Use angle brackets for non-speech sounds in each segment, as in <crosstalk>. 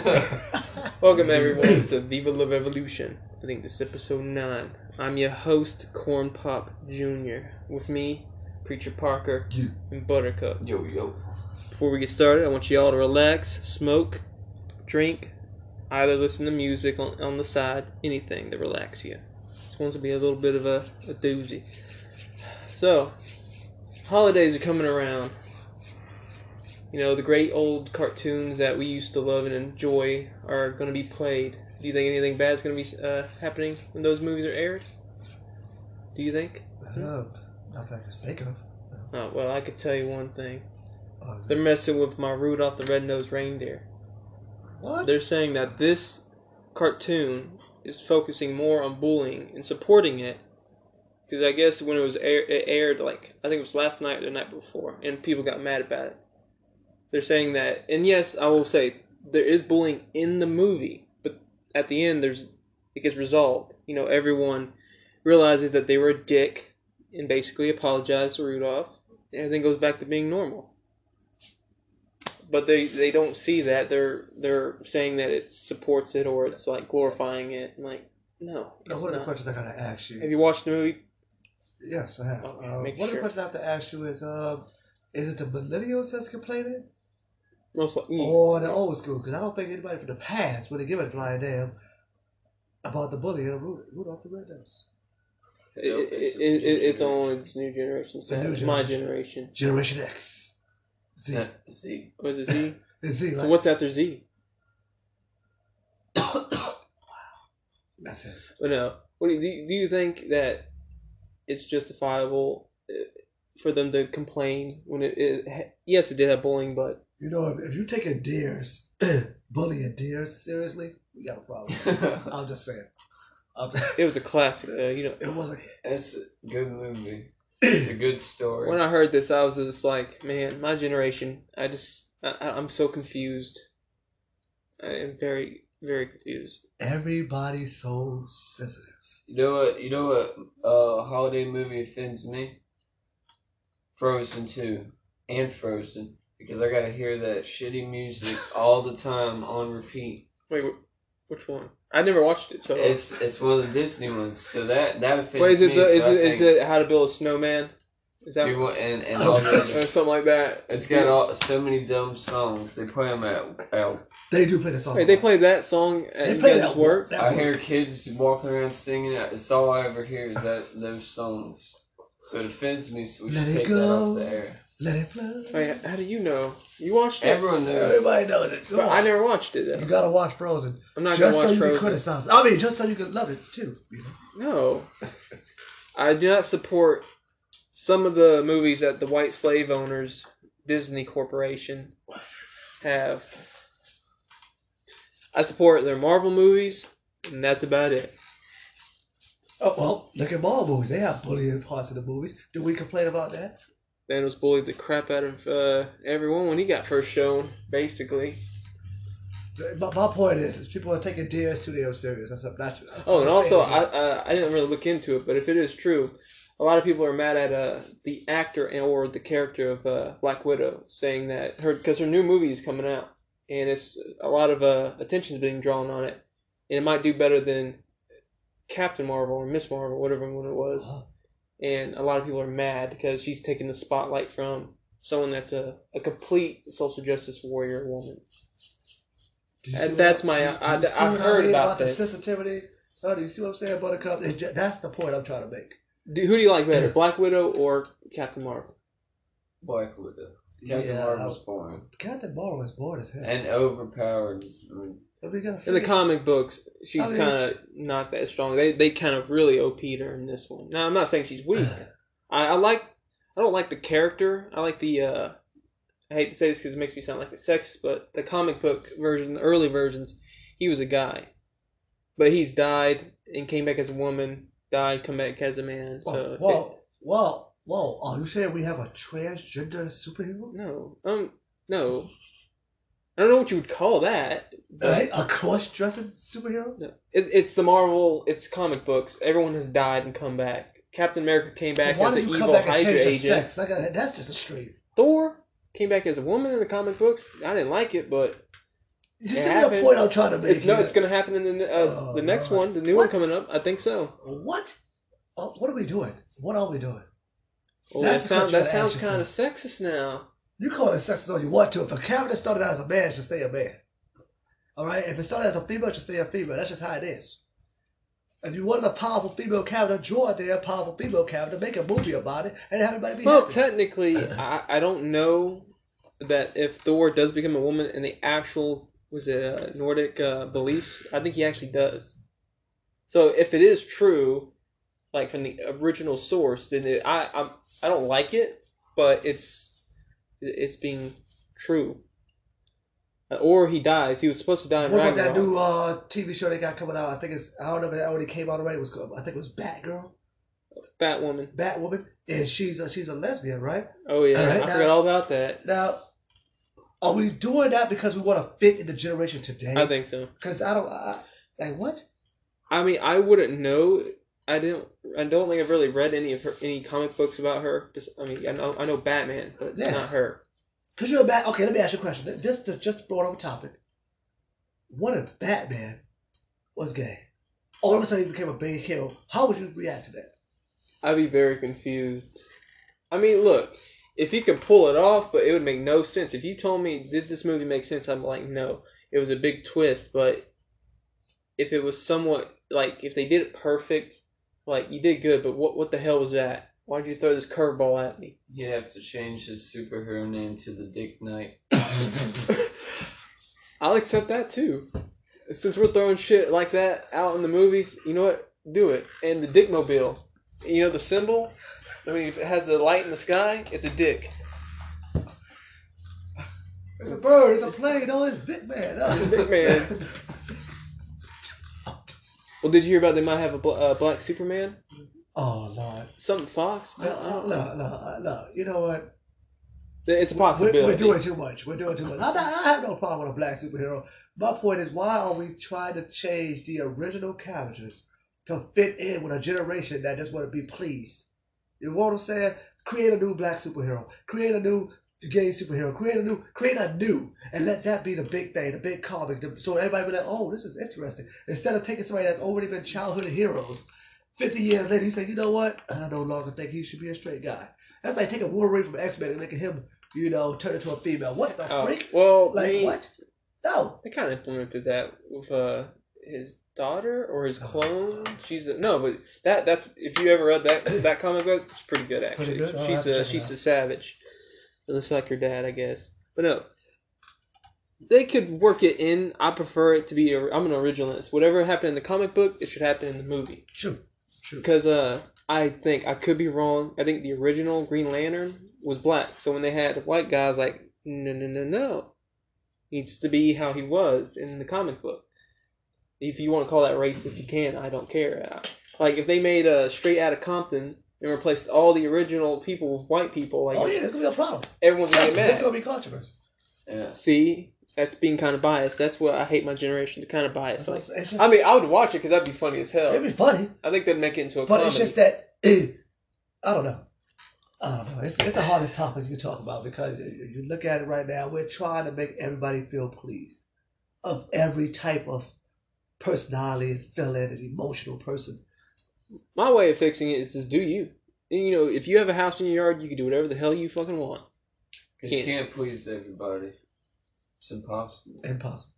<laughs> Welcome everyone to Viva La Revolution. I think this is episode nine. I'm your host, Corn Pop Jr. With me, Preacher Parker and Buttercup. Yo, yo. Before we get started, I want you all to relax, smoke, drink, either listen to music on, on the side, anything to relax you. This one's gonna be a little bit of a, a doozy. So, holidays are coming around. You know, the great old cartoons that we used to love and enjoy are going to be played. Do you think anything bad's going to be uh, happening when those movies are aired? Do you think? Uh, nothing I can think of. Oh, well, I could tell you one thing. Oh, They're messing with my Rudolph the Red-Nosed Reindeer. what? They're saying that this cartoon is focusing more on bullying and supporting it. Because I guess when it was air, it aired, like I think it was last night or the night before, and people got mad about it. They're saying that, and yes, I will say there is bullying in the movie, but at the end, there's it gets resolved. You know, everyone realizes that they were a dick and basically apologized to Rudolph. and Everything goes back to being normal but they they don't see that they're they're saying that it supports it or it's like glorifying it and like no Now, one of the questions I gotta ask you. have you watched the movie Yes, I have. Okay, uh, one of the questions I have to ask you is, um, is it the millennials that's complaining, most likely or the old school? Because I don't think anybody from the past would have given a flying damn about the bullying of Ru- Rudolph the Red-Nosed. it, it, it, it, it's only this new generation The new sad. my generation. generation Generation X. Z. Yeah, See, was it Z <laughs> It's Z, right? so what's after Z <coughs> That's it. but no what do you, do you- do you think that it's justifiable uh, for them to complain when it, it yes it did have bullying but You know, if, if you're taking deers, <clears throat> bullying deers seriously, we got a problem. <laughs> I'm just saying. I'm just, <laughs> it was a classic though you know it wasn't. it's a good movie. <clears throat> It's a good story. When I heard this, I was just like, man, my generation. I just, I, I'm so confused. I am very, very confused. Everybody's so sensitive. You know what? You know what? Uh, holiday movie offends me. Frozen two and Frozen because I gotta hear that shitty music all the time on repeat. Wait, wh- which one? I never watched it, so. It's it's one of the Disney ones, so that that offends Wait, is it me. the, is so I it is think it How to Build a Snowman? Is that you want- and and Oh, all or something like that? It's got all so many dumb songs. They play them at out. They do play the song. Wait, they play that song at They you play guys' that work? that I hear kids walking around singing it. It's all I ever hear is that those songs. So it offends me. So we Let should it take that off the air. Let it flow. Wait, how do you know? You watched it? Everyone knows. Everybody knows it. Come But on. I never watched it, You gotta watch Frozen. I'm not just going to so watch you can Frozen. criticize. I mean, just so you can love it too. You know? No. I do not support some of the movies that the white slave owners, Disney Corporation, have. I support their Marvel movies, and that's about it. Oh well, look at Marvel movies. They have bullying parts of the movies. Do we complain about that? Thanos bullied the crap out of uh, everyone when he got first shown, basically. My, my point is, is people are taking DS too damn serious. That's a that's. Oh, and also, I. I I didn't really look into it, but if it is true, a lot of people are mad at uh, the actor and or the character of uh, Black Widow, saying that her because her new movie is coming out, and it's a lot of uh, attention's being drawn on it, and it might do better than Captain Marvel or Miss Marvel, whatever one it was, Oh. And a lot of people are mad because she's taking the spotlight from someone that's a, a complete social justice warrior woman. Do you what that's my- do- I- do you I- see I've heard mean about the this. sensitivity. Oh, do you see what I'm saying, Buttercup? It ju- that's the point I'm trying to make. Do, who do you like better, Black Widow or Captain Marvel? Black Widow. Captain Yeah, Marvel's boring Captain Marvel is bored as hell. and overpowered. I mean, But we gotta In the comic books, she's I mean- kind of not that strong. They they kind of really OP'd her in this one. Now I'm not saying she's weak. <sighs> I, I like I don't like the character. I like the uh, I hate to say this because it makes me sound like a sexist, but the comic book version, the early versions, he was a guy, but he's died and came back as a woman. Died, come back as a man. Whoa, So whoa, whoa, whoa! Oh, you saying we have a transgender superhero? no, um, no. I don't know what you would call that. But A, a cross-dressing superhero? No, it, it's the Marvel. It's comic books. Everyone has died and come back. Captain America came back Why as an evil come back and Hydra agent. Like, uh, that's just a straight. Thor came back as a woman in the comic books. I didn't like it, but You see the point I'm trying to make? It, no, it's gonna happen in the uh, Oh, the next one, the new What? one coming up. I think so. What? Oh, what are we doing? What are we doing? Well, that sound that sounds kind of sexist now. You call it sexist all you want to. If a character started out as a man, it should stay a man. All right. If it started as a female, it should stay a female. That's just how it is. If you wanted a powerful female character, draw a damn powerful female character, make a movie about it, and have everybody be Well, happy. technically, <laughs> I, I don't know that if Thor does become a woman in the actual was it uh, Nordic uh, beliefs, I think he actually does. So if it is true, like from the original source, then it, I I'm, I don't like it, but it's it's being true. Or he dies. He was supposed to die in what about that new uh, TV show they got coming out? I think it's I don't know if it already came out already. It was called- I think it was Batgirl, Batwoman. Batwoman, and she's a, she's a lesbian, right? Oh yeah, All right, I now- forgot all about that. Now, are we doing that because we want to fit in the generation today? I think so. Because I don't I, like what? I mean, I wouldn't know. I didn't. I don't think I've really read any of her any comic books about her. Just, I mean, I know I know Batman, but Yeah. not her. Because you're a bat. Okay, let me ask you a question. Just to just throw it on topic. What if Batman was gay? All of a sudden he became a big hero. How would you react to that? I'd be very confused. I mean, look, if he could pull it off, but it would make no sense. If you told me did this movie make sense, I'm like, no, it was a big twist. But if it was somewhat like if they did it perfect, like you did good, but what what the hell was that? Why'd you throw this curveball at me? He'd have to change his superhero name to the Dick Knight. <laughs> I'll accept that too. Since we're throwing shit like that out in the movies, you know what? Do it. And the Dickmobile, you know the symbol. I mean, if it has the light in the sky, it's a dick. It's a bird. It's a plane. No, it's Dick Man. No. It's Dick Man. <laughs> Well, did you hear about they might have a bl- uh, black Superman? oh Lord. Something Fox? I No, no, no, no. You know what? It's a We're, possibility. we're doing too much. We're doing too much. I, I have no problem with a black superhero. My point is, why are we trying to change the original characters to fit in with a generation that just want to be pleased? You know what I'm saying? Create a new black superhero. Create a new gay superhero. Create a new, create a new, and let that be the big thing, the big comic. the- So everybody be like, oh, this is interesting. Instead of taking somebody that's already been childhood heroes, 50 years later, you say, you know what? I no longer think he should be a straight guy. That's like taking Wolverine from X Men and making him, you know, turn into a female. What the Oh, freak? well, Like what? No. They kind of implemented that with uh, his daughter or his clone. She's a, no, but that that's if you ever read that that comic book, it's pretty good actually. Pretty good? Oh, she's a she's a savage. It looks like your dad, I guess. But no, they could work it in. I prefer it to be. A, I'm an originalist. Whatever happened in the comic book, it should happen in the movie. True. True. Because uh, I think I could be wrong. I think the original Green Lantern was black. So when they had white guys, like no, no, no, no, needs to be how he was in the comic book. If you want to call that racist, you can. I don't care. Like if they made a straight out of Compton and replaced all the original people with white people, like oh yeah, it's gonna be a problem. everyone's gonna get It's gonna be controversy. Yeah. See, that's being kind of biased. That's what I hate my generation. The kind of bias. It's Like, just, I mean, I would watch it because that'd be funny as hell. it'd be funny, I think they'd make it into a but comedy. it's just that <clears throat> I don't know. I don't know. It's it's the hardest topic you talk about because you, you look at it right now. We're trying to make everybody feel pleased of every type of personality and feeling and emotional person. My way of fixing it is just do you. And, you know, if you have a house in your yard, you can do whatever the hell you fucking want. Because you Can't- can't please everybody. It's impossible. Impossible.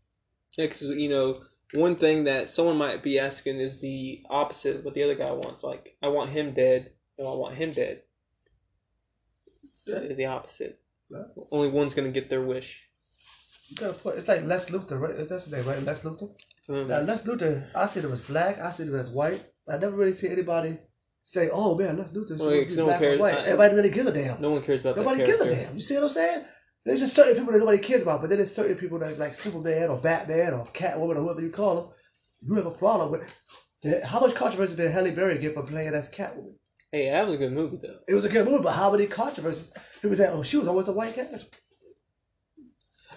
Because you know, one thing that someone might be asking is the opposite of what the other guy wants. Like, I want him dead, and I want him dead. It's the, the opposite. Yeah. Only one's gonna get their wish. You gotta put. It's like Lex Luthor, right? That's his name, right? Lex Luthor. Um, Now, Lex Luthor, I see him as black. I see him as white. I never really see anybody say, "Oh man, Lex Luthor Well, should because be no black or cares. white." Uh, I- uh, Everybody really gives a damn. no one cares about Nobody gives a damn. You see what I'm saying? There's just certain people that nobody cares about, but then there's certain people that like Superman or Batman or Catwoman or whoever you call them. You have a problem with. How much controversy did Halle Berry get for playing as Catwoman? Hey, that was a good movie though. It was a good movie, but how many controversies? People say, "Oh, she was always a white character."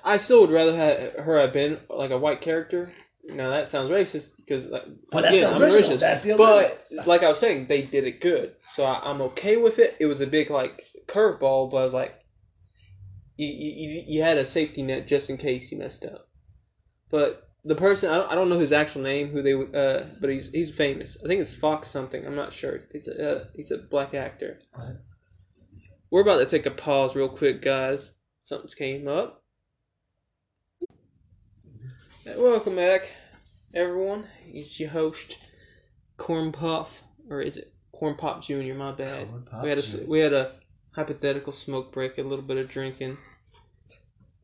I still would rather have her have been like a white character. Now that sounds racist because like, But that's again, I'm original. racist. That's the But like I was saying, they did it good, so I, I'm okay with it. It was a big like curveball, but I was like, you, you you- had a safety net just in case you messed up. but the person I don't, I don't know his actual name, who they uh, but he's he's famous. I think it's Fox something. I'm not sure. It's a uh, he's a black actor. Right. We're about to take a pause real quick, guys. Something's came up. Welcome back, everyone. It's your host, Corn Puff, or is it Corn Pop Junior? My bad. We had a Jr.. we had a hypothetical smoke break, a little bit of drinking.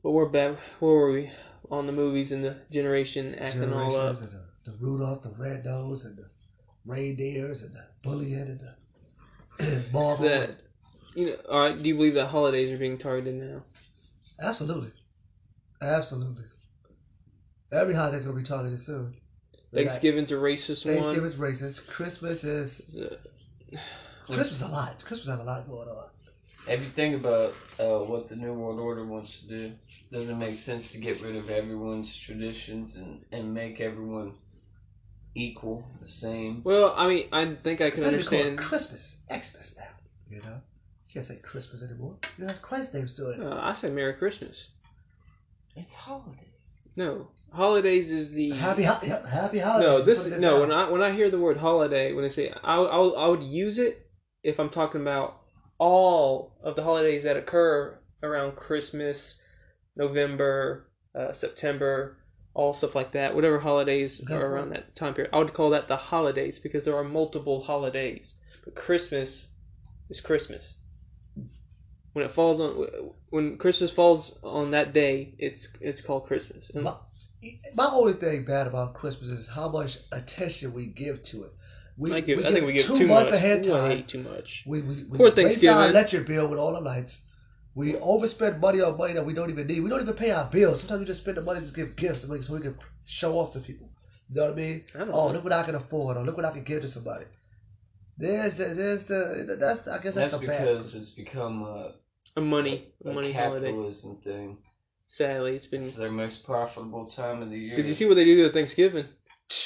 But we're back. Where were we? On the movies and the generation acting all up. Generations and the, the Rudolph, the red nose, and the reindeers, and the bully and the <clears throat> Marvel. That you know. All right. Do you believe that holidays are being targeted now? Absolutely, absolutely. Every holiday's gonna be targeted soon. We got Thanksgiving's a racist one. Thanksgiving's racist. Christmas is It's a- Christmas a lot. Christmas has a lot going on. If you think about uh, what the New World Order wants to do, doesn't make sense to get rid of everyone's traditions and, and make everyone equal, the same? Well, I mean, I think I can not even called understand. Christmas. It's Xmas now. You know, you can't say Christmas anymore. You don't have Christ's name still in it. Uh, I say Merry Christmas. It's holiday. No, holidays is the Happy, ho- happy holidays. no. This this no. out. When I when I hear the word holiday, when I say I I I would use it if I'm talking about all of the holidays that occur around Christmas, November, uh, September, all stuff like that. Whatever holidays Okay. are around that time period, I would call that the holidays because there are multiple holidays. But Christmas is Christmas. When it falls on when Christmas falls on that day, it's it's called Christmas. My, my only thing bad about Christmas is how much attention we give to it. We, I, give, we I think we give two too months much. ahead Ooh, I time. hate too much. We, we, we Poor waste Thanksgiving. our electric bill with all the lights. We overspend money on money that we don't even need. We don't even pay our bills. Sometimes we just spend the money to just give gifts so we, can show off to people. You know what I mean? I don't Oh, know. look what I can afford. Or look what I can give to somebody. There's the, there's the, that's, I guess that's, That's the bad. because it's become a, A money, a a money holiday. capitalism thing. Sadly, it's been It's their most profitable time of the year. because you see what they do to Thanksgiving.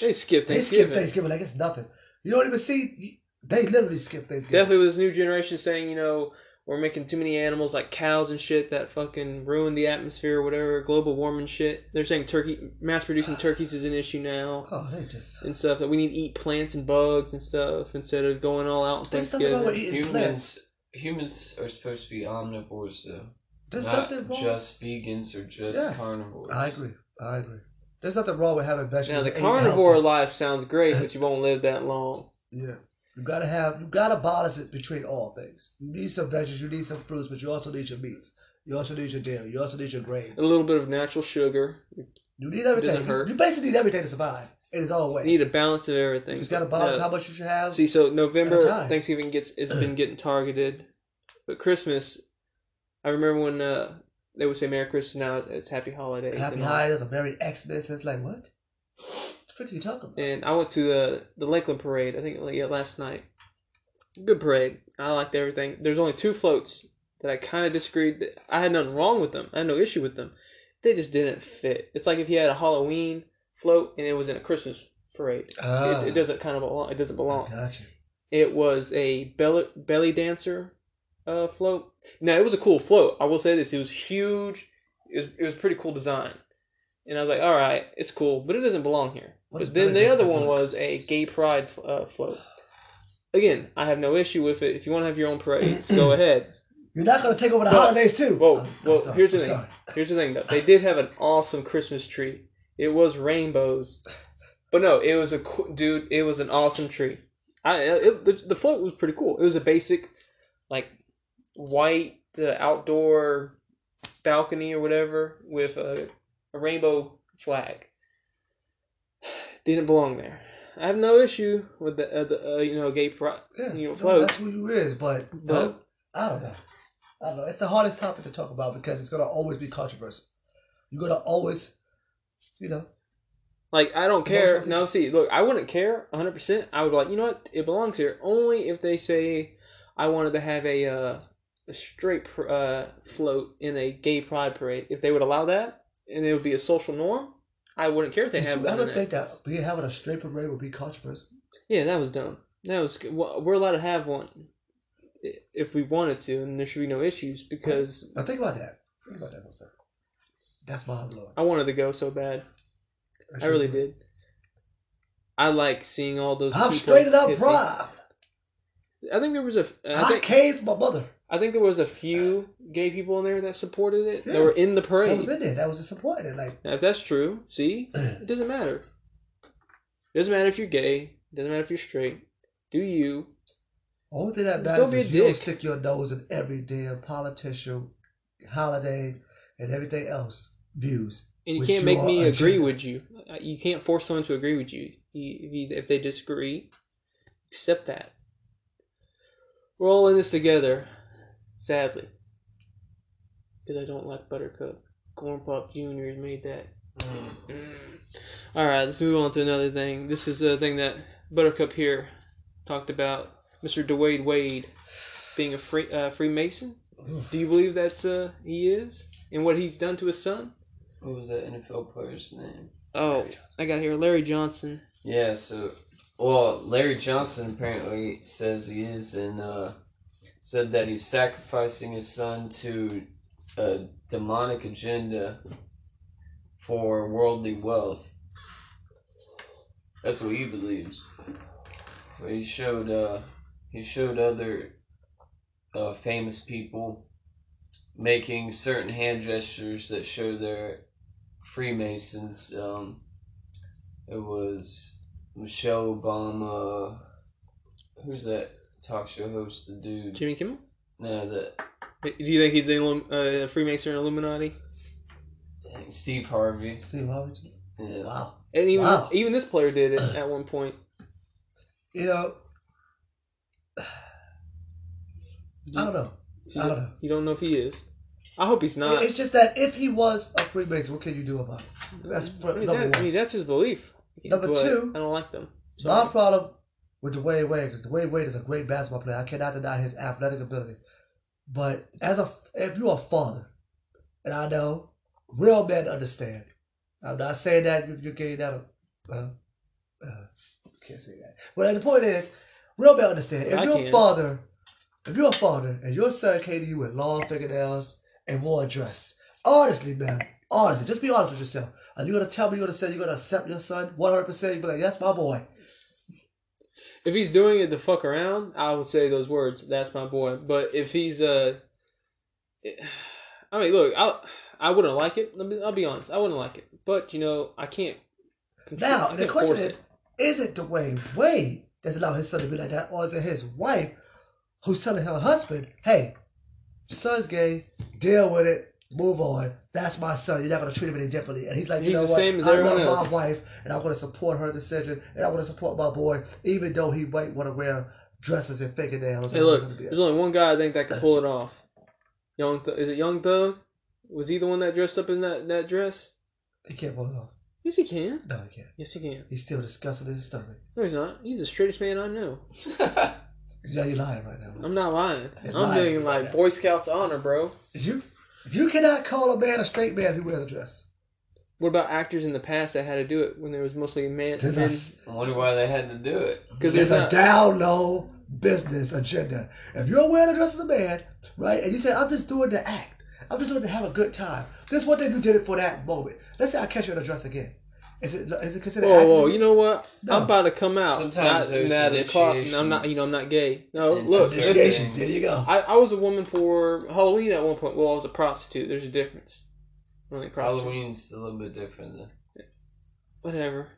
They skip They Thanksgiving. skip Thanksgiving like it's nothing. You don't even see. They literally skip Thanksgiving. Definitely with this new generation saying, you know, we're making too many animals like cows and shit that fucking ruin the atmosphere or whatever, global warming shit. They're saying turkey, mass producing turkeys is an issue now Oh, they just. and stuff. That we need to eat plants and bugs and stuff instead of going all out on There's nothing wrong with Thanksgiving. eating plants. humans humans are supposed to be omnivores though. There's not nothing wrong. just vegans or just Yes, carnivores. I agree. I agree. There's nothing wrong with having Now vegetables. the and eating carnivore healthy. life sounds great, but you won't live that long. Yeah. You gotta have. You gotta balance it between all things. You need some veggies. You need some fruits, but you also need your meats. You also need your dairy. You also need your grains. A little bit of natural sugar. You need everything. doesn't hurt. You, basically need everything to survive in its own way. You need a balance of everything. you everything. just gotta balance Uh, how much you should have. See, so At a November. Thanksgiving gets has been getting targeted, but Christmas, I remember when uh, they would say Merry Christmas. Now it's Happy Holidays. Happy holidays a very Xmas. It's like what? What are you talking about? And I went to the the Lakeland parade. I think like, yeah, last night. Good parade. I liked everything. There's only two floats that I kind of disagreed. That I had nothing wrong with them. I had no issue with them. They just didn't fit. It's like if you had a Halloween float and it was in a Christmas parade. Ah, It, it doesn't kind of belong. It doesn't belong. Gotcha. It was a belly belly dancer uh, float. Now it was a cool float. I will say this: it was huge. It was it was pretty cool design, and I was like, all right, it's cool, but it doesn't belong here. But then the other one was a gay pride uh, float. Again, I have no issue with it. If you want to have your own parades, go <coughs> ahead. You're not gonna take over the But- holidays too. Whoa, whoa, sorry, here's the I'm thing. sorry. Here's the thing, though. They did have an awesome Christmas tree. It was rainbows, but no, it was a dude. It was an awesome tree. I it, the, the float was pretty cool. It was a basic, like, white uh, outdoor balcony or whatever with a, a rainbow flag. <sighs> Didn't belong there. I have no issue with the, uh, the uh, you know gay pride. Yeah, you know, no, that's who you is, but But- no, I don't know. I don't know. It's the hardest topic to talk about because it's gonna always be controversial. You're gonna always, you know, Like I don't care. No, see, look, I wouldn't care 100. percent I would be like, you know what, it belongs here. Only if they say I wanted to have a uh, a straight pr- uh, float in a gay pride parade. If they would allow that, and it would be a social norm, I wouldn't care if they you one. ever think that. we having a straight parade would be controversial? Yeah, that was dumb. That was well, we're allowed to have one if we wanted to, and there should be no issues because Now think about that. Think about that for a second. That's mind blowing. I wanted to go so bad. I really did. I like seeing all those. I'm people straight up proud. I think there was a. I I, think came from my mother. I think there was a few gay people in there that supported it. Yeah. That were in the parade. That was in there. That was disappointing. Like, Now, if that's true, see, <clears throat> it doesn't matter. It doesn't matter if you're gay. It doesn't matter if you're straight. Do you? only thing that matters be a is you don't stick your nose in every damn politician, holiday, and everything else views. And you can't make me your agree with you. Uh, You can't force someone to agree with you. You- If, you, if they disagree, accept that. We're all in this together, sadly. Because I don't like Buttercup. Corn Pop Jr. made that. Mm. All right, let's move on to another thing. This is the thing that Buttercup here talked about. Mr. Dwyane Wade being a free, uh, Freemason. Do you believe that's uh, he is, and what he's done to his son? What was that NFL player's name? Oh, I got here Larry Johnson. Yeah, so well, Larry Johnson apparently says he is, and uh, said that he's sacrificing his son to a demonic agenda for worldly wealth. That's what he believes. But he showed uh, he showed other uh, famous people making certain hand gestures that show they're Freemasons. Um, it was Michelle Obama. Who's that talk show host? The dude. Jimmy Kimmel. No, the Do you think he's a uh, Freemason or Illuminati? dang, Steve Harvey. Steve Harvey. Yeah. Wow. And even Wow. even this player did it <clears throat> at one point. You know, I don't know. So I you, don't know. You don't know if he is. I hope he's not. It's just that if he was a Freemason, what can you do about it? That's for, I mean, number that- I one. mean, that's his belief. Number But two- I don't like them. My Sorry. problem with Dwyane Wade, because Dwyane Wade is a great basketball player. I cannot deny his athletic ability. But as a, if you're a father, and I know real men understand. I'm not saying that if you're getting of, well, uh, can't say that. But the point is, real men understand. If I you're can. a father, if you're a father, and your son came to you with long fingernails and wore a dress, honestly, man, honestly, just be honest with yourself. Are you gonna tell me you're gonna say you're gonna accept your son 100? percent You be like, that's my boy. If he's doing it to fuck around, I would say those words. That's my boy. But if he's uh, I mean, look, I I wouldn't like it. Let me, I'll be honest, I wouldn't like it. But you know, I can't. control- Now, I the can't question force is, is it Dwyane Wade that's allowing his son to be like that, or is it his wife who's telling her husband, hey, your son's gay, deal with it, move on. That's my son. You're not going to treat him any differently. And he's like, you He's know what? I love else." my wife, and I'm going to support her decision, and I'm going to support my boy, even though he might want to wear dresses and fingernails. Hey, and look, all this other there's only one guy I think that can pull it <laughs> off. Young, Th- is it Young Thug? Was he the one that dressed up in that, that dress? He can't pull it off. Yes, he can. No, he can't. Yes, he can. He's still disgusting in his stomach. No, he's not. He's the straightest man I know. <laughs> Yeah, you're lying right now. I'm not lying. You're I'm lying. doing like Boy Scouts honor, bro. You, you cannot call a man a straight man if he wears a dress. What about actors in the past that had to do it when there was mostly man? There's men? a, I wonder why they had to do it. Because There's there's a not. down low business agenda. If you're wearing a dress as a man, right, and you say, I'm just doing the act, I'm just doing to have a good time. This is what they you did it for that moment. Let's say I catch you in a dress again. Is it is it considered Whoa, acting? whoa! You know what? No. I'm about to come out. Sometimes not, there's not a clock- and I'm not. You know, I'm not gay. No, look. some Initiations, there you go. I, I was a woman for Halloween at one point. Well, I was a prostitute. There's a difference. Only prostitute. Halloween's a little bit different. Than, Whatever.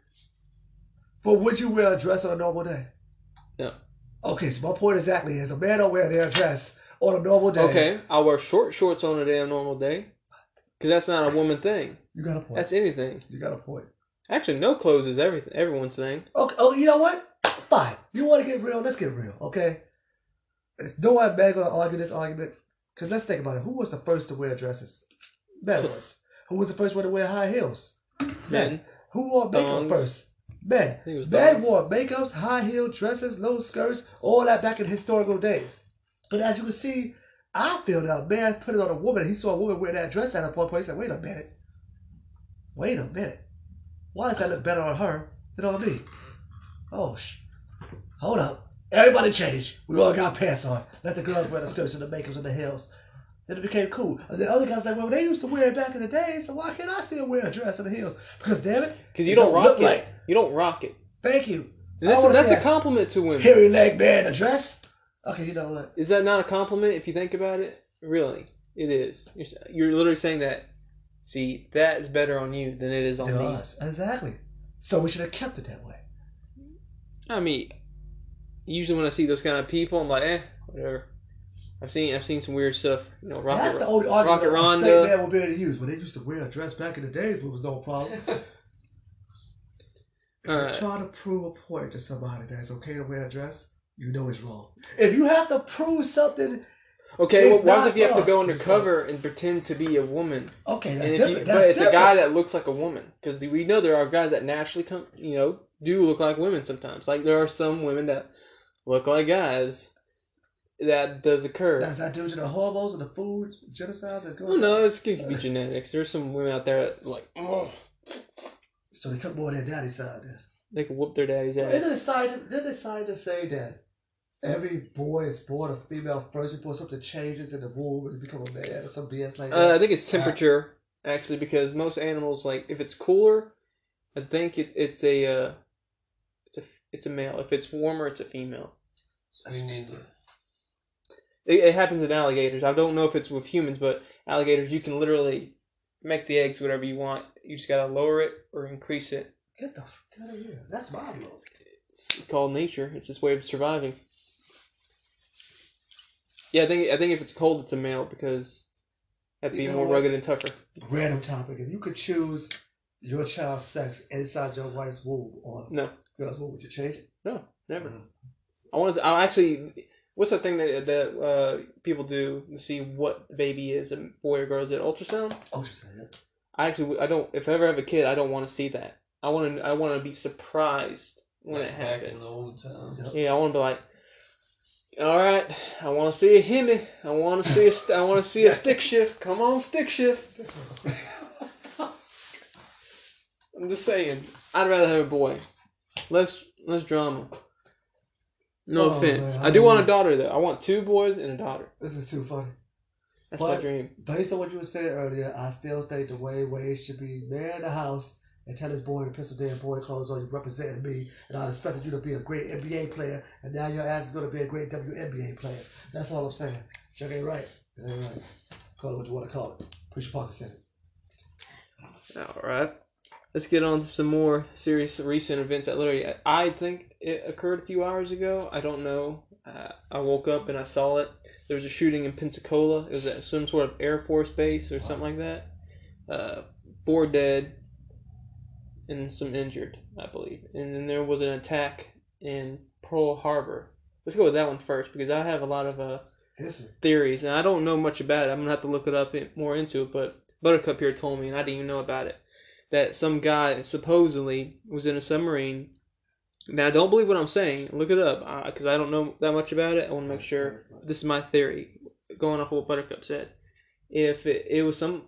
But would you wear a dress on a normal day? No. Okay, so my point exactly is a man don't wear their dress on a normal day. Okay, I'll wear short shorts on a damn normal day. Because that's not a woman thing. You got a point. That's anything. you got a point. Actually, no clothes is everything. Everyone's thing. Okay, oh, you know what? Fine. You want to get real? Let's get real, okay? It's no one man gonna argue this argument. Because let's think about it. Who was the first to wear dresses? Men was. Who was the first one to wear high heels? Men. Who wore makeup Thongs. first? Men. I think it was Men wore makeups, high heel dresses, low skirts, all that back in historical days. But as you can see, I feel that a man put it on a woman. He saw a woman wear that dress at a point. Where he said, "Wait a minute, wait a minute. Why does that look better on her than on me?" Oh, sh- hold up. Everybody change. We all got pants on. Let the girls wear the skirts and the makeups and the heels. Then it became cool. And then other guys like, well, they used to wear it back in the day, so why can't I still wear a dress in the heels? Because damn it, Because you it don't, rock it. like. You don't rock it. Thank you. And that's wanna that's a a compliment to women. Hairy leg man a dress. Okay, you know what? Is that not a compliment if you think about it? Really, it is. You're, you're literally saying that. See, that is better on you than it is on me. us. Exactly. So we should have kept it that way. I mean, usually when I see those kind of people, I'm like, eh, whatever. I've seen I've seen some weird stuff. You know, That's rocket. the only argument Rocket a straight Ronda. man will be able to use. When they used to wear a dress back in the days, it was no problem. <laughs> If you right. try to prove a point to somebody that it's okay to wear a dress, you know it's wrong. If you have to prove something, Okay, well, It's what if you have to go undercover and pretend to be a woman? okay, that's And if different. you, that's but it's different. a guy that looks like a woman because we know there are guys that naturally come, you know, do look like women sometimes. Like there are some women that look like guys. That does occur. That's that due to the hormones and the food genocide that's going Oh on. no, it's going to be genetics. There's some women out there that like, oh, So they took more of their daddy side then. they can whoop their daddy's Didn't ass. the scientists, didn't the scientists say that every boy is born a female first before something changes in the womb and they become a man or some BS like Uh, I think it's temperature actually because most animals like if it's cooler, I think it, it's a uh, it's a it's a male. If it's warmer, it's a female. we need. It, it happens in alligators. I don't know if it's with humans, but alligators you can literally make the eggs whatever you want. You just gotta lower it or increase it. Get the fuck out of here. That's my blow. It's called nature. It's its way of surviving. Yeah, I think I think if it's cold, it's a male because that'd be You know more what? rugged and tougher. Random topic. If you could choose your child's sex inside your wife's womb or No. girl's womb, would you change it? No, never. Mhm. I wanted. To, I actually. What's the thing that that uh, people do to see what the baby is, a boy or girl? Is it ultrasound? Ultrasound, yeah. I actually, I don't. If I ever have a kid, I don't want to see that. I want to. I want to be surprised when it Like back in happens. the old times. Yep. Yeah, I want to be like, all right, I want to see a hemi. I want to see a. St- I want to see a stick shift. Come on, stick shift. I'm just saying. I'd rather have a boy. Less less drama. No Oh, offense. man, I do I want a daughter though. I want two boys and a daughter. this is too funny. That's my dream. Based on what you were saying earlier, I still think the way Wade should be man in the house and tell his boy put some damn boy clothes on you representing me, and I expected you to be a great NBA player, and now your ass is going to be a great WNBA player. That's all I'm saying. Chuck ain't right. It ain't right. Call it what you want to call it. Push your pockets in it. All right. Let's get on to some more serious recent events that literally I think it occurred a few hours ago. I don't know. Uh, I woke up and I saw it. There was a shooting in Pensacola. It was at some sort of Air Force base or something like that. Uh, four dead and some injured, I believe. And then there was an attack in Pearl Harbor. Let's go with that one first because I have a lot of uh, History. theories, and I don't know much about it. I'm gonna have to look it up more into it. But Buttercup here told me, and I didn't even know about it, that some guy supposedly was in a submarine. Now, don't believe what I'm saying. Look it up because I don't know that much about it. I want to make sure. This is my theory, going off what Buttercup said. If it, it was some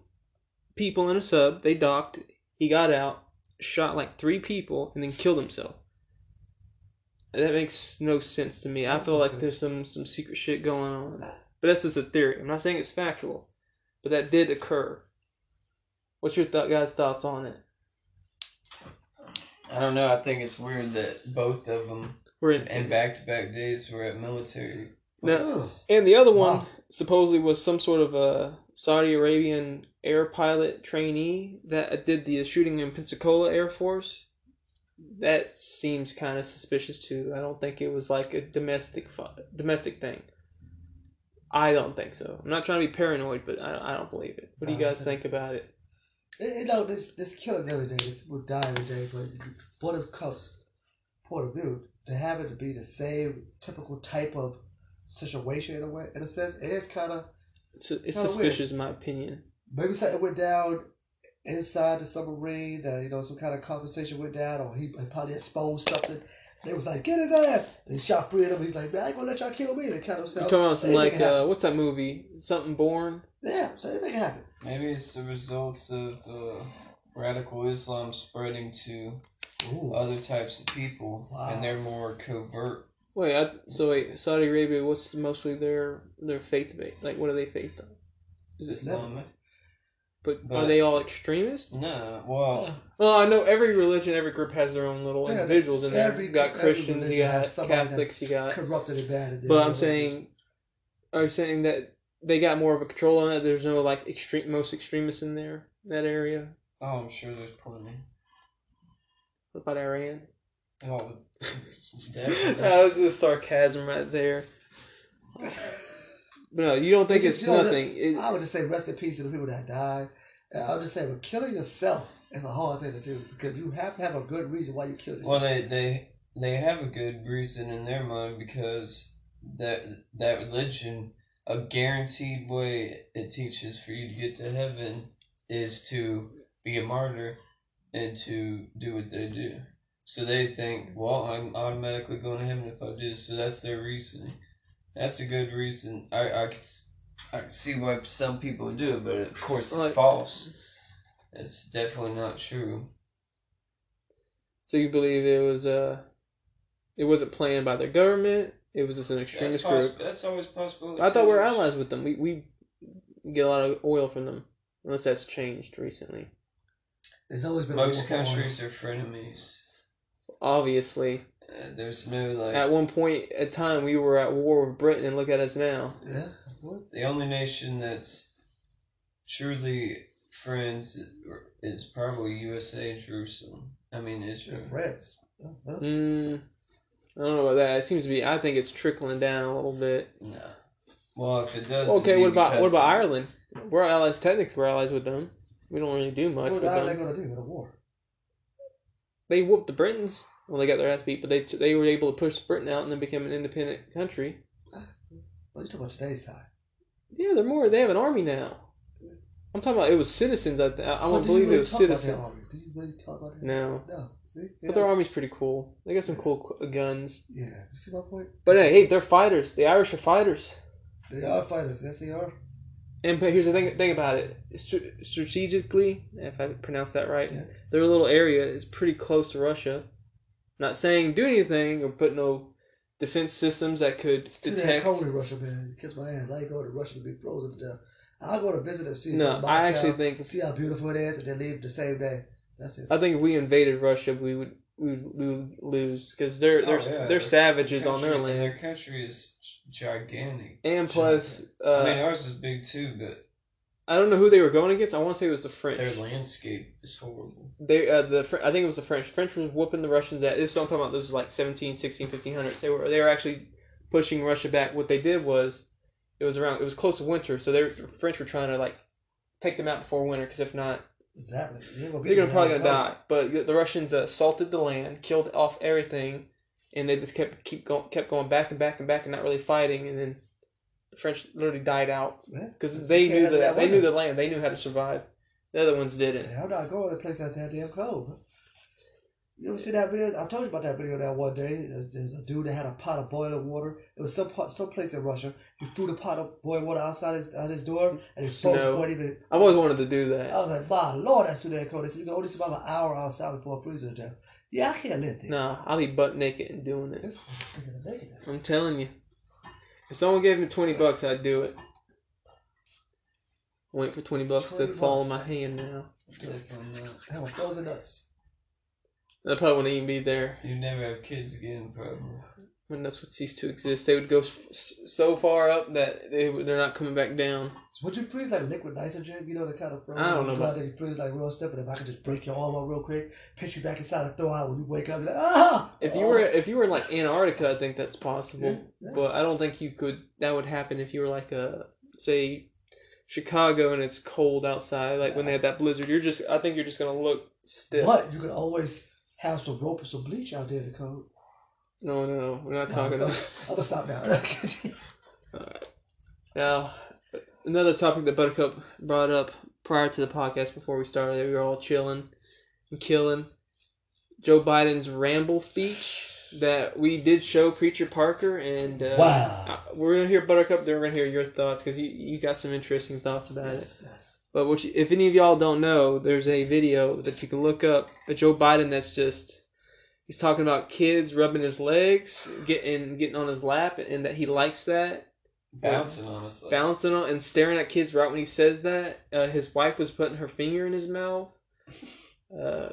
people in a sub, they docked. He got out, shot like three people, and then killed himself. That makes no sense to me. I feel like there's some some secret shit going on. But that's just a theory. I'm not saying it's factual, but that did occur. What's your th- guys' thoughts on it? I don't know. I think it's weird that both of them We're in, back to back days were at military. No. and the other one Wow. supposedly was some sort of a Saudi Arabian air pilot trainee that did the shooting in Pensacola Air Force. That seems kind of suspicious too. I don't think it was like a domestic fu- domestic thing. I don't think so. I'm not trying to be paranoid, but I, I don't believe it. What do you Uh, guys think about it? You know, this this killing every day, this people die every day, but what if comes point of view, to have it to be the same typical type of situation in a way, in a sense, it is kind of It's, it's Kinda suspicious, in my opinion. maybe something went down inside the submarine that you know some kind of conversation went down, or he, he probably exposed something. They was like, get his ass, and he shot three of them. He's like, man, I ain't gonna let y'all kill me. They kind of You're stuff. talking about some Anything like can happen. uh, what's that movie? Something Born. yeah, so anything can happen. Maybe it's the results of uh, radical Islam spreading to Ooh. other types of people, Wow. and they're more covert. Wait, I, so wait, Saudi Arabia. What's mostly their their faith base? Like, what are they faith on? Is it Islamic. But, are they all extremists? No, well, Well, I know every religion, every group has their own little Yeah, individuals in there. every- you got Christians, you religion got Catholics, you got. corrupted and bad. But I'm saying, are you saying that they got more of a control on it? There's no like extreme, most extremists in there, that area. oh, I'm sure there's plenty. What about Iran? Oh, <laughs> that was the sarcasm right there. No, you don't think It's it's, just, you know, nothing. It, I would just say rest in peace to the people that died. And I would just say, but killing yourself is a hard thing to do because you have to have a good reason why you kill yourself. Well, they they they have a good reason in their mind because that that religion, a guaranteed way it teaches for you to get to heaven is to be a martyr and to do what they do. So they think, well, I'm automatically going to heaven if I do. So that's their reasoning. That's a good reason. I I could s- I can see why some people do it, but of course it's Like- false. It's definitely not true. so you believe it was uh, it wasn't planned by the government. It was just an That's, extremist poss- group. that's always possible. I thought we were too. allies with them. We we get a lot of oil from them, unless that's changed recently. There's always been Most war oil. countries are frenemies. Obviously, Uh, there's no like at one point at time we were at war with Britain, and look at us now. Yeah. What? the only nation that's truly friends is probably USA and Jerusalem. I mean Israel. France. Uh, uh. Mm, I don't know about that. It seems to be. I think it's trickling down a little bit. No. Well, if it does. Okay, what about what about Ireland? We're allies. Technically, we're allies with them. We don't really do much What with are they them. going to do in a war? They whooped the Britons. Well, they got their ass beat, but they they were able to push Britain out and then become an independent country. <sighs> Well, you talking about today's time. Yeah, they're more. They have an army now. I'm talking about it was citizens. I th- I, I Oh, don't believe really it was citizens. army? Do you really talk about? No, No. See? but their army's pretty cool. They got some cool uh, guns. Yeah. You see my point? But hey, hey, they're fighters. The Irish are fighters. They are fighters. Yes, they are. And but here's the thing, thing about it. Str- strategically, if I pronounce that right, Yeah. their little area is pretty close to Russia. Not saying do anything or put no defense systems that could damn detect. cold in Russia, man. Kiss my ass. I ain't going to Russia to be frozen to death. I'll go to visit them, see No, Moscow, I actually think see how beautiful it is, and then leave the same day. That's it. I think if we invaded Russia, we would we would, we would lose because they're they're Oh, yeah. they're savages on their land. Their country is gigantic. And plus, uh, I mean, ours is big too, but I don't know who they were going against. I want to say it was the French. their landscape is horrible. They uh, the I think it was the French. French was whooping the Russians. At this is what I'm talking about. This was like 17, 16, 1500s. They were they were actually pushing Russia back. What they did was, it was around. It was close to winter, so they were, the French were trying to like take them out before winter. Because if not, Exactly. You ain't gonna they're gonna probably gonna die. But the Russians assaulted the land, killed off everything, and they just kept keep going, kept going back and back and back, and not really fighting. And then the French literally died out goes. Yeah. because they knew the that they knew the land. They knew how to survive. The other ones didn't. How do I go to a place that's that damn cold. You ever see that video? I told you about that video that one day. There's a dude that had a pot of boiling water. It was some part, some place in Russia. He threw the pot of boiling water outside his, out his door, and his folks weren't even. I've always wanted to do that. I was like, my lord, that's too damn cold. They said you can only survive an hour outside before freezing to death. Yeah, I can't live there. No, I'll be butt naked and doing it. This is thinking of nakedness. I'm telling you. If someone gave me twenty bucks, I'd do it. Wait for twenty bucks 20 to fall in my hand now. That was frozen nuts. I probably wouldn't even be there You never have kids again, probably. when that's what cease to exist. They would go s- so far up that they would- they're not coming back down. So would you freeze like liquid nitrogen? You know the kind of frozen. I don't know You go about- you freeze like real stuff, and if I could just break your arm up real quick, pitch you back inside and throw out when you wake up, like, ah! If you Oh. were if you were in like Antarctica, I think that's possible. Yeah, yeah. But I don't think you could. That would happen if you were like a say Chicago and it's cold outside, like when they had that blizzard. You're just. I think you're just gonna look stiff. But you could always have some rope and some bleach out there to coat. No, no, we're not No, talking I'm about. <laughs> gonna stop now. <laughs> Now, another topic that Buttercup brought up prior to the podcast before we started, we were all chilling and killing. Joe Biden's ramble speech that we did show Preacher Parker, and uh, wow. uh, we're gonna hear Buttercup. Then we're gonna hear your thoughts because you you got some interesting thoughts about it. Yes, yes. But what you, if any of y'all don't know, there's a video that you can look up of Joe Biden that's just he's talking about kids rubbing his legs, getting getting on his lap, and that he likes that. Bouncing on us. Like, bouncing on and staring at kids right when he says that. Uh, his wife was putting her finger in his mouth. Uh,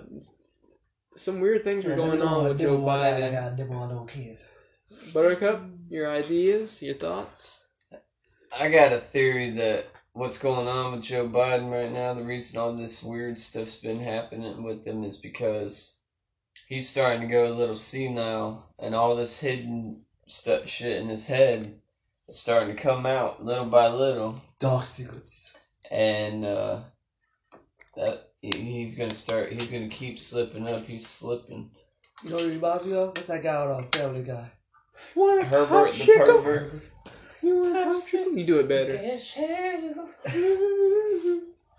some weird things were going on with Joe I Biden. got nibble on kids. Buttercup, your ideas, your thoughts? I got a theory that what's going on with Joe Biden right now, the reason all this weird stuff's been happening with him is because he's starting to go a little senile, and all this hidden stuff, shit in his head is starting to come out little by little, Dark secrets. and uh, that he's gonna start. He's gonna keep slipping up. He's slipping. You know what it reminds me of? What's that guy on uh, Family Guy? You want a Herbert the pervert. You want a popsicle? You do it better. Yes, hello.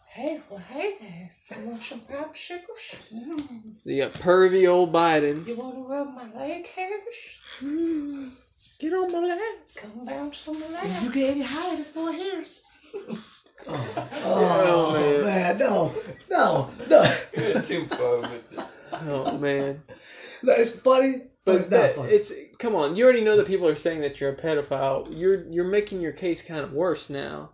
Hey, well, hey there. You want some popsicles? Mm. You got pervy old Biden. You want to rub my leg hairs? Get on my lap. Come bounce on my lap. you get any higher, there's more hairs. Oh, <laughs> Oh, oh, man. man. no, no, no. Too far with it. Oh man. No, it's funny, but, But it's not that, funny. it's come on. You already know that people are saying that you're a pedophile. You're you're making your case kind of worse now.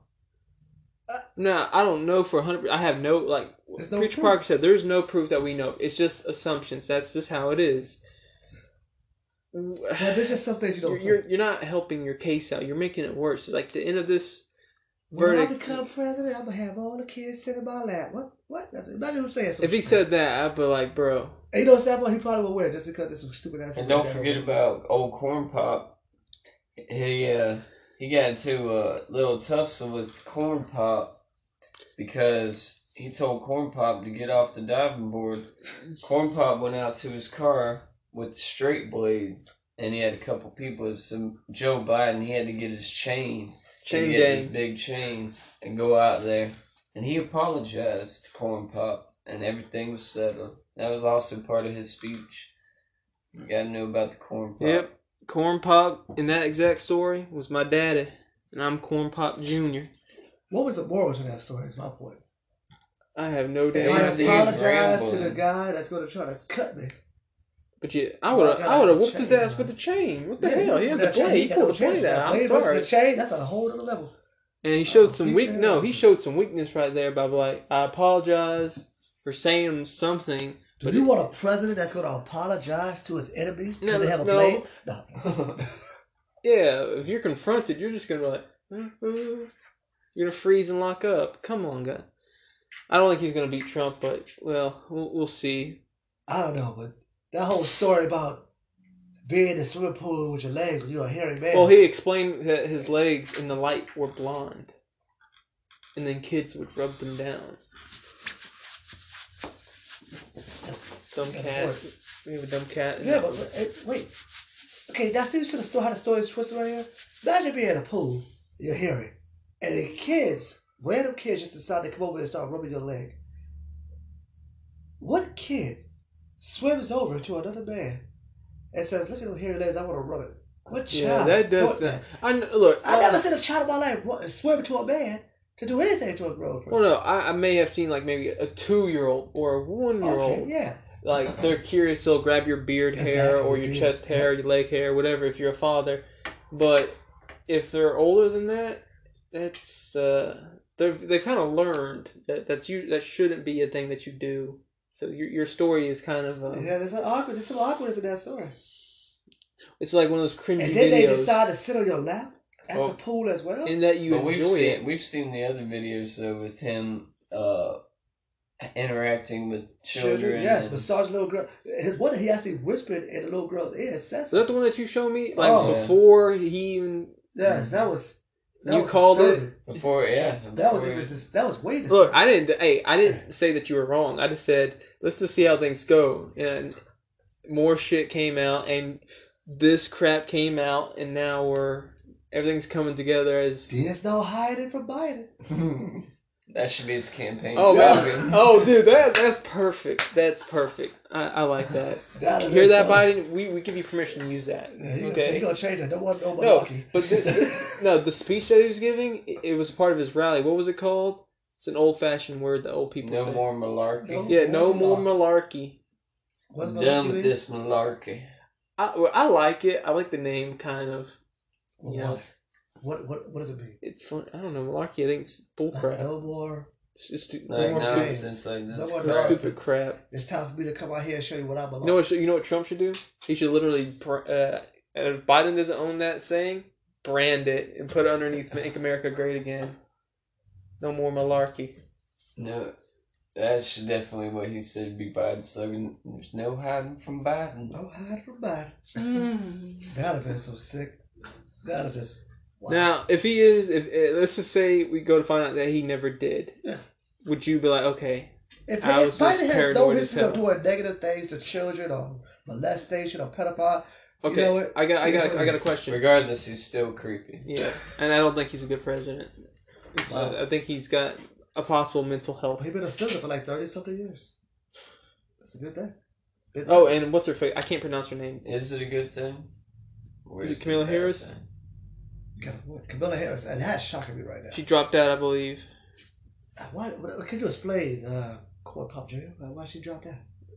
Uh, no, I don't know for hundred. I have no like. No Preacher proof. Parker said, "There's no proof that we know. It's just assumptions. That's just how it is." Well, there's just some things you don't you're say. you're not helping your case out. You're making it worse. Like the end of this When I become president, I'm gonna have all the kids sit in my lap. What? What? That's imagine him saying something. If he said that, I'd be like, "Bro, and you know what's that? He probably will wear just because it's some stupid ass. And don't forget about old Corn Pop. He uh he got into a little tussle with Corn Pop because he told Corn Pop to get off the diving board. Corn Pop went out to his car with straight blade, and he had a couple people. Some Joe Biden. He had to get his chain, chain to get his big chain, and go out there. And he apologized to Corn Pop, and everything was settled. That was also part of his speech. You gotta know about the Corn Pop. Yep, Corn Pop in that exact story was my daddy, and I'm Corn Pop Junior. What was the morals in that story? Is my point. I have no And Yeah, damn I he's- he's idea. apologize to the rambling. guy that's gonna try to cut me. But yeah, I Well, would I have, gotta I would have have whooped his chain, ass man. with the chain. What the Yeah, hell? He has a that chain. He pulled no the chance. out. I'm blade sorry. the chain, that's a whole other level. And he showed Uh, some he weak. can- No, he showed some weakness right there by like, I apologize for saying something. Do But you want a president that's gonna apologize to his enemies because No, they have a no. blade? No. <laughs> Yeah, if you're confronted, you're just gonna be like, "Uh, uh," you're gonna freeze and lock up. Come on, guy. I don't think he's gonna beat Trump, but well, we'll, we'll see. I don't know, but that whole story about being in the swimming pool with your legs, you're a hairy man. Well, he explained that his legs in the light were blonde, and then kids would rub them down. Dumb cat. We have a dumb cat. Yeah, but eh, wait. Okay, that seems to the story how the story is twisted right here. Imagine being in a pool, you're hairy, and the kids, random kids, just decide to come over and start rubbing your leg. What kid swims over to another man and says, "Look at those hairy legs, I want to rub it"? What yeah, child? that does. Sound, I look. I uh, never seen a child in my life swim to a man to do anything to a grown person. Well, no, I, I may have seen like maybe a two-year-old or a one-year-old. Okay, yeah. Like they're curious, they'll grab your beard hair Exactly, or your chest hair, your leg hair, whatever. If you're a father, but if they're older than that, that's uh, they've they kind of learned that that's you that shouldn't be a thing that you do. So your your story is kind of uh, Yeah, there's an awkward, there's some awkwardness in that story. it's like one of those cringy And then they decide to sit on your lap at Well, the pool as well. in that you but we've enjoy seen it. we've seen the other videos though with him uh interacting with children. yes, and- massage little girl. His one he actually whispered in the little girl's ear. Says Is that the one that you showed me? Like Oh. before he even yes, that was. That You was called it? before yeah. That was before even it- just, that was way. Look. I didn't. Hey, I didn't say that you were wrong. I just said let's just see how things go. And more shit came out, and this crap came out, and now we're everything's coming together as. There's no hiding from Biden. <laughs> that should be his campaign. Oh, Yeah. slogan. oh, dude, that that's perfect. That's perfect. I, I like that. <laughs> That You hear that, Biden? We we give you permission to use that. Yeah, he, gonna, Okay. he gonna change it. Don't want no No, malarkey. but the, <laughs> no, the speech that he was giving, it, it was part of his rally. What was it called? It's an old-fashioned word that old people say. No say. more malarkey. No. Yeah, no more malarkey. What's malarkey done with mean? this malarkey. I, well, I like it. I like the name, kind of. Well, Yeah. what? What what what does it mean? It's fun. I don't know malarkey. I think it's bullcrap. No more. It's just stu- Like no more stupid, nonsense like this. No crap. nonsense. stupid crap. It's time for me to come out here and show you what I'm You know what? You know what Trump should do? He should literally. br- Uh, if Biden doesn't own that saying, brand it and put it underneath "Make America Great Again." No more malarkey. No, that should definitely what he said be Biden's slogan. There's no hiding from Biden. No hiding from Biden. Mm. That'd have been so sick. That'd have just. Wow. Now, if he is, if uh, let's just say we go to find out that he never did, Yeah. would you be like, okay, If, I if was just Biden has no history of doing negative things to children or molestation or pedophile, okay, know what? I got, I got, what I got a question. Regardless, he's still creepy. Yeah, and I don't think he's a good president. Wow. I think he's got a possible mental health. he's been a senator for like thirty something years. That's a good thing. Good Oh, and what's her face? I can't pronounce her name. Is it a good thing? Or Is it a Kamala bad Harris? thing? God, what? Camilla Harris, and that's shocking me right now. She dropped out, I believe. Uh, Why? what- Could you explain, uh, Corn Pop Jr. Uh, why she dropped out?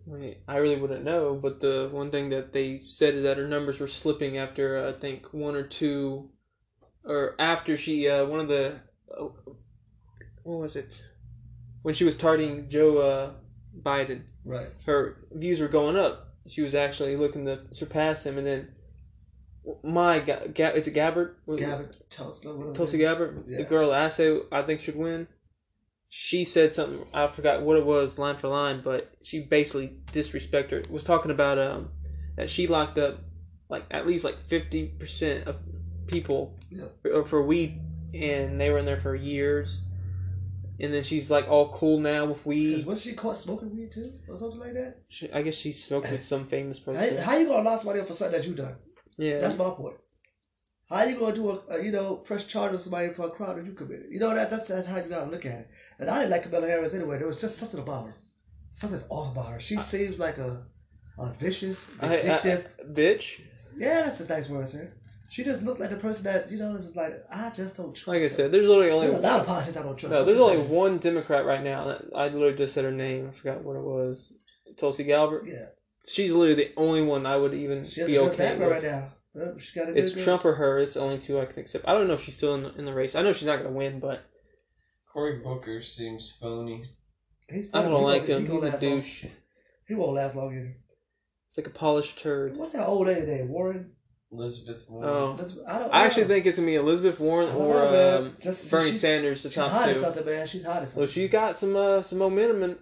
I, mean, I really wouldn't know, but the one thing that they said is that her numbers were slipping after uh, I think one or two, or after she uh, one of the, uh, what was it, when she was targeting Joe uh, Biden, Right. her views were going up. She was actually looking to surpass him, and then my Ga- Ga- is it Gabbard? Was Gavin Tulsi. whatever. Gabbard, Yeah. the girl I say I think should win. She said something I forgot what it was line for line, but she basically disrespected her. Was talking about um that she locked up like at least like fifty percent of people Yeah. for, for weed, and they were in there for years. And then she's like all cool now with weed. wasn't she caught smoking weed too, or something like that? She, I guess she smoked with <laughs> some famous How, person. how you gonna lock somebody up for something that you done? Yeah, That's my point. How you gonna do a, a you know press charge on somebody for a crime that you committed? You know that that's, that's how you gotta look at it. And I didn't like Camilla Harris anyway. There was just something about her. Something's off about her. She seems like a a vicious, I, I, vindictive. bitch. yeah, that's a nice word, sir. She just looked like the person that you know is just like I just don't trust. Like I said, there's literally only there's a lot of politicians I don't trust. No, there's only one Democrat right now. That I literally just said her name. I forgot what it was. Tulsi Gabbard. Yeah, She's literally the only one I would even she be okay with. right now. Yep, She got a It's good- Trump or her. It's the only two I can accept. I don't know if she's still in the, in the race. I know she's not going to win, but Cory Booker seems phony. He's I he don't like him. he He's a last long. douche. He won't last long either. It's like a polished turd. What's that old lady there, Warren. Elizabeth Warren. Oh, That's, I, don't, I actually know. think it's gonna be Elizabeth Warren or know, um, Just- Bernie she's- Sanders, the She's top hot at two. something, man. She's hot at something. So she got some uh, some momentum, and,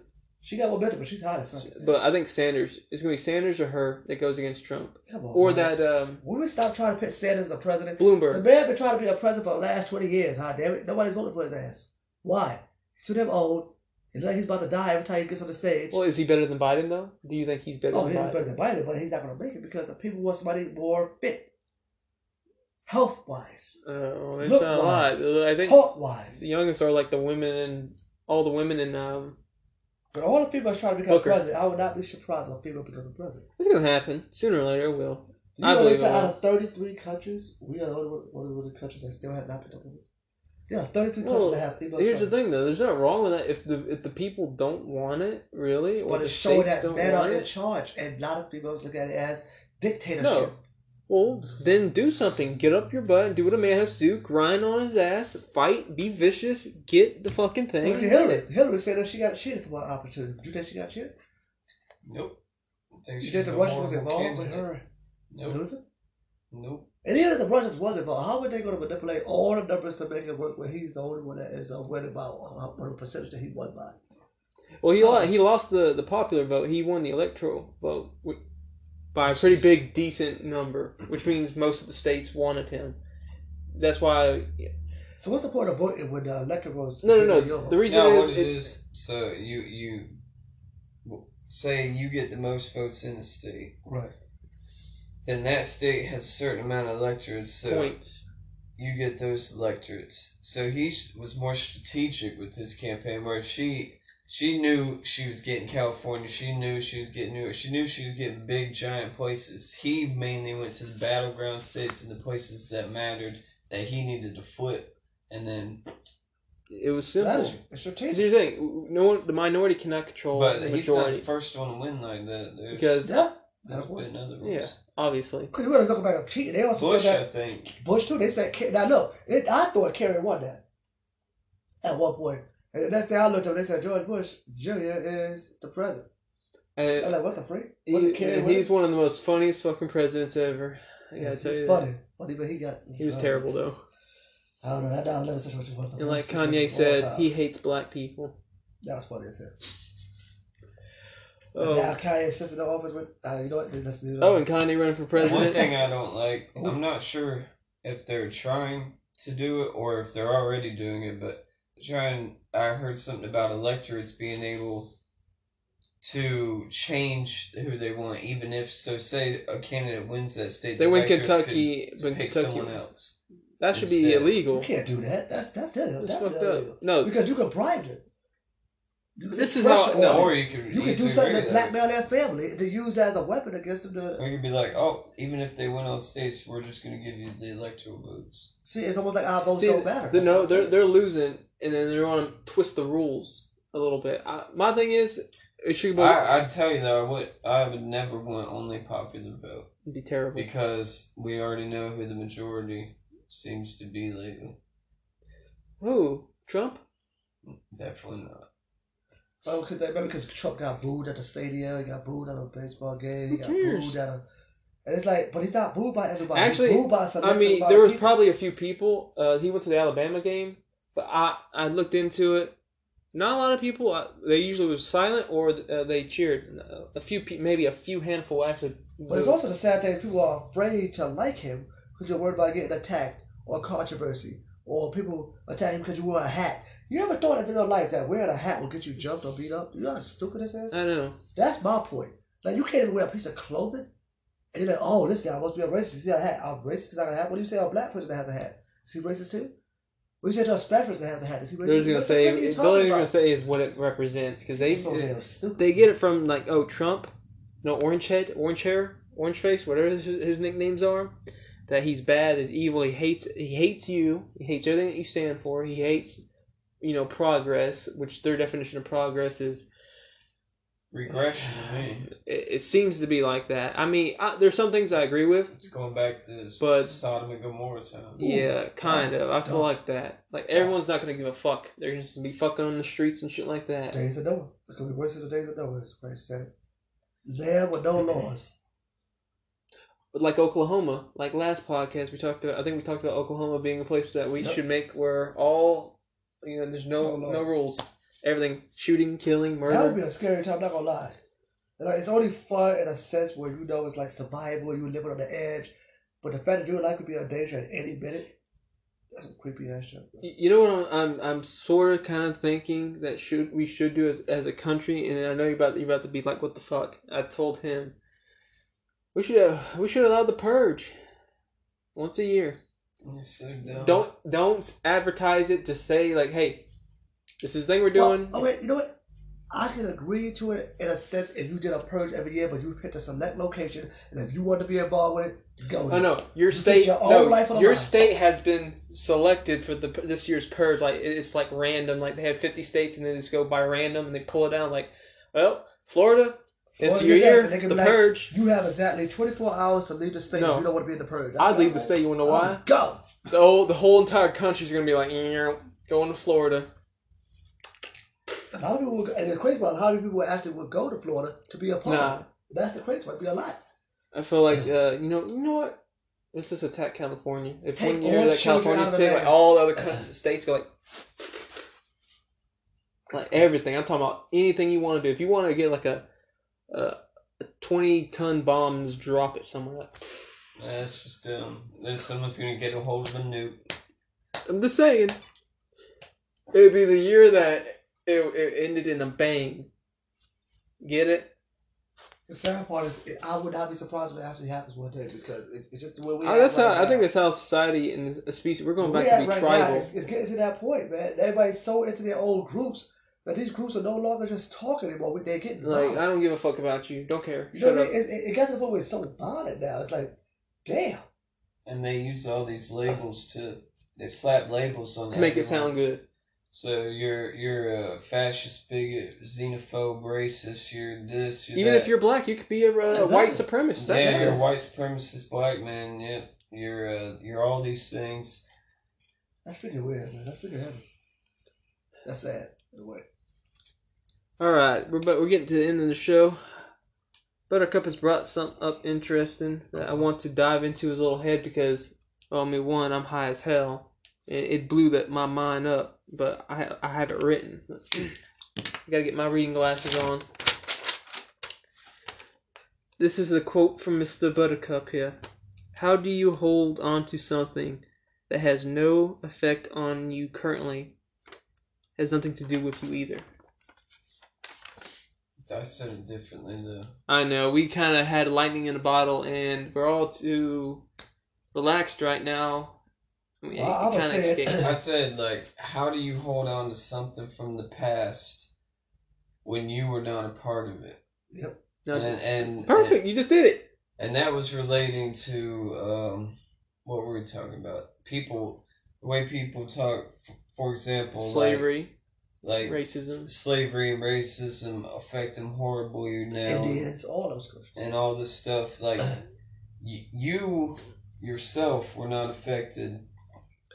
She got momentum, but she's hot at something. but I think Sanders it's gonna be Sanders or her that goes against Trump, Come on, or man. that um, When we stop trying to put Sanders as a president, Bloomberg. the man been trying to be a president for the last twenty years. Huh? Damn it, nobody's voting for his ass. Why? He's too damn old. He's like he's about to die every time he gets on the stage. Well, is he better than Biden though? Do you think he's better oh, than he's Biden? better than Biden, but he's not going to make it because the people want somebody more fit, health wise, Uh, well, Look not a lot. wise. I think talk wise. the youngest are like the women and all the women in um. But all the females trying to become Booker. president, I would not be surprised if a female becomes a president. It's gonna happen sooner or later. It will. You I know, they believe said it out of 33 countries, we are the only one, of the countries that still have not been done. Yeah, 33 Well, countries that have female Here's the thing, though. There's nothing wrong with that. If the if the people don't want it, really, or But the it's showing states that don't men want are in it, charge, and a lot of females look at it as dictatorship. No. Well, then do something. Get up your butt and do what a man has to do. Grind on his ass. Fight. Be vicious. Get the fucking thing. Look at and get Hillary. it. Hillary said that she got cheated for one opportunity. Do you think she got cheated? Nope. I think You she's think the Russians was involved with her Nope. losing? Nope. And even if the Russians was involved, how would they go to manipulate all the numbers to make it work when he's the only one that is uh, winning by uh, what the percentage that he won by? Well, he Oh. lost, he lost the, the popular vote. He won the electoral vote wi- by a pretty big, decent number, which mm-hmm. means most of the states wanted him. That's why. So what's the point of voting when uh, the electorate was No, no, no. The reason Now, is, it- it is, so you you say you get the most votes in the state, right? then that state has a certain amount of electorates, so points. you get those electorates. So he was more strategic with his campaign, where she she knew she was getting California, she knew she was getting New York, she knew she was getting big giant places. He mainly went to the battleground states and the places that mattered that he needed to flip, and then It was simple. Strategy. It's Because strategic. here's the thing: no one, the minority cannot control but the he's not the first one to win like that, dude. Because Yeah. Got a There's point. been other ones. Yeah, obviously. Because we're talking about cheating. They also Bush, said I that think. Bush too. They said Ke- now look, it, I thought Kerry won that at one point. And the next day I looked up, they said George Bush Jr. is the president. I'm And like, what the freak? he, Was it Kerry and he's one of the most funniest fucking presidents ever. I Yeah, gotta it's tell you. funny. Funny, but he got. He was uh, terrible though. I don't know. That 9 11 situation was And like Kanye said, he hates black people. That was funny as hell. Oh, Now Kanye sits in the office with. Uh, you know what? Let's do that. oh, and Kanye running for president. One thing I don't like. I'm not sure if they're trying to do it or if they're already doing it, but trying. I heard something about electorates being able to change who they want, even if so. Say a candidate wins that state, They the win Kentucky, but pick Kentucky. someone else. That should be illegal. You can't do that. That's that. that, It's that fucked illegal. up. No, Because you can bribe them. You can This is how- pressure no. Or you could You can do something to regulate blackmail their family to use as a weapon against them. To Or you could be like, oh, even if they win on states, we're just going to give you the electoral votes. see, it's almost like our votes See, don't matter. they- That's no, they're fair. they're losing, and then they're going to twist the rules a little bit. I, my thing is, it should be, I, I'd tell you though, I would, I would never want only popular vote It'd be terrible. because we already know who the majority seems to be lately. Who Trump? Definitely not. Oh, because they remember because Trump got booed at the stadium, he got booed at a baseball game, he got booed at a. And it's like, but he's not booed by everybody. Actually, he's booed by a select I mean, there was people. probably a few people. Uh, he went to the Alabama game, but I I looked into it. Not a lot of people. Uh, they usually was silent or uh, they cheered. A few, pe- maybe a few handful actually. But it's also the sad thing: people are afraid to like him because you're worried about getting attacked or controversy, or people attack him because you wear a hat. You ever thought in your life that wearing a hat will get you jumped or beat up? You know how stupid this is. I know. That's my point. Like you can't even wear a piece of clothing, and you're like, "Oh, this guy must be a racist. See a hat? I'm racist got a hat." What do you say a black person that has a hat? Is he racist too? What do you say to a Spanish person that has a hat? Is he racist? They're just gonna say. The only gonna say is what it represents because they so they get it from like oh Trump, no orange head, orange hair, orange face, whatever his, his nicknames are. That he's bad, is evil. He hates he hates you. He hates everything that you stand for. He hates you know progress, which their definition of progress is. Regression <sighs> to. It, it seems to be like that. I mean, I, there's some things I agree with. It's going back to But- Sodom and Gomorrah time. Yeah, kind of. I feel like that. Like everyone's not gonna give a fuck. They're just gonna be fucking on the streets and shit like that. Days of Noah. It's gonna be worse than the days of Noah. Is As Christ said it. Land with no laws. But like Oklahoma, like last podcast we talked about. I think we talked about Oklahoma being a place that we Yep. should make where all you know, there's no No no, rules. Everything, shooting, killing, murder. That would be a scary time. Not gonna lie. Like it's only fun in a sense where you know it's like survival. You living on the edge, but the fact that your life could be in danger at any minute. That's some creepy ass shit. bro. You know what I'm I'm, I'm sort of kind of thinking that should we should do as, as a country, and I know you're about you're about to be like, what the fuck? I told him we should have, we should allow the purge once a year. It's so. Don't don't advertise it. Just say like, hey, this is the thing we're doing. Well, oh wait, you know what? I can agree to it in a sense if you did a purge every year, but you picked a select location, and if you want to be involved with it, go. Oh no, your Just state. your no, life your state has been selected for the this year's purge. Like it's like random. Like they have fifty states, and they just go by random, and they pull it down. Like, well, Florida, it's your year. so they can The like, purge. You have exactly 24 hours to leave the state No. you don't want to be in the purge. I'd leave the state. You wanna know why? Oh, Go. The whole the whole entire country's gonna be like, "Yeah, going to Florida. A lot of people, would, and the crazy part, how many people actually would go to Florida to be a part Nah. of it. That's the crazy part. Be a lot. I feel like uh, you know, you know what? Let's just attack California. If Take one year that California's picked, like all the other states go like, like everything. I'm talking about anything you want to do. If you want to get like a, Uh, a, a 20 ton bomb and just drop it somewhere, That's just dumb. Then someone's gonna get a hold of a nuke. I'm just saying, it would be the year that it, it ended in a bang. Get it? The sad part is, it, I would not be surprised if it actually happens one day because it, it's just the way we. Oh, are that's how right I think now. that's how society and a species. We're going Where back we to be right now, tribal. it's, it's getting to that point, man. Everybody's so into their old groups that these groups are no longer just talking anymore. We- They're getting Like violent. I don't give a fuck about you. Don't care. You know Shut what I up. mean? It, it, it got to the point where it's so violent now. It's like, damn. And they use all these labels to they slap labels on To make it sound good. So you're you're a fascist, bigot, xenophobe, racist. You're this. You're Even that. if you're black, you could be a, a Exactly. white supremacist. yeah, That's you're a white supremacist black man. Yep, you're uh, you're all these things. That's freaking weird, man. That's freaking heavy. That's sad, in a way. All right, we're but we're getting to the end of the show. Buttercup has brought something up interesting that I want to dive into his little head because, well, I mean, one, I'm high as hell, and it blew that my mind up. But I I have it written. I <clears throat> gotta get my reading glasses on. This is a quote from Mr. Buttercup here. How do you hold on to something that has no effect on you currently? Has nothing to do with you either. I said it differently though. I know we kind of had lightning in a bottle, and we're all too relaxed right now. We Well, I kind of escaped. I said like, how do you hold on to something from the past when you were not a part of it? Yep. No, And and perfect. You just did it. and that was relating to um, what were we talking about? People, the way people talk. For example, Slavery, like, racism. slavery and racism affect them horribly now, Indians, all those questions. and all this stuff. Like uh. y- you yourself were not affected.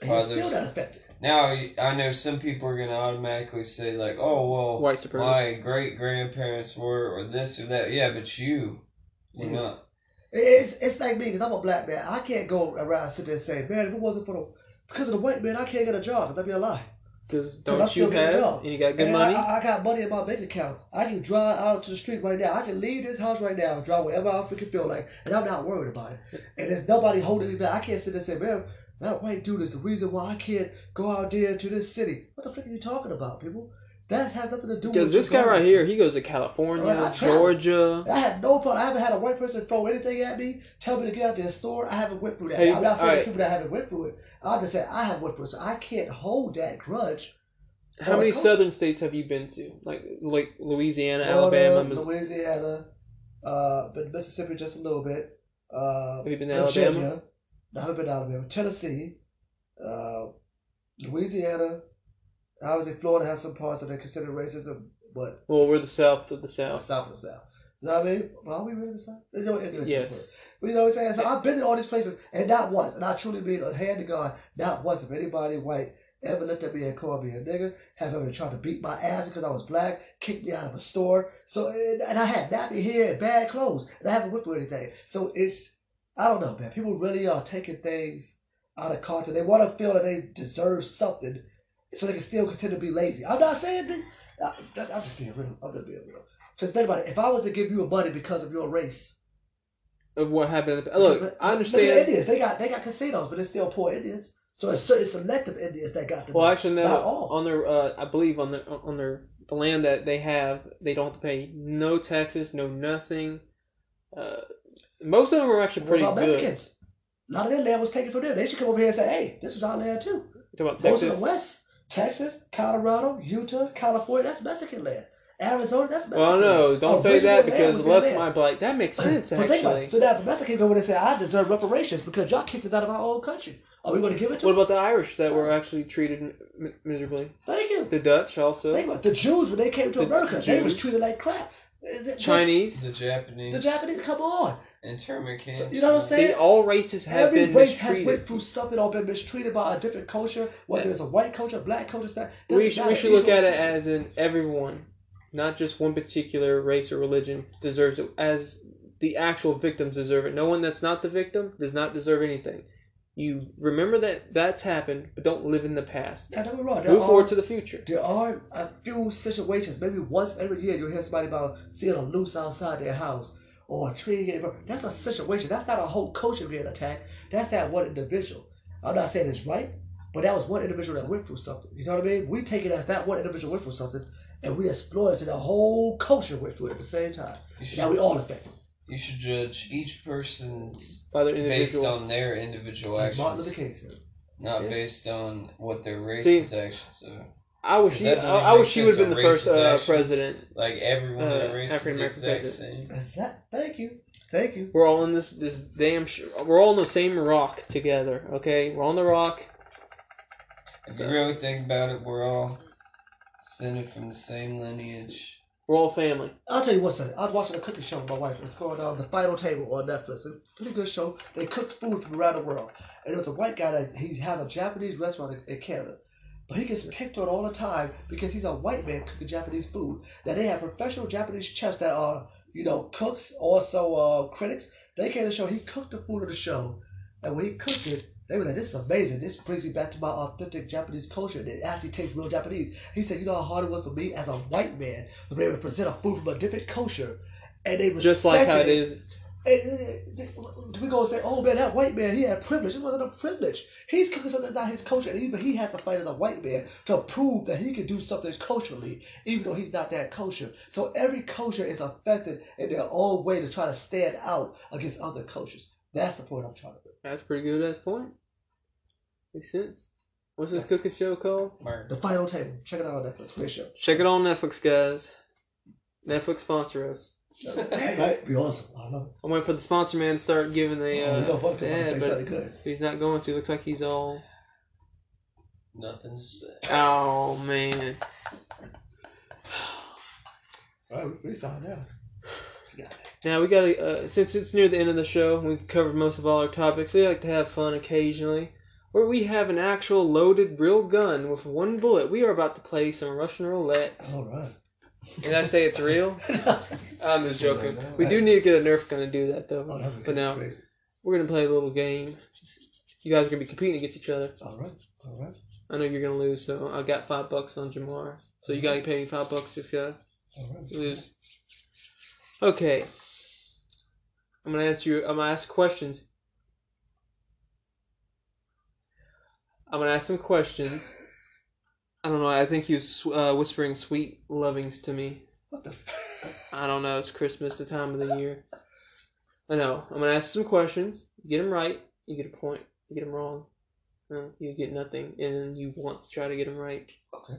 And you're still not affected. Now I know some people are gonna automatically say like, "Oh well, White supremacist. my great grandparents were, or this or that." Yeah, but you were Yeah. not. It's it's like me because I'm a black man. I can't go around and sit there and say, man, if it wasn't for the because of the white man, I can't get a job. That'd be a lie. Because I'm don't still you have? you got good And money. I, I, got money in my bank account. I can drive out to the street right now. I can leave this house right now and drive wherever I freaking feel like, and I'm not worried about it. And there's nobody holding me back. I can't sit there and say, man, that white dude is the reason why I can't go out there to this city. What the frick are you talking about, people? That has nothing to do with Because this guy right here, he goes to California, I. Georgia. I have no problem. I haven't had a white person throw anything at me, tell me to get out to the store. I haven't went through that. Hey, I'm not saying there's people that haven't went through it. I'm just saying I have went through it, so I can't hold that grudge. How many southern states have you been to? Like like Louisiana, Florida, Alabama. Louisiana, uh, but Mississippi just a little bit. Uh, Have you been to Virginia. Alabama? No, I haven't been to Alabama. Tennessee, uh, Louisiana. Obviously, Florida has some parts that they consider racism, but Well, we're the south of the south. south of the south. You know what I mean? Well, are we really the south? You know, Indian Yes. But you know what I'm saying? So I've been to all these places, and not once, and I truly mean on hand to God, not once if anybody white ever looked at me and called me a nigga, have ever tried to beat my ass because I was black, kicked me out of a store. So, and, and I had nappy hair and bad clothes, and I haven't went through anything. So it's, I don't know, man. People really are taking things out of context. They want to feel that they deserve something so they can still continue to be lazy. I'm not saying that. I'm just being real. I'm just being real. Because think about it. If I was to give you a money because of your race, Of what happened. Look, I understand. Indians. They got they got casinos, but it's still poor Indians. So it's certain selective Indians that got the Well, money. actually, no. Not all. On their, uh, I believe on their on their the land that they have, they don't have to pay no taxes, no nothing. Uh, most of them are actually What pretty about good. Mexicans? A lot of their land was taken from them. They should come over here and say, "Hey, this was our land too." You talking about Most of the West, Texas, Colorado, Utah, California, that's Mexican land. Arizona, that's Mexican. Well, no, don't say that because left land. my black. That makes <clears throat> sense But actually. it. So now the Mexican go in and say, "I deserve reparations because y'all kicked it out of our own country," are we going to give it to? What them? about the Irish that were actually treated miserably? Thank you. The Dutch also. Think about it. the Jews when they came to The America, they was treated like crap. Is it- Chinese. The Japanese The Japanese, come on. internment camps. So, you know what I'm saying? They, all races have Every been race has went through something or been mistreated by a different culture, whether it's a white culture, black culture, Spanish. we should, we should look at it as in everyone, not just one particular race or religion deserves it. As the actual victims deserve it. No one that's not the victim does not deserve anything. You remember that that's happened, but don't live in the past. Now, don't be wrong. There Move are, forward to the future. there are a few situations, maybe once every year, you'll hear somebody about seeing a loose outside their house or a tree getting burned. That's a situation. That's not a whole culture being attacked. That's that one individual. I'm not saying it's right, but that was one individual that went through something. You know what I mean? We take it as that one individual went through something, and we exploit it to the whole culture went through it at the same time. You Now we all affected. You should judge each person's By based individual. on their individual Like Martin actions, Luther King said. not Yeah. based on what their See- racist actions are. I wish he. That I, don't I make wish he would have been the on first racist uh, actions. president. Like everyone Uh, in the race is the African-American exact president. same. Is that? Thank you. Thank you. We're all in this this damn. Sh- we're all on the same rock together. Okay, we're on the rock. If you really think about it, we're all Descended from the same lineage. All family. I'll tell you what, son. I was watching a cooking show with my wife. It's called um, The Final Table on Netflix. It's a pretty good show. They cook food from around the world. And there's a white guy that he has a Japanese restaurant in, in Canada. But he gets picked on all the time because he's a white man cooking Japanese food. Now they have professional Japanese chefs that are, you know, cooks, also uh, critics. They came to the show. He cooked the food of the show. And when he cooked it, they were like, this is amazing. This brings me back to my authentic Japanese culture. And it actually tastes real Japanese. He said, you know how hard it was for me as a white man to be able to present a food from a different culture. And they Just like how it respected is. and, we gonna say, oh man, that white man, he had privilege. It wasn't a privilege. He's cooking something that's not his culture, and even he has to fight as a white man to prove that he can do something culturally, even though he's not that culture. So every culture is affected in their own way to try to stand out against other cultures. That's the point I'm trying to make. That's a pretty good ass point. Makes sense. What's this cooking show called? The final table. Check it out on Netflix. Great show. Check it on Netflix, guys. Netflix sponsor us. That might be awesome. I love it. I'm waiting for the sponsor man to start giving the. oh, Uh, you know, fuck, yeah, say but something good. he's not going to. Looks like he's all. Nothing to say. Oh man. All right, we freestyle now. What you got? Now we gotta. Uh, since it's near the end of the show, we've covered most of all our topics. We like to have fun occasionally. Where we have an actual loaded real gun with one bullet. We are about to play some Russian roulette. All right. Did I say it's real? <laughs> I'm just joking. We do need to get a Nerf gun to do that though. Oh, But now crazy. we're gonna play a little game. You guys are gonna be competing against each other. All right. All right. I know you're gonna lose, so I got five bucks on Jamar. So you gotta pay me five bucks if you All right. lose. Okay. I'm gonna answer you. I'm gonna ask questions. I'm gonna ask some questions. I don't know. I think he was uh, whispering sweet lovings to me. What the? F- I don't know. It's Christmas, the time of the year. I know. I'm gonna ask some questions. You get them right, you get a point. You get them wrong, you get nothing, and then you want to try to get them right. okay.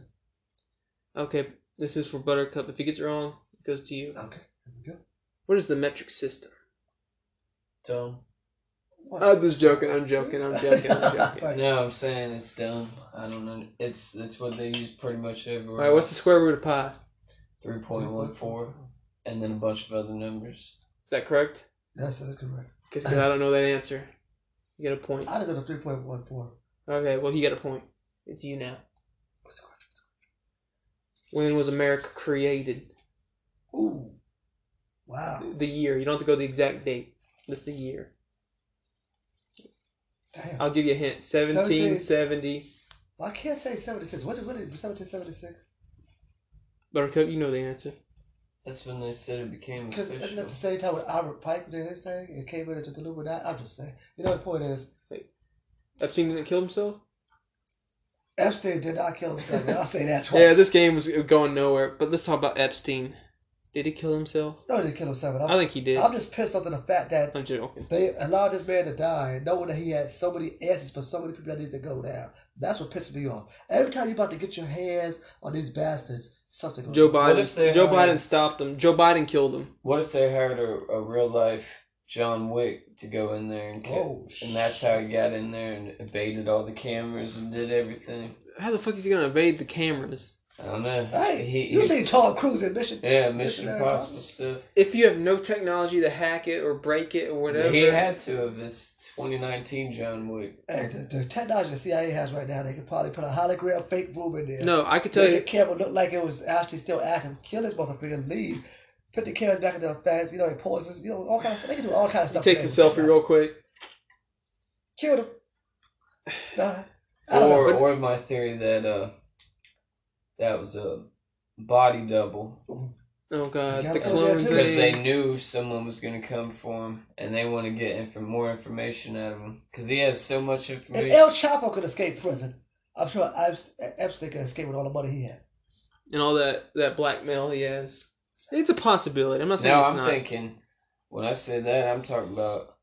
Okay, this is for Buttercup. If he gets it wrong, it goes to you. Okay. Here we go. What is the metric system? Dumb. What? I'm just joking. I'm joking. I'm joking. I'm <laughs> joking. Right. No, I'm saying it's dumb. I don't know. It's that's what they use pretty much everywhere. All right, What's the square root of pi? Three point one four, and then a bunch of other numbers. Is that correct? Yes, that's correct. Because I don't know that answer. You get a point. I just got a three point one four. Okay. Well, he got a point. It's you now. What's the question? When was America created? Ooh. Wow. The year. You don't have to go the exact date. Just the year. Damn. I'll give you a hint. 1770. Well, I can't say seventy six. What's it really? Seventeen seventy six. Buttercup, you know the answer. That's when they said it became Because official. isn't that the same time when Albert Pike did his thing? It came in into the Illuminati. I'm just saying. You know the point is, Epstein didn't kill himself? Epstein did not kill himself. I'll say that <laughs> twice. Yeah, this game was going nowhere. But let's talk about Epstein. Did he kill himself? No, he didn't kill himself. I think he did. I'm just pissed off at the fact that I'm joking. they allowed this man to die, knowing that he had so many answers for so many people that need to go down. That's what pisses me off. Every time you're about to get your hands on these bastards, something goes Joe wrong. What if Biden. Joe hired- Biden stopped them. Joe Biden killed them. What if they hired a, a real life John Wick to go in there and kill? Oh, and that's how he got in there and evaded all the cameras and did everything. How the fuck is he gonna evade the cameras? I don't know. Hey, he, you he's- seen Tom Cruise in Mission? Yeah, Mission Missionary Impossible stuff. If you have no technology to hack it or break it or whatever, He had to have. It's 2019 John Wick. Hey, the, the technology the CIA has right now, they could probably put a hologram fake room in there. no, I could tell Make the you. camera look like it was actually still active. Kill this motherfucker, leave. Put the cameras back in the fans, you know, it pauses, you know, all kinds of stuff. They can do all kinds of stuff. He stuff. takes a today with selfie real quick. technology. Killed him. <sighs> Nah, I don't Or, know. or my theory that uh, that was a body double Oh god, the clone there, too. because they knew someone was going to come for him and they want to get inf- more information out of him because he has so much information. If information. El Chapo could escape prison, I'm sure Epstein could escape with all the money he had. and all that that blackmail he has. It's a possibility. I'm not saying Now it's I'm not. thinking when I say that I'm talking about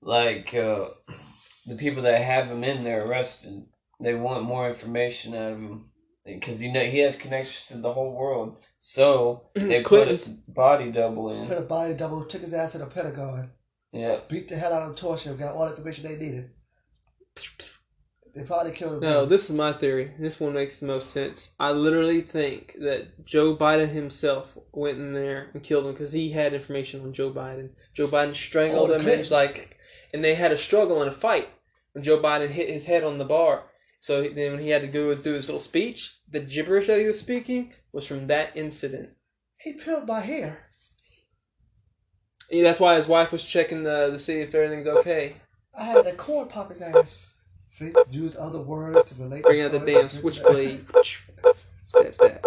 like uh, the people that have him in there arrested. They want more information out of him because you know he has connections to the whole world. So <clears throat> they put Clinton's- a body double in. Put a body double, took his ass to the Pentagon, Yeah, beat the hell out of him, tortured him, got all the information they needed. They probably killed him. No, this is my theory. This one makes the most sense. I literally think that Joe Biden himself went in there and killed him because he had information on Joe Biden. Joe Biden strangled Oh, him, and like, and they had a struggle and a fight when Joe Biden hit his head on the bar. So then when he had to go was do his little speech, the gibberish that he was speaking was from that incident. He peeled my hair. Yeah, that's why his wife was checking the to see if everything's okay. I had that corn pop his ass. See, use other words to relate. Bring out the damn switchblade. Stab, stab.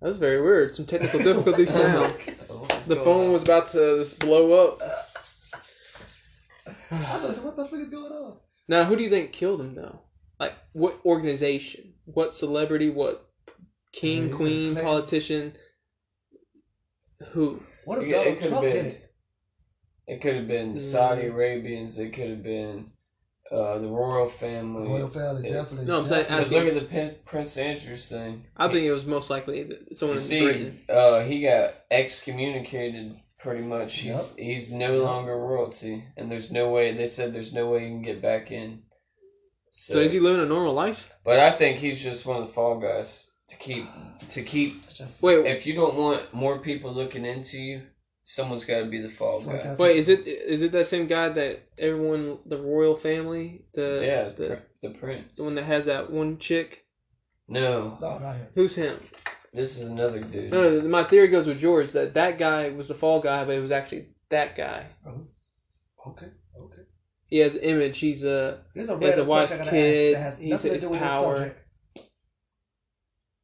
That was very weird. Some technical difficulty <laughs> sounds. Oh, the phone was about to just blow up. <sighs> I was like, what the fuck is going on? Now, who do you think killed him, though? Like, what organization? What celebrity? What king, Yeah, queen, Clintons. politician? Who? What if Yeah, it Donald could've Trump been- did it? It could have been the Mm. Saudi Arabians. It could have been uh, the royal family. Royal family, Yeah. definitely. No, I'm saying- definitely. Because look at the Prince, Prince Andrews thing. I think it was most likely that someone You in see, Britain. uh, he got excommunicated pretty much. He's Yep. he's no Yep. longer royalty, and there's no way. They said there's no way he can get back in. So, So is he living a normal life? But I think he's just one of the fall guys to keep to keep. Wait, If you don't want more people looking into you, someone's got to be the fall Someone's guy. wait, is it is it that same guy that everyone, the royal family, the Yeah, the, the, the prince. the one that has that one chick? No, No, not him. Who's him? This is another dude. No, no, my theory goes with George that that guy was the fall guy, but it was actually that guy. Oh, okay, okay. He has an image. He's a There's a He has a wife, question I gotta kid, ask that has he's- nothing to it's do with power. this.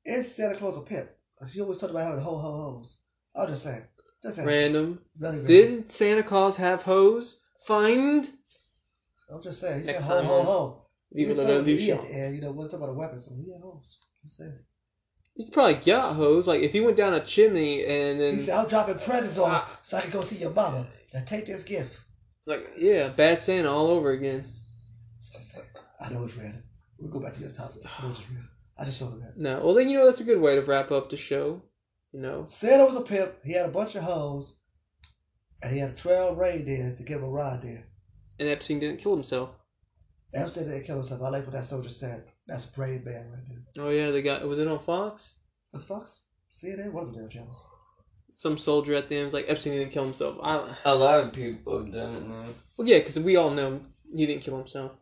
Is Santa Claus a pimp? Because you always talk about having ho ho hos. I'm just saying. Asking. random. Really, really. Did Santa Claus have hose? Find I'm just saying. He Next said ho ho ho. He people was that spelling don't do E shit. at the end, you know, was talking about a weapon, so he had hoes. Just saying. You probably got hose. Like if he went down a chimney and then He said, I'm dropping presents off Ah. so I can go see your mama. Now take this gift. like yeah, bad Santa all over again. Just saying. I know it's random. We'll go back to this topic. I know it's random. I just thought of that. No, well then you know that's a good way to wrap up the show. You know, Santa was a pimp. He had a bunch of hoes. And he had 12 reindeers to give him a ride there. and Epstein didn't kill himself. Epstein didn't kill himself. I like what that soldier said. That's brave man right there. Oh yeah, they got was it on Fox? Was Fox? CNN? One of the damn channels. Some soldier at the end was like Epstein didn't kill himself. I, A lot of people have done it now. well, yeah, because we all know he didn't kill himself.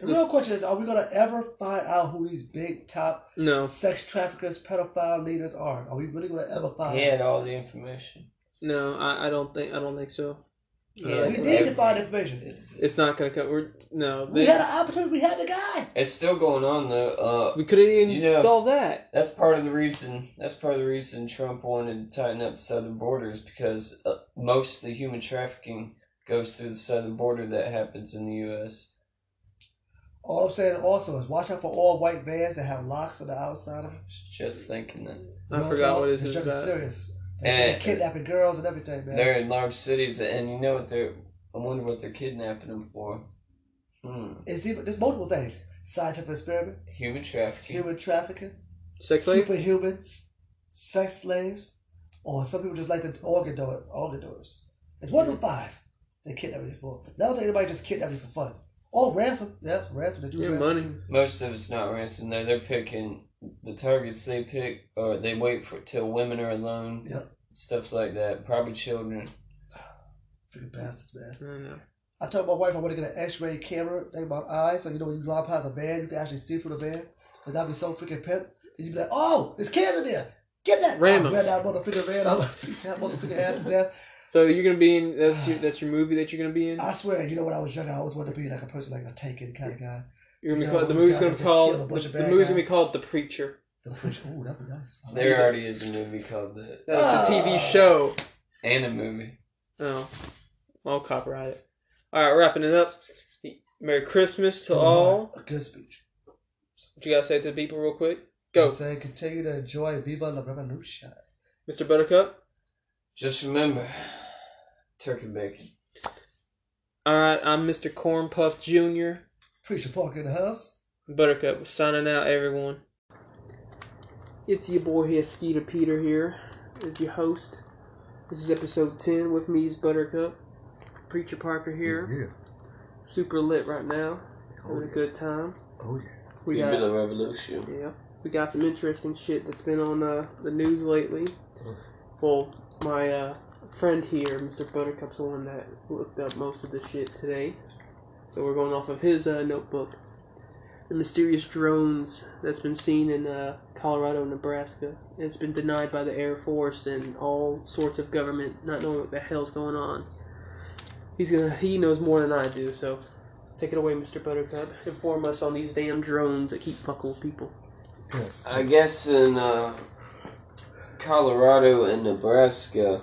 The real question is, are we gonna ever find out who these big top No, sex traffickers, pedophile leaders are? Are we really gonna ever find He out? had all the information. no, I, I don't think I don't think so. He Uh, We need to every- find information. It's not gonna come. We're, no, We had an opportunity. We had the guy. It's still going on though. Uh, we couldn't even You know- solve that. That's part of the reason. That's part of the reason Trump wanted to tighten up the southern borders because uh, most of the human trafficking goes through the southern border that happens in the U.S. All I'm saying also is watch out for all white vans that have locks on the outside of them. Just thinking that I Real forgot talk, what it this is about. serious. They And- kidnapping girls and everything, man. they're in large cities, and you know what they're. I wonder what they're kidnapping them for. Hmm. It's even there's multiple things: scientific experiment, Human trafficking. human trafficking, Sex slave. superhumans, sex slaves, or some people just like the organ donor, organ donors. It's one of the five they kidnap you for. But I don't think anybody just kidnap you for fun. Or ransom. Yes, ransom. They do Yeah, ransom money. Most of it's not ransom though. They're picking the targets they pick, or they wait for till women are alone. Yep. Stuff like that. Probably children. Freaking bastards, man. I know. I told my wife I want to get an X-ray camera in my eyes, so you know when you drive past a van, you can actually see through the van. Cause that'd be so freaking pimp. And you'd be like, "Oh, there's kids in there! Get that!" Ram Oh, 'em. Ran that motherfucker van. I'm like, beat that motherfucker ass to death. So you're gonna be in that's your that's your movie that you're gonna be in. I swear, you know when I was younger, I always wanted to be like a person like a taken kind of guy. You're gonna be Yeah, called, the movie's gonna be just a called bunch the, of the bad movie's gonna be called The Preacher. <laughs> The preacher. Ooh, that'd be nice. I like There that. already is a movie called that, That's a TV Ah. show. and a movie. Oh, I'll copyright it. All right, wrapping it up. Merry Christmas to Come all. A good speech. What you gotta say to the people real quick? Go, Say, continue to enjoy Viva la Revolution. Mr. Buttercup. Just remember, turkey bacon. All right, I'm Mr. Corn Puff Jr. Preacher Park in the house. Buttercup signing out, everyone. It's your boy here, Skeeter Peter here, as your host. This is episode 10 with me is Buttercup. Preacher Parker here. Yeah. Super lit right now. Oh Having a good time. Oh yeah. We Big bit got of revolution. yeah. We got some interesting shit that's been on uh, the news lately. Well, my uh, friend here, Mr. Buttercup's the one that looked up most of the shit today. So we're going off of his uh, notebook. The mysterious drones that's been seen in uh, Colorado and Nebraska. It's been denied by the Air Force and all sorts of government not knowing what the hell's going on. He's gonna he knows more than I do, so take it away, Mr. Buttercup. Inform us on these damn drones that keep fucking with people. Yes. I guess in uh, Colorado and Nebraska,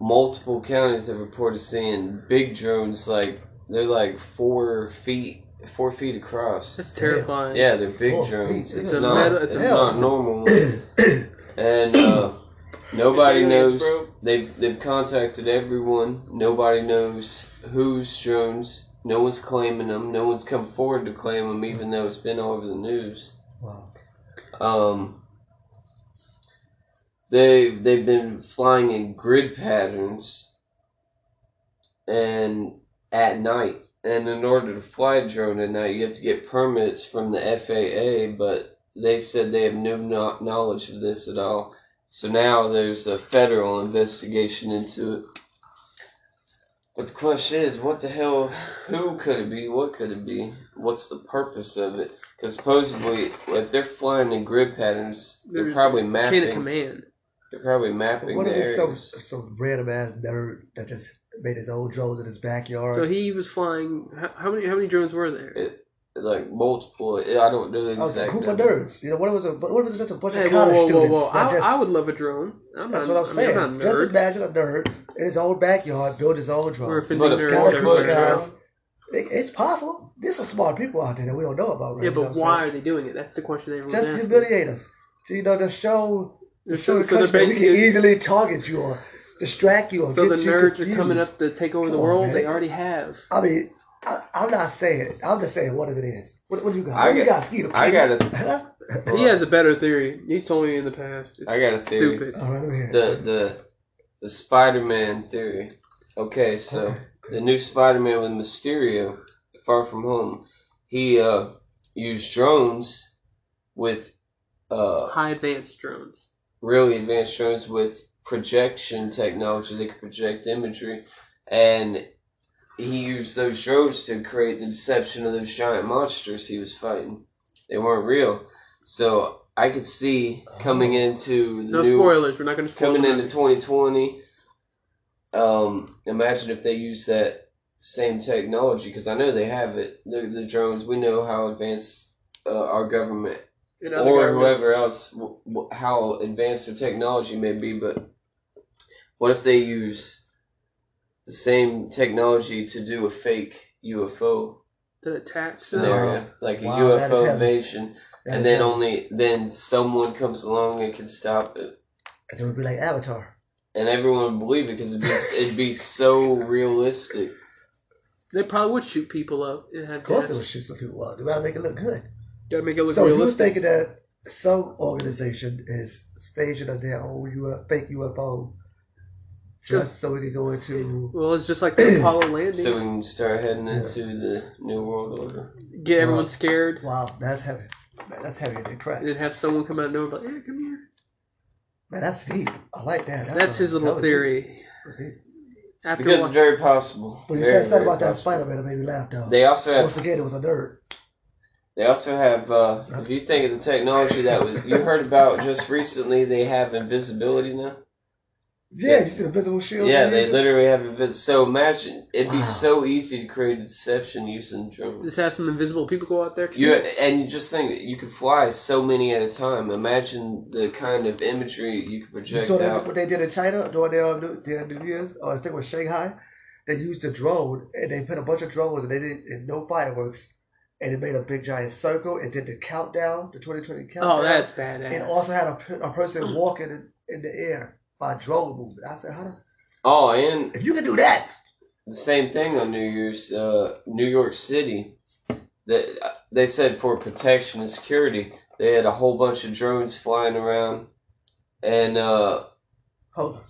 multiple counties have reported seeing big drones like they're like four feet, four feet across. That's terrifying. Yeah, they're big Four drones. feet. It's, It's a not. metal- it's it's a- not normal. and uh, <coughs> nobody knows. bro. They've they've contacted everyone. Nobody knows whose drones. No one's claiming them. No one's come forward to claim them, even though it's been all over the news. Wow. Um, they they've been flying in grid patterns, and at night. And in order to fly a drone at night, you have to get permits from the FAA. But they said they have no knowledge of this at all. So now there's a federal investigation into it. But the question is, what the hell? Who could it be? What could it be? What's the purpose of it? Because supposedly, if they're flying in grid patterns, they're There's probably Chain of command. They're probably mapping What the if it's some areas. some random ass nerd that just made his own drones in his backyard? So he was flying. How, how many? How many drones were there? It, like multiple. I don't know the oh, I a exact group of nerds. You know, what if it was a what if it was just a bunch Hey, of whoa, college whoa, whoa, students? whoa! that I, just, I would love a drone. I'm that's not, what I'm I saying. mean, I'm not just imagine a nerd in his own backyard build his own drone. We're offending But a nerds College everywhere. drone? It- It's possible. There's some smart people out there that we don't know about. Right Yeah, You know but why saying? are they doing it? That's the question everyone's Just to asking. humiliate us. To, you know, to show, The show So, the so they're country we can easily target you or distract you or So the you nerds are coming up to take over the Come on, world. man. They already have. I mean, I, I'm not saying it. I'm just saying what if it is. What, what do you got? I What do you got- got, Skeeter? I got a- <laughs> Huh? He has a better theory. He's told me in the past. It's I got a theory. Stupid. All right, let me hear it. the the the Spider-Man theory. Okay, so Okay. the new Spider-Man with Mysterio, Far From Home, he uh used drones with uh High advanced drones. really advanced drones with projection technology. They could project imagery, and he used those drones to create the deception of those giant monsters he was fighting. They weren't real, so I could see coming into the No new, spoilers. We're not going to spoil coming into 2020. Um, imagine if they use that same technology because I know they have it. The, the drones, we know how advanced uh, our government or governments. whoever else, w- w- how advanced their technology may be, but what if they use the same technology to do a fake UFO that attacks scenario, them. like a Wow, UFO invasion, and then heavy. only then someone comes along and can stop it, And it would be like Avatar. and everyone would believe it because it'd be, it'd be so realistic. They probably would shoot people up. and have Of course, they would shoot some people up. They gotta make it look good. Gotta make it look so you were realistic. thinking that some organization is staging a their own UFO, fake UFO just, Just- so we can go into. Well, it's just like the <clears throat> Apollo landing. So we can start heading Yeah. into the new world order. Get everyone Wow. scared, Wow, that's heavy. Man, that's heavier than crack. and have someone come out and know, like, "Yeah, come here." Man, that's deep. I like that. That's, a- his little that theory. deep. Deep. After Because it's watching, very possible. But you Very, said something very about that. Spider Man that made me laugh though. They also have Once again, it was a nerd. They also have, uh, if you think of the technology that was you heard about just recently, they have invisibility now. Yeah, you see the visible shield? Yeah, they're using? literally have invis. So imagine it'd be Wow. so easy to create a deception using drones. just have some invisible people go out there. You and you just think you could fly so many at a time. Imagine the kind of imagery you could You project saw that, out. what they did in China during their New, their New Year's? Or I think it was Shanghai. They used a drone and they put a bunch of drones and they did and no fireworks. And it made a big giant circle. It did the countdown, the 2020 countdown. oh, that's badass. And also had a, a person walking in, in the air by drone movement. I said, how the, Oh, and if you could do that, the same thing on New Year's, uh, New York City. That they said for protection and security, they had a whole bunch of drones flying around, and uh, hold on.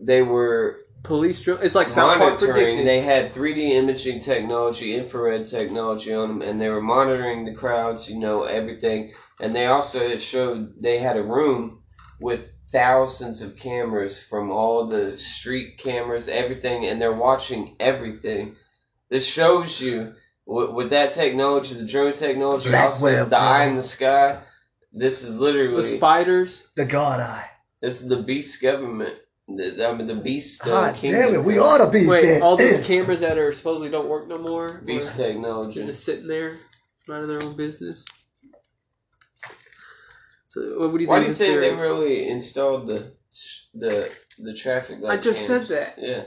they were police drill. It's like South Park predicted. They had 3D imaging technology, infrared technology on them, and they were monitoring the crowds. You know everything, and they also showed they had a room with thousands of cameras from all the street cameras, everything, and they're watching everything. This shows you with, with that technology, the drone technology, Black also web, the eye in the sky. This is literally the spiders. The God Eye. this is the beast government. The, I mean, the beast. Uh, God kingdom. damn it, we are the beast Wait, then. all those cameras that are supposedly don't work no more. beast They're technology. just sitting there, minding their own business. So, what do you Why think? do you think their- they really installed the the the traffic light? I just said that. Yeah,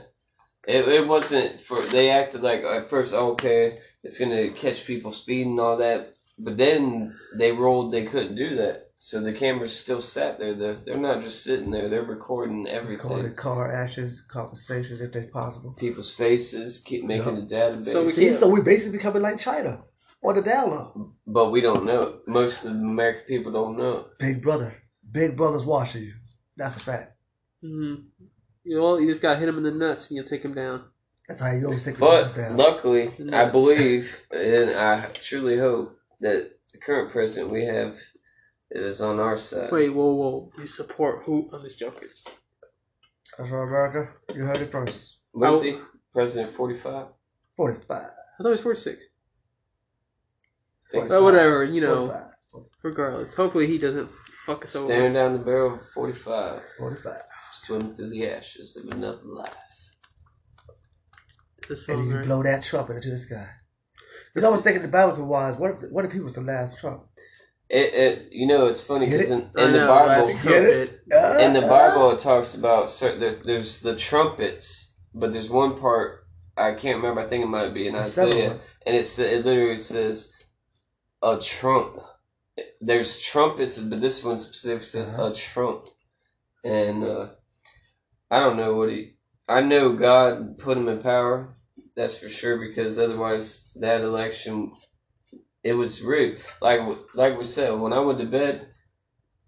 it, it wasn't for. They acted like at first, okay, it's gonna catch people speeding and all that, but then they rolled. They couldn't do that, so the cameras still sat there. They're they're not just sitting there. They're recording everything. Recorded car ashes, conversations if they possible. People's faces, keep making a database. So we See, so we basically becoming like China or the down low. but we don't know. it. Most of the American people don't know. it. Big brother, big brother's watching you. That's a fact. Mhm. You know, you just got to hit him in the nuts and you'll take him down. That's how you always take the But business down. luckily, I believe and I truly hope that the current president we have is on our side. Wait, whoa, whoa. You support who? on this just joking. That's right, America. You heard it first. What is I- he? President 45? 45. I thought it was 46. But whatever, you know, 45. regardless. Hopefully he doesn't fuck us over. Staring down the barrel of 45, 45. swimming through the ashes of another life. It's a And song, you right? blow that trumpet into the sky. You know, I was thinking about it wise. What if, what if he was the last Trump? It, it, you know, it's funny because in, in the know, Bible, Get trumpet. in the Bible, it talks about certain. There, there's the trumpets, but there's one part I can't remember. I think it might be in the seventh Isaiah, and it's it literally says a trump. There's trumpets, but this one specifically says Uh-huh. a trump, and uh, I don't know what he. I know God put him in power. That's for sure because otherwise that election, it was rude. Like like we said, when I went to bed,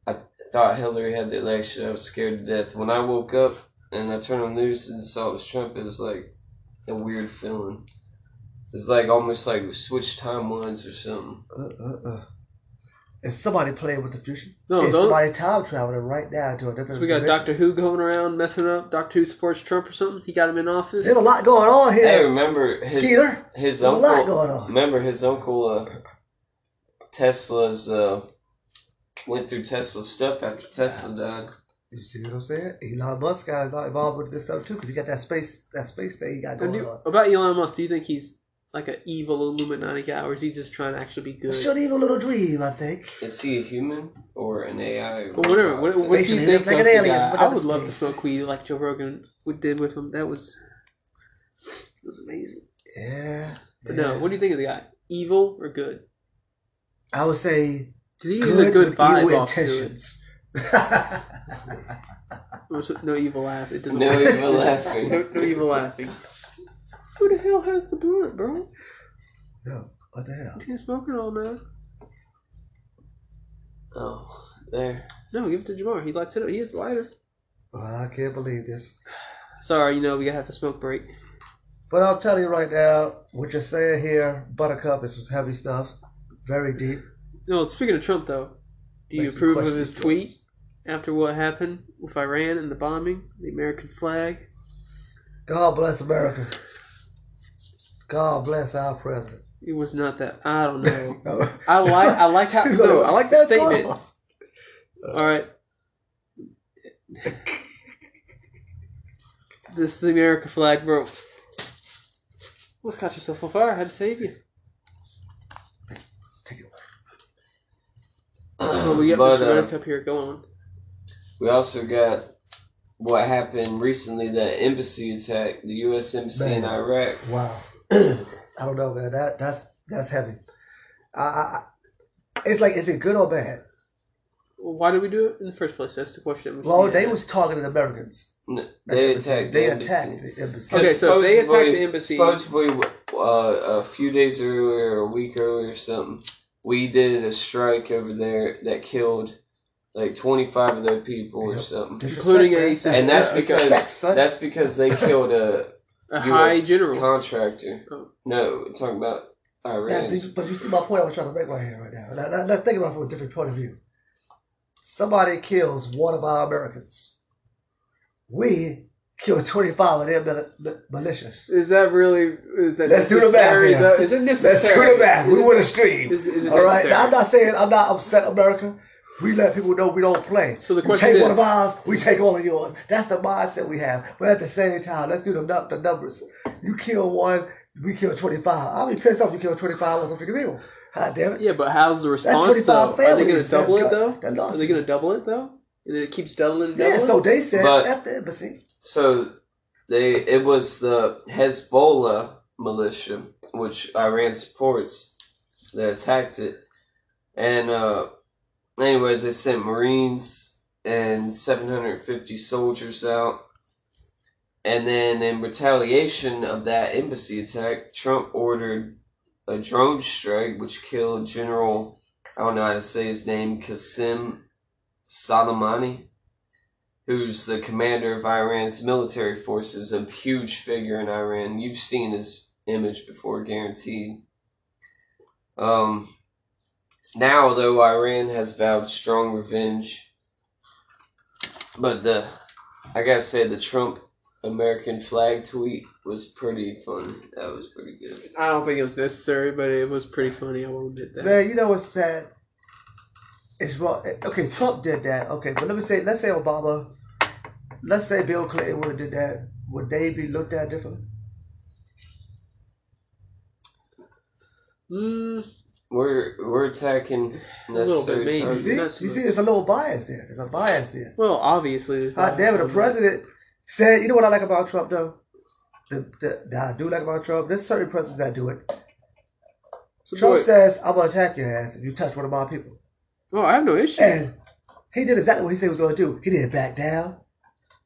I thought Hillary had the election. I was scared to death. When I woke up and I turned on the news and saw it was Trump, it was like a weird feeling. It's like almost like we switched timelines or something. Uh, uh, uh. Is somebody playing with the future? No, is don't. somebody time traveling right now to a different So we got dimension? Doctor Who going around messing up. Doctor Who supports Trump or something. He got him in office. There's a lot going on Hey, here. remember his Skeeter, his there's a lot uncle? going on. Remember his uncle uh, Tesla's uh, went through Tesla's stuff after Tesla died. You see what I'm saying? Elon Musk got involved with this stuff too because he got that space that space thing he got going do- on. about Elon Musk, do you think he's like an evil Illuminati guy, or is he just trying to actually be good? It's your evil little dream, I think. Is he a human or an AI? Well, whatever. What, what do you think like of an the alien, guy? I would love to smoke weed like Joe Rogan would did with him. That was it was amazing. Yeah. But yeah. no, what do you think of the guy? Evil or good? I would say Because he good, a good vibe evil off to it. No, No evil laugh. It doesn't No work. evil <laughs> laughing. no, no evil laughing. Who the hell has the blunt, bro? no, what the hell? You can't smoke it all now. Oh, there. No, give it to Jamar. He lights it up. He is lighter. Well, I can't believe this. Sorry, you know we gotta have a smoke break. But I'll tell you right now, what you're saying here, Buttercup, is some heavy stuff. Very deep. No, speaking of Trump though, do you Make you approve of his tweet choice. after what happened with Iran and the bombing, the American flag? God bless America. God bless our president. It was not that. I don't know. No. <laughs> I like. I like how. No, I like that statement. gone. All right. This is the America flag, bro. What's caught yourself on fire? I had to save you. Take it away. Oh, we got but Mr. uh, up here. Go on. we also got what happened recently the embassy attack, the U.S. embassy in Iraq. Wow. <clears throat> I don't know, man. That that's that's heavy. I, I, I- it's like, is it good or bad? Why did we do it in the first place? That's the question. we Well, they asking. was targeting Americans. N- They attacked the They embassy. attacked the embassy. Okay, so they attacked the embassy. Supposedly, uh, a few days earlier, a week earlier, or something, we did a strike over there that killed like twenty five of their people or something. Including a- And that's because that's because they killed a A high US general. contractor. Oh. No, I'm talking about Now, Iran. do you- but you see my point I was trying to make right here, right now. Now, now, let's think about it from a different point of view. Somebody kills one of our Americans. We kill 25 of their mil- mil- militias. Is that really? Is that Let's do the math necessary? here. though? Is it necessary? Let's necessary? do the math. Is We it- win a stream. Is, is it All right. necessary? Now, I'm not saying I'm not upset, America. We let people know we don't play. So the question You question take one of ours, we take all of yours. That's the mindset we have. But at the same time, let's do the, the numbers. You kill one, we kill 25. I'll be pissed off if you kill 25 of freaking people. God damn it. Yeah, but how's the That's response 25 though? Are they going to double it though? got- that lost Are they going to double it though? And it keeps doubling and Yeah, doubling. so they said But- that's the embassy. So they it was the Hezbollah militia, which Iran supports, that attacked it. And uh anyways, they sent Marines and 750 soldiers out. And then in retaliation of that embassy attack, Trump ordered a drone strike which killed General I don't know how to say his name, Qasem Soleimani who's the commander of Iran's military forces, a huge figure in Iran. You've seen his image before, guaranteed. Um, now, though, Iran has vowed strong revenge, but the I gotta say the Trump American flag tweet was pretty fun. That was pretty good. I don't think it was necessary, but it was pretty funny. I will admit that. Man, you know what's sad? It's wrong. Okay, Trump did that. Okay, but let me say, let's say Obama, let's say Bill Clinton would have did that. Would they be looked at differently? Mm, We're we're attacking A little bit, necessary maybe. You targets. see, you much. see, there's a little bias there. There's a bias there. well, obviously. there's God damn it, the bias on president said, you know what I like about Trump though? The, the, that I do like about Trump, there's certain presidents that do it. So, Trump boy, says, I'm gonna attack your ass if you touch one of my people. oh, I have no issue. And he did exactly what he said he was gonna do. He didn't back down.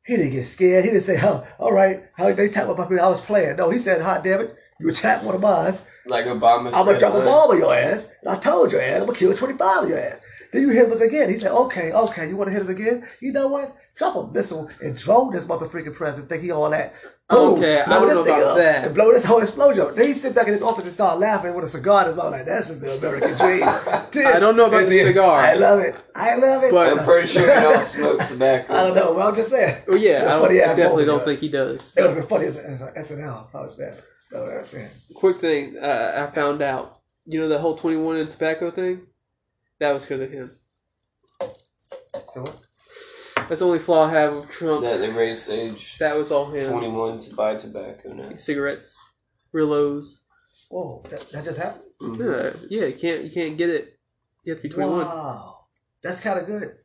He didn't get scared. He didn't say, oh, all right, how they attack one of my people, I was playing. No, he said, hot damn it, you attack one of mine, Like Obama. I'm gonna drop a line. bomb on your ass. And I told your ass, I'm gonna kill 25 of your ass. Then you hit us again. He said, okay, okay, you wanna hit us again? You know what? Drop a missile and drone this motherfucking president. Think he all that. Okay, I blow don't this know thing about up that. And blow this whole explosion up. Then he sit back in his office and start laughing with a cigar in his mouth. Like, this is the American <laughs> dream. I don't know about is the it. cigar. I love it. I love it. But- I'm pretty sure he don't smoke tobacco. I don't know. Well, I'm just saying. Well, yeah, I, don't, I definitely don't though. think he does. It would have been funny as, as, as SNL. Probably that. That's what Quick thing, uh, I found out. You know the whole 21 and tobacco thing? That was because of him. So what? That's the only flaw I have with Trump. that they raised age That was all him. 21 to buy tobacco now. Cigarettes, Rillos. Whoa, that, that just happened? Mhm. Yeah, yeah, you can't you can't get it. You have to be 21. Wow. That's kind of good.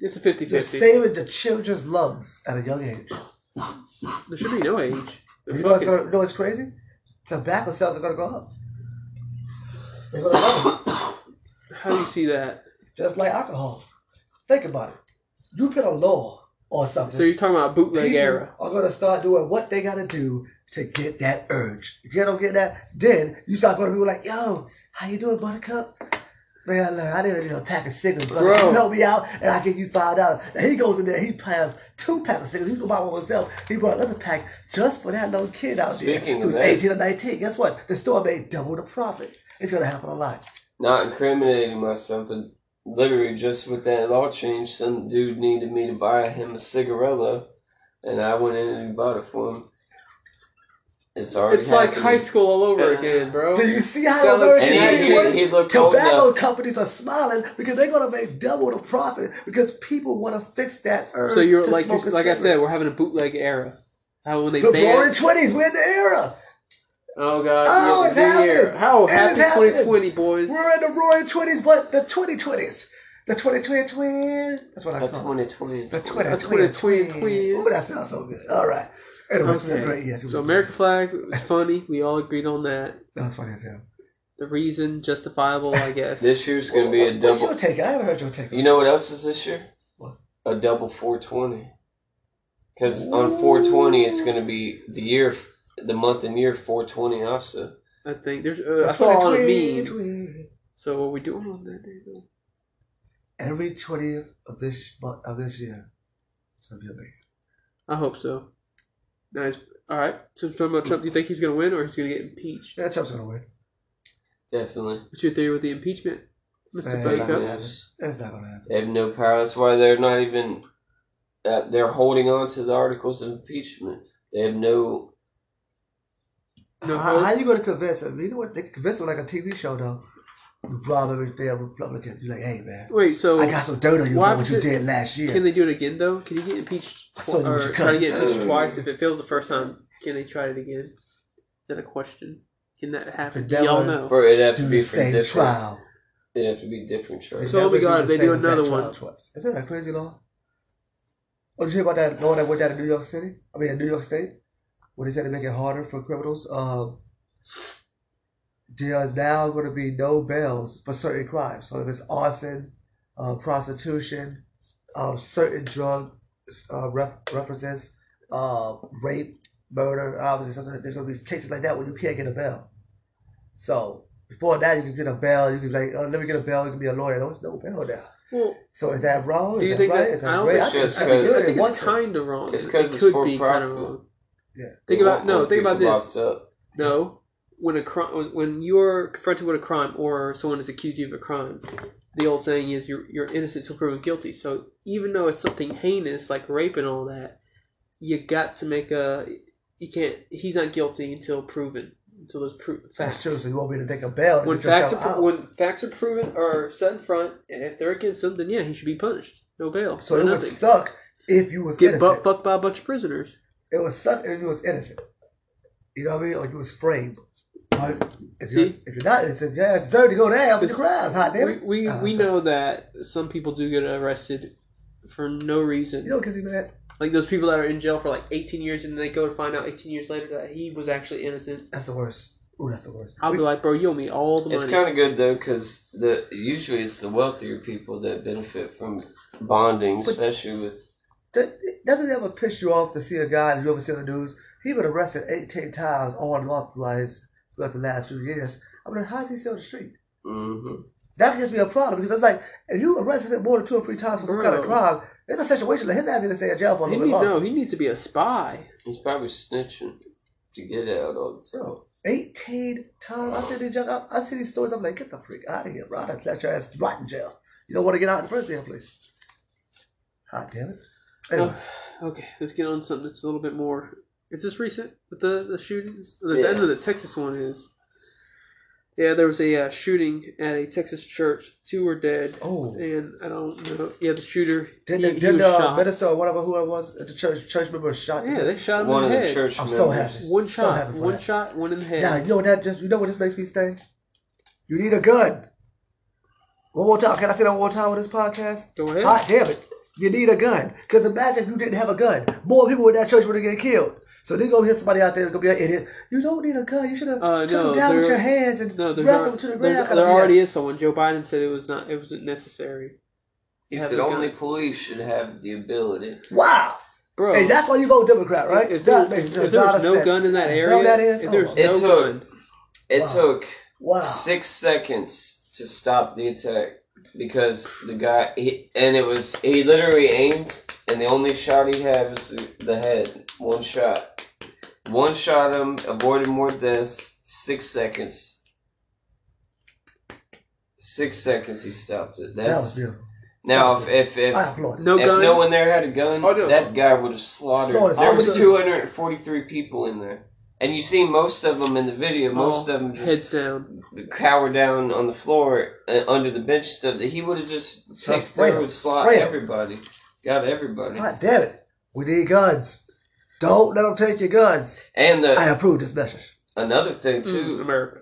It's a 50 You're saving the children's lungs at a young age. There should be no age. You know what's, gonna, you know what's crazy? Tobacco sales are going to go up. They're going to go up. <coughs> How do you see that? Just like alcohol. Think about it. You put a law or something. So you're talking about bootleg people era. are going to start doing what they got to do to get that urge. If you don't get that, then you start going to people like, yo, how you doing, Buttercup? Man, I didn't need a pack of cigarettes, but help me out, and I give you five dollars. And he goes in there, he has two packs of cigarettes. He can buy one himself. He brought another pack just for that little kid out there Speaking of who's 18 or 19. Guess what? The store made double the profit. It's going to happen a lot. Not incriminating myself, but literally just with that law change, some dude needed me to buy him a cigarella, and I went in and bought it for him. It's already It's like high school all over again, bro. Do you see how Sell American And he- he- he Tobacco enough. companies are smiling because they're going to make double the profit because people want to fix that urge. So you're to like smoke you a like I said, we're having a bootleg era. How when they the ban? roaring twenties, we're in the era. Oh god, Oh, yeah, it's happening. year. How It happy 2020, boys? We're in the roaring twenties, but the twenty twenties, the twenty twenty twin. That's what I A call it. 2020. The twenty A twenty 2020 twin. twin. Ooh, that sounds so good. All right. Anyway, Okay. great. Yes, So was- American flag was funny. We all agreed on that. That was funny as hell. The reason justifiable, I guess. <laughs> This year's going to be a What's your double. take? I haven't heard your take. You know what else is this year? What? A double 420. Because on 420, it's going to be the year, the month and year 420 also. I think there's. Uh, I saw on a meme. So what we doing on that day though? every 20th of this month of this year. It's gonna be amazing. I hope so. Nice. All right. So talking about Trump, do you think he's gonna win or he's gonna get impeached? Yeah, Trump's gonna win. Definitely. What's your theory with the impeachment, Mister Man, Fake it's not gonna happen. It's not gonna happen. They have no power. That's why they're not even. Uh, they're holding on to the articles of impeachment. They have no. No how, hope? how you gonna convince them? You know what? They can convince them like a TV show though. You rob every damn Republican. You're like, hey man, Wait. So I got some dirt on you why about what you would you- did last year. Can they do it again though? Can you get impeached I tw- saw you with or your try to get impeached twice? If it fails the first time, can they try it again? Is that a question? Can that happen? Could Do y'all never know? For it'd have to be for same different. trial. It'd have to be different trials. So, oh my Never God, the they do another trial one. Twice. Isn't that a crazy law? Oh, did you hear about that law that went down in New York City? I mean, in New York State, where they said to make it harder for criminals. Um, there's now going to be no bails for certain crimes. So if it's arson, uh, prostitution, um, certain drug uh, ref- references, uh, rape, murder, obviously, something, there's going to be cases like that where you can't get a bail. So before that, you can get a bail. You can be like, oh, let me get a bail. You can be a lawyer. There's no bail now. Well, So is that wrong? Do you is think that right? that- Is I don't great? think think it's it's good because- I think one it's kind of wrong. It's It 'cause it's could for be kind of profit. wrong. Yeah. Think about no. Think about this. Up. No, when a crime, when, you're confronted with a crime or someone is accused you of a crime, the old saying is you're you're innocent until proven guilty. So even though it's something heinous like rape and all that, you got to make a. You can't. He's not guilty until proven. Until there's proof That's facts. true. So you want me to take a bail? When facts are pro- when facts are proven or set in front, and if they're against him, then yeah, he should be punished. No bail. so it would suck if you was Get innocent. butt fucked by a bunch of prisoners. It would suck if you was innocent. You know what I mean? Like you was framed. But if you're, See? if you're not innocent, yeah, it's deserve to go down for the This- crimes. Hot damn We it. we, Ah, we sorry. know that some people do get arrested for no reason. You know, because he man, Like those people that are in jail for like 18 years and they go to find out 18 years later that he was actually innocent. that's the worst. Ooh, that's the worst. I'll We- be like, bro, you owe me all the money. It's money. kind of good though, because the usually it's the wealthier people that benefit from bonding, But- especially with. That- Doesn't it ever piss you off to see a guy that you ever see on the news? He been arrested 18 times on and off throughout, his, throughout the last few years. I mean, how's he still on the street? hmm That gives me a problem because it's like, if you arrested him more than two or three times for some kind of crime, it's a situation that his ass need to stay in jail for a he little need, bit longer. no, he needs to be a spy. He's probably snitching to get out all the time. Bro, 18 times. I see these young, I, I see these stories. I'm like, get the freak out of here, bro. That's let your ass rot in jail. You don't want to get out in the first damn place. Hot damn it. Anyway, Oh, okay, let's get on something that's a little bit more. Is this recent with the the shootings? The Yeah. end of the Texas one is. Yeah, there was a uh, shooting at a Texas church. Two were dead, oh, and I don't know. Yeah, the shooter. did he, the, he did was the uh, shot. minister whatever who it was at the church church member was shot? Yeah, they shot him One in of the the head. church I'm members. so happy. One So shot, happy one that. shot, one in the head. Now you know what that just you know what this makes me say? You need a gun. One more time. Can I say that one more time on this podcast? Go ahead. Hot damn it. You need a gun. Because imagine if you didn't have a gun. More people in that church would have get killed. So they gonna hear somebody out there gonna be an idiot. You don't need a gun. You should have Uh, took no, them down with your hands and No, there's wrestled al- to the ground. there already is someone. Joe Biden said it was not. It wasn't necessary. He said a gun. only police should have the ability. Wow. Bro, Hey, that's why you vote Democrat, right? if, that there, makes if a there was no sense. gun in that You area, know what that is? if there's Oh, It no took- gun, It Wow. took wow. six seconds to stop the attack because the guy he, and it was he literally aimed and the only shot he had was the, the head one shot one shot him avoided more deaths six seconds six seconds he stopped it That that's beautiful. now if if, if, no if no one there had a gun Oh, no. that guy would have slaughtered Slaughtered there was 243 people in there and you see most of them in the video most Oh, of them just heads down. cower down on the floor uh, under the bench stuff. That he would have just Just picked through and slot Spray him. everybody. Got everybody. God damn it. We need guns. Don't let them take your guns. And the I approve this message. another thing Mm, too, America.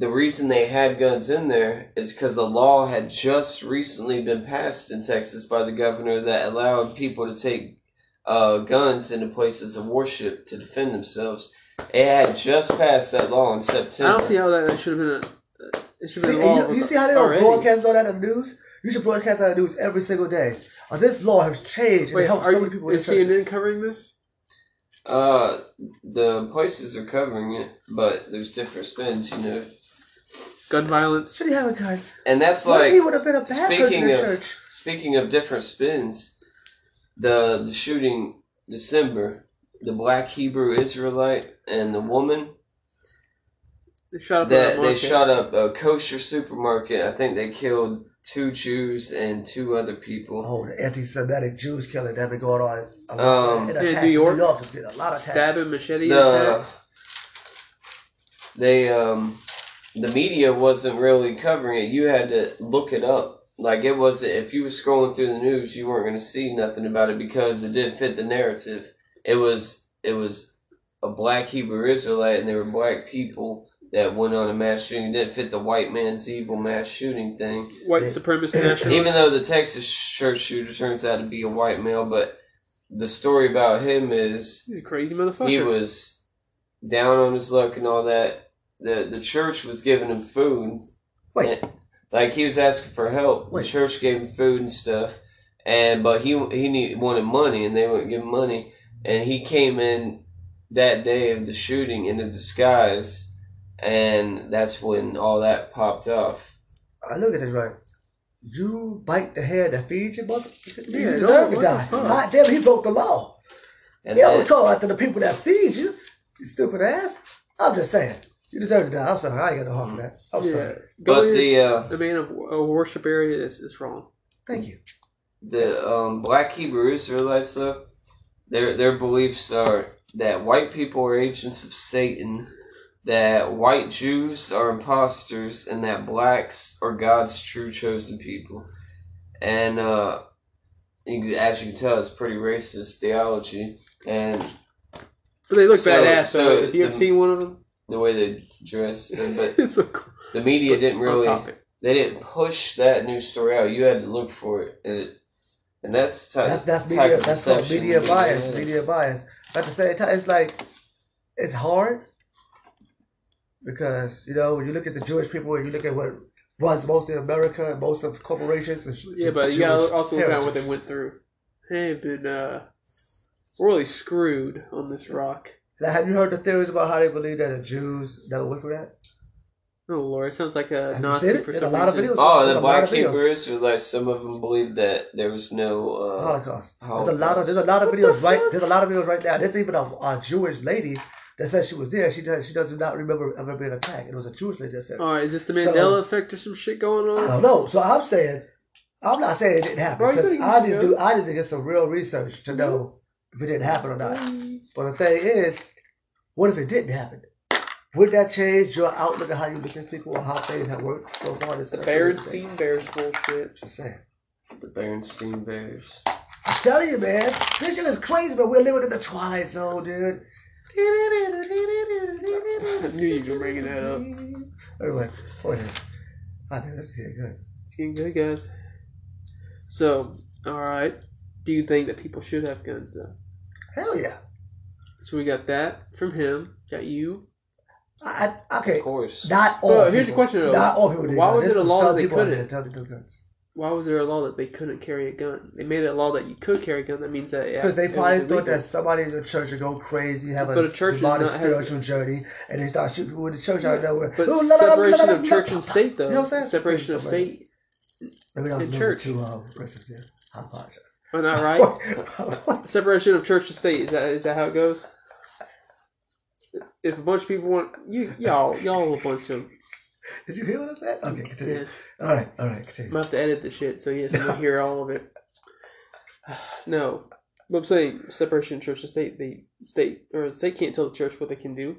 the reason they had guns in there is because a law had just recently been passed in Texas by the governor that allowed people to take uh, guns into places of worship to defend themselves. It had just passed that law in September. I don't see how that, that should have been a. It should See, have been a law you, you see how they don't broadcast all that in the news? You should broadcast that in the news every single day. Uh, this law has changed Wait, it helps are so you, many people in is the churches. CNN covering this? Uh, the places are covering it, but there's different spins, you know. gun violence. Should he have a gun? And that's What like he would have been a bad person speaking of- church? speaking of different spins. The the shooting December, the black Hebrew Israelite and the woman They shot up that that they shot up a kosher supermarket. I think they killed two Jews and two other people. Oh, the anti-Semitic Jews killing that been going on. a lot. Um, And in New York? New York is getting a lot of stabbing machete The- attacks. They um the media wasn't really covering it. You had to look it up. Like it wasn't if you were scrolling through the news, you weren't going to see nothing about it because it didn't fit the narrative. It was it was a black Hebrew Israelite, and they were black people that went on a mass shooting. It didn't fit the white man's evil mass shooting thing. White Yeah. supremacist nationalists. Even though the Texas church shooter turns out to be a white male, but the story about him is he's a crazy motherfucker. he was down on his luck and all that. The the church was giving him food. Wait. And- like he was asking for help. Wait. The church gave him food and stuff, and but he he need, wanted money, and they wouldn't give him money. And he came in that day of the shooting in a disguise, and that's when all that popped off. I look at this right. You bite the head that feeds you, mother. Yeah, you no, deserve to die. fuck? God damn, he broke the law. And You don't then, go after the people that feed you. You stupid ass. I'm just saying. You deserve to die. I'm sorry. I ain't got no heart for that. I'm yeah. sorry. Go but here. the uh, I mean, a, a worship area is, is wrong. Thank you. the um, black Hebrew Israelites though, their their beliefs are that white people are agents of Satan, that white Jews are imposters, and that blacks are God's true chosen people. And uh, as you can tell, it's pretty racist theology, and But they look So- badass. So, so if you ever seen one of them, the way they dress. But <laughs> it's so cool. the media didn't really they didn't push that news story out. You had to look for it, and, it, and that's ty- That's that's type media. of That's called media bias. Media bias. At the same time, it's like it's hard because you know when you look at the Jewish people and you look at what runs most of America and most of corporations. And Yeah, but you gotta also look at what they went through. They've been uh, really screwed on this rock. Now, have you heard the theories about how they believe that the Jews never went for that? Oh lord, it sounds like a Have you Nazi seen for There's some a lot of videos. Oh, There's the a lot black of videos. Hebrew Some of them believe that there was no. Uh, Holocaust. There's a lot of there's a lot of What videos the right fuck? there's a lot of videos right now. There's even a, a Jewish lady that says she was there. She does she does not remember ever being attacked. It was a Jewish lady that said. All right, is this the So- Mandela effect or some shit going on? I don't know. So I'm saying I'm not saying it didn't happen Bro, because I didn't do I didn't get some real research to know mm-hmm. if it didn't happen or not. Mm-hmm. But the thing is, what if it didn't happen? Would that change your outlook at how you look at people or how things have worked so far? this The country? Berenstein Bears bullshit. Just saying. the Berenstein Bears. I'm telling you, man, this shit is crazy, but we're living in the twilight zone, dude. I knew you were bringing that up. Anyway, point is, I do. Let's see it good. It's getting good, guys. So, all right. Do you think that people should have guns though? Hell yeah. So we got that from him. Got you. I, I okay. Of course. Not all. Well, people. here's the question, though. Not all people. Did Why was There's it a some law that they people couldn't? that don't guns? Why was there a law that they couldn't carry a gun? They made it a law that you could carry a gun. That means that yeah, Because they probably thought that somebody in the church would go crazy, have But a a church demonic not- spiritual journey, and they start shooting people in the church out of nowhere. But <laughs> Ooh, la, la, la, la, separation of church and state, though. You know what I'm saying? Separation of state. Maybe in church. too uh, racist. Yeah, I apologize. Am I not <laughs> right? Separation of church and state. Is that is that how it goes? If a bunch of people want you, y'all, y'all a bunch of Did you hear what I said? Okay, continue. yes. All right, all right, continue. I'm continue. gonna have to edit the shit, so yes, I'm gonna hear all of it. <sighs> No, but I'm saying separation of church and state. The state or the state can't tell the church what they can do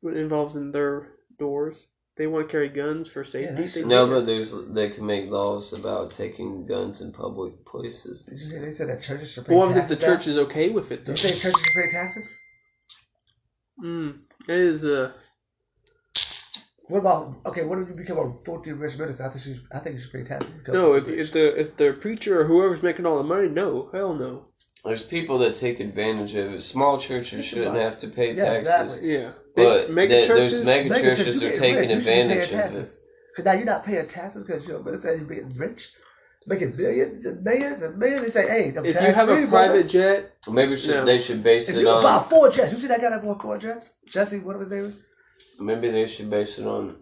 when it involves in their doors. They want to carry guns for safety. that's- they No, but there's they can make laws about taking guns in public places. Did you hear they said that churches should But pay what if the church now? is okay with it? Do Though? you think churches should pay taxes? Mm, it is uh, What about okay? What if you become a filthy rich minister? I think you, I think you should pay taxes. because no. If if the if the preacher or whoever's making all the money, no, hell no. There's people that take advantage of it. Small churches shouldn't have to pay Yeah, taxes. exactly. Yeah, But mega there- there's churches. mega- Mega churches you are taking rich, you should be paying advantage of it. Because now you're not paying taxes because you're a minister and you're being rich, making millions and millions and millions. They say, hey, I'm if you tax have a free, private jet, Maybe should, No. they should base If it you buy on. four jets, you see that guy that bought four jets? Jesse, what was his name is? Maybe they should base it on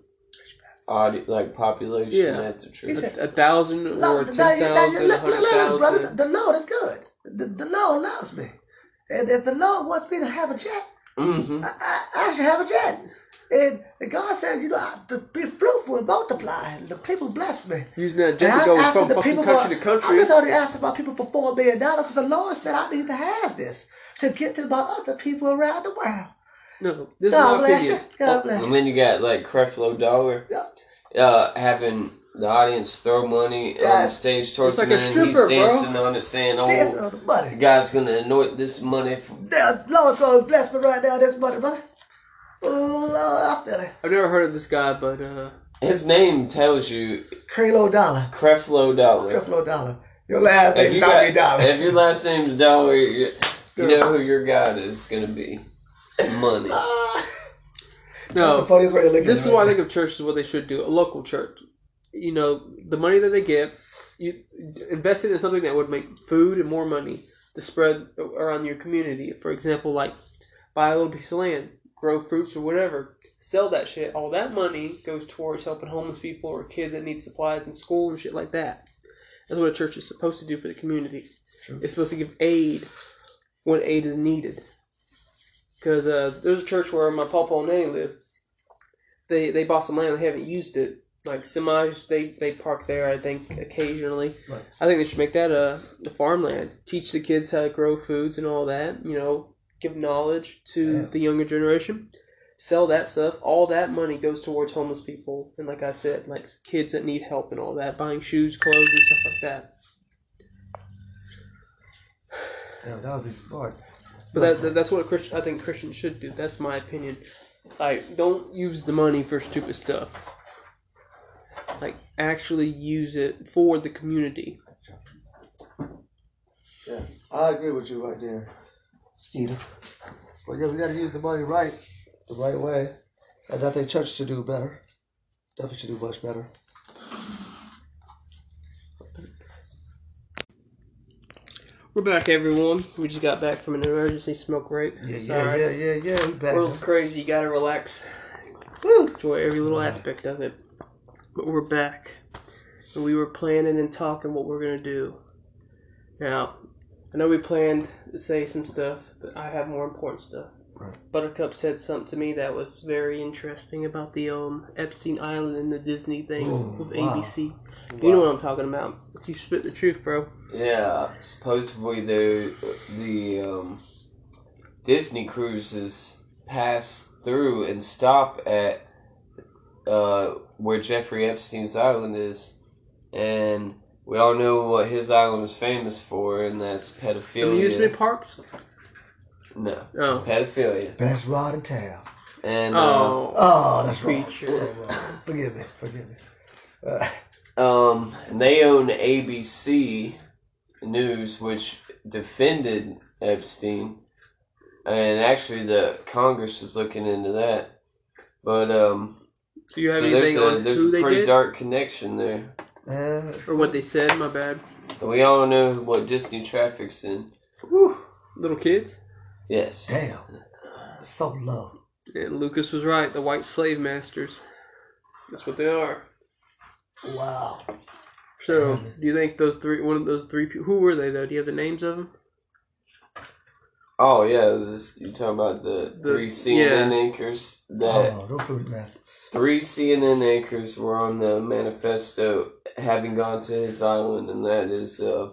audi- like population Yeah. at the He church. said- A thousand or Lord, ten now you- thousand, a look, hundred look, look, brother, thousand. the Lord is good. The, the Lord loves me. And if the Lord wants me to have a jet, hmm I, I, I should have a jet. And, and God said, you know, I- to be fruitful and multiply. And the people bless me. Using that And jet to go asking from the fucking people country for, to country. I'm country. just only asking my people for four million dollars because the Lord said I need to have this to get to my other people around the world. No, this is God my bless you. opinion. God bless And then you got like Creflo Dollar, Yeah. uh, having the audience throw money on the stage towards It's like him, a and stripper, he's bro. dancing on it, saying, Dancing "Oh, on the money. the guy's gonna anoint this money." For... The Lord's going to bless me right now, this money, brother. Oh, Lord, I feel it. I've never heard of this guy, but uh, His name tells you Creflo Dollar. Creflo Dollar. Creflo Dollar. Your last If, name's you not got, me Dollar. if your last name's Dollar, you, you know who your God is gonna be. Money. Ah, no. funniest way to look at This it is why I think of church is what they should do. A local church, you know, the money that they get, you invest it in something that would make food and more money to spread around your community. For example, like buy a little piece of land, grow fruits or whatever, sell that shit. All that money goes towards helping homeless people or kids that need supplies in school and shit like that. That's what a church is supposed to do for the community. It's supposed to give aid when aid is needed. Because uh, there's a church where my papa and nanny live. They they bought some land. They haven't used it. Like semis, they they park there. I think occasionally. Right. I think they should make that a, a farmland. Teach the kids how to grow foods and all that. You know, give knowledge to Yeah. the younger generation. Sell that stuff. All that money goes towards homeless people and, like I said, like kids that need help and all that. Buying shoes, clothes, and stuff like that. <sighs> Yeah, that would be smart. But that, that that's what a Christian I think Christians should do. That's my opinion. Like, don't use the money for stupid stuff. Like, actually use it for the community. Yeah, I agree with you right there, Skeeter. But yeah, we got to use the money right, the right way, and I think church should do better. Definitely should do much better. We're back, everyone. We just got back from an emergency smoke break. Yeah, It's yeah, alright. yeah, yeah, yeah. We back. World's crazy. You gotta relax. Woo! Enjoy every little aspect of it. But we're back. And we were planning and talking what we're gonna do. Now, I know we planned to say some stuff, but I have more important stuff. Right. Buttercup said something to me that was very interesting about the um Epstein Island and the Disney thing Ooh, with wow. ABC. You know what I'm talking about. You spit the truth, bro. Yeah, supposedly the the um, Disney cruises pass through and stop at uh, where Jeffrey Epstein's island is, and we all know what his island is famous for, and that's pedophilia. Amusement parks? No, Oh. pedophilia, Best rod in town. and uh, Oh. Oh, that's wrong. Wrong. Forgive me. Forgive me. Uh, Um, and they own ABC News, which defended Epstein, and actually the Congress was looking into that. But um, Do you have so there's a on there's who a they pretty did? dark connection there. uh, Or what they said, my bad. We all know what Disney traffics in. Whew. Little kids? Yes. Damn. So low. And Lucas was right, the white slave masters. That's what they are. Wow. So, do you think those three, one of those three people, who were they though? Do you have the names of them? Oh yeah, this you talking about the, The- three CNN yeah. anchors that Oh, those fruity bastards. three CNN anchors were on the manifesto having gone to his island, and that is uh,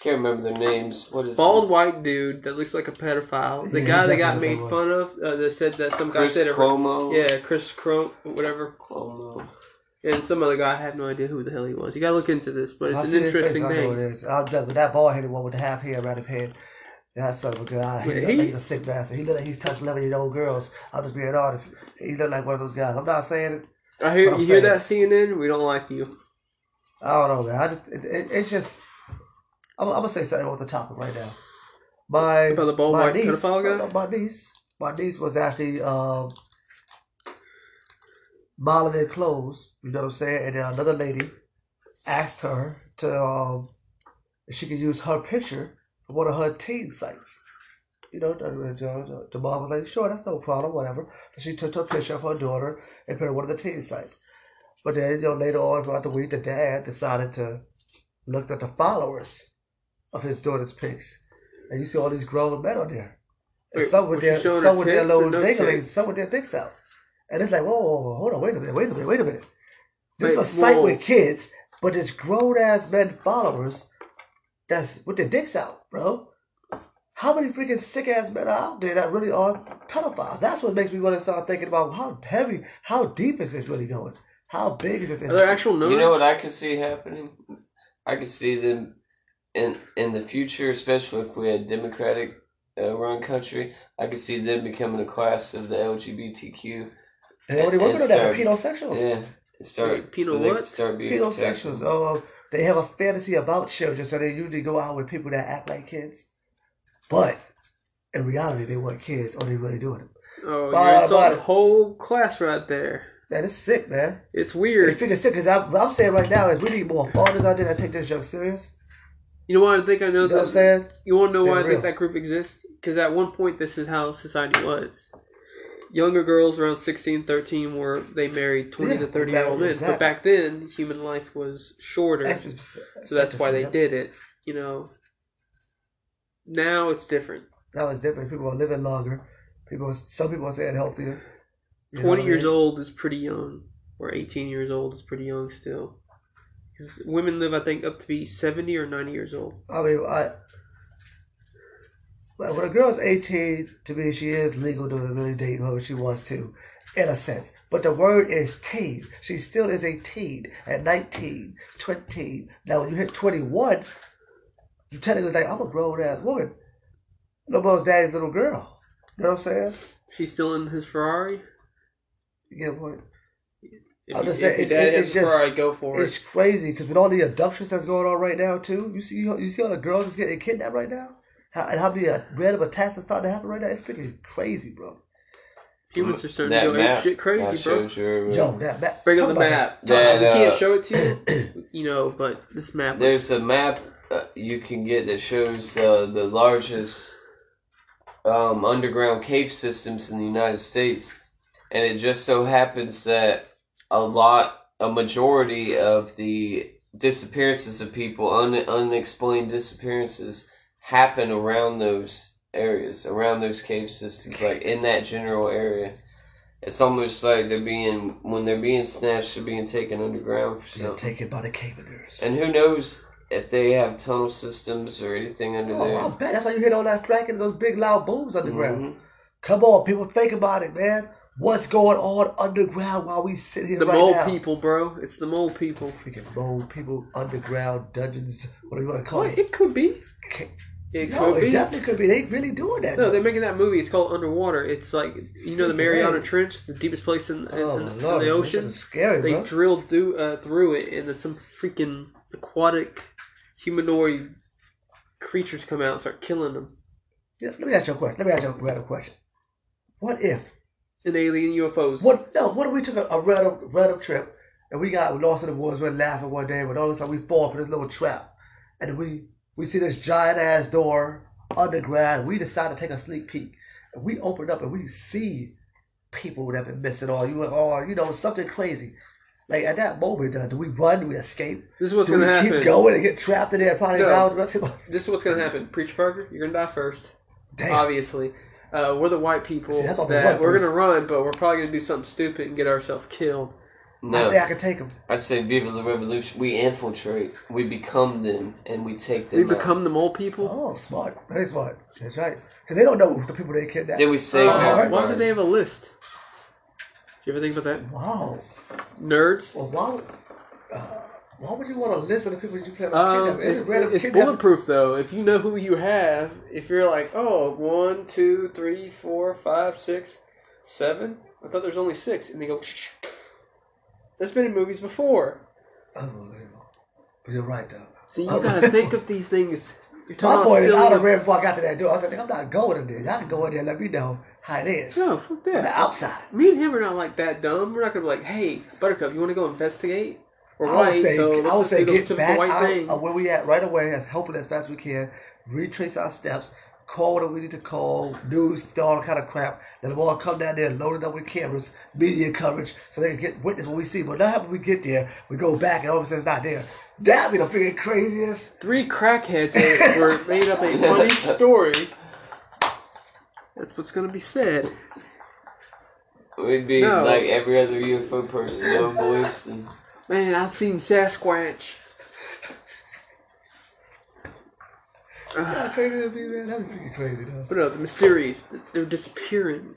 can't remember their names. What is Bald white dude that looks like a pedophile. The Yeah, guy that got made fun of, uh, that said that some guy Chris said it. Cuomo? Yeah, Chris Crom, whatever. Cuomo. And some other guy, I have no idea who the hell he was. You gotta look into this, but it's an interesting face, I know it thing. I'm done with that bald headed one with the half hair around his head. That son of a guy. He Yeah, he- he's a sick bastard. He look like he's touched 11 year old girls. I'm just being honest. He look like one of those guys. I'm not saying it. I hear you hear that CNN. We don't like you. I don't know, man. I just, it, it, it's just. I'm, I'm gonna say something on the topic right now. My About the bald my white niece, pedophile guy? My niece, my niece was actually um, modeling clothes. You know what I'm saying? And then another lady asked her to um, if she could use her picture for one of her teen sites. You know, the, the, the mom was like, "Sure, that's no problem, whatever." So she took a picture of her daughter and put it on one of the teen sites. But then, you know, later on throughout the week, the dad decided to look at the followers of his daughter's pics. And you see all these grown men on there. And Wait, some with their, some with their little no dinglings, some with their dicks out. And it's like, whoa, whoa, whoa, hold on, wait a minute, wait a minute, wait a minute. This is a site with kids, but it's grown ass men followers that's with their dicks out, bro. How many freaking sick ass men are out there that really are pedophiles? That's what makes me want to start thinking about how heavy, how deep is this really going? How big is this Are there actual numbers? You know what I could see happening? I could see them in in the future, especially if we had democratic uh, run country. I could see them becoming a class of the LGBTQ. They already working on It's, that for pedosexuals. Yeah, start Wait, penal so what? start being Pedosexuals. protected. Oh, they have a fantasy about children, so they usually go out with people that act like kids. But in reality, they want kids, or they really doing it. oh, Bye, you're insulting bye. the whole class right there. Man, it's sick, man. It's weird. It's weird. freaking sick because I'm, what I'm saying right now is we need more fathers out there that take this joke serious. You know why I think I know You know what I'm saying? You want to know why Yeah, I think that group exists? Because at one point, this is how society was. Younger girls around 16, 13 were they married 20 Yeah, to 30 year old men. But back then, human life was shorter. That's just- so that's why they did it. You know. Now it's different. Now it's different. People are living longer. People, some people are saying healthier. You 20 what I years mean? old is pretty young, or 18 years old is pretty young still. Because women live, I think, up to be 70 or 90 years old. I mean, I. Well, when a girl's 18, to me, she is legal to really date whoever she wants to, in a sense. But the word is teen. She still is a teen at 19, 20. Now, when you hit 21, you technically like, I'm a grown ass woman. Nobody's daddy's little girl. You know what I'm saying? She's still in his Ferrari. You get what? If, I'm just if saying, your it- it's a just- Ferrari, go for It's it. crazy because with all the abductions that's going on right now too, you see you see all the girls that's getting kidnapped right now, how, and how many uh, random attacks are starting to happen right now. It's freaking crazy, bro. Humans are starting that to go map ape shit crazy, bro. showed you earlier. Yo, that map. Bring up the map. That, we can't uh, show it to you, <coughs> you know, but this map was There's a map uh, you can get that shows uh, the largest um, underground cave systems in the United States, and it just so happens that a lot, a majority of the disappearances of people, un- unexplained disappearances, happen around those areas, around those cave systems, like in that general area. It's almost like they're being when they're being snatched, they're being taken underground for You're something. taken by the caverners. And who knows if they have tunnel systems or anything under Oh, I bet that's how you hit all that cracking those big loud booms underground. Mhm. Come on, people, think about it, man. What's going on underground while we sit here the right mole now? people, bro. It's the mole people. Freaking mole people, underground dungeons, what do you want to call Well, it? it could be. Ca- It no, could it be. definitely could be. They really doing that. No, they're making that movie. It's called Underwater. It's like you know the Mariana Trench, the deepest place in, in, Oh, in- in the ocean. scary, They bro. drilled through uh, through it, and then some freaking aquatic humanoid creatures come out and start killing them. Yeah, let me ask you a question. Let me ask you a random question. What if? And alien UFOs. What? No. What if we took a, a random random trip and we got lost in the woods? We're laughing one day, but all of a sudden we fall for this little trap, and we we see this giant ass door underground. We decide to take a sneak peek, we open up and we see people that have been missing, or you or you know something crazy. Like at that moment, uh, do we run? Do we escape? This is what's do we gonna keep going and get trapped in there probably No. die the rest of <laughs> This is what's gonna happen. Preacher Parker, you're gonna die first. Damn. Obviously, uh, we're the white people See, that run we're gonna run, but we're probably gonna do something stupid and get ourselves killed. I No, think I can take them. I say Viva la Revolution. We infiltrate, we become them, and we take them. We out. become the mole people. Oh, smart. Very smart. That's right. Because they don't know the people they kidnapped. Then we save Uh, everybody. why did they have a list? Do you ever think about that? Wow. Nerds. Well, why would, uh, why would you want to list of the people you plan on Um, kidnapping? It's, it- it's kidnapping. bulletproof though. If you know who you have, if you're like, oh, one, two, three, four, five, six, seven. I thought there's only six, and they go. That's been in movies before. Unbelievable. But you're right, though. So you gotta <laughs> think of these things. You're My talking boy about is out of stealing. red before I got to that door. I said, I'm not going in there. Y'all can go in there and let me know how it is. No, fuck On the outside. Me and him are not like that dumb. We're not gonna be like, hey, Buttercup, you want to go investigate? We're I would white, say, so I let's would just say do those get typical back white out thing. of where we at right away, as helping as fast as we can, retrace our steps, call what we need to call, news, all kind of crap. Then the all come down there loaded up with cameras, media coverage, so they can get witness what we see. But now when we get there, we go back and all of a sudden it's not there. That'd be the freaking craziest. Three crackheads <laughs> were made up a funny story. That's what's gonna be said. We'd be No. like every other UFO person on Blueston. Man, I've seen Sasquatch. That's how crazy it'd be, man. That'd be crazy, though. But no, the mysteries. They're disappearing.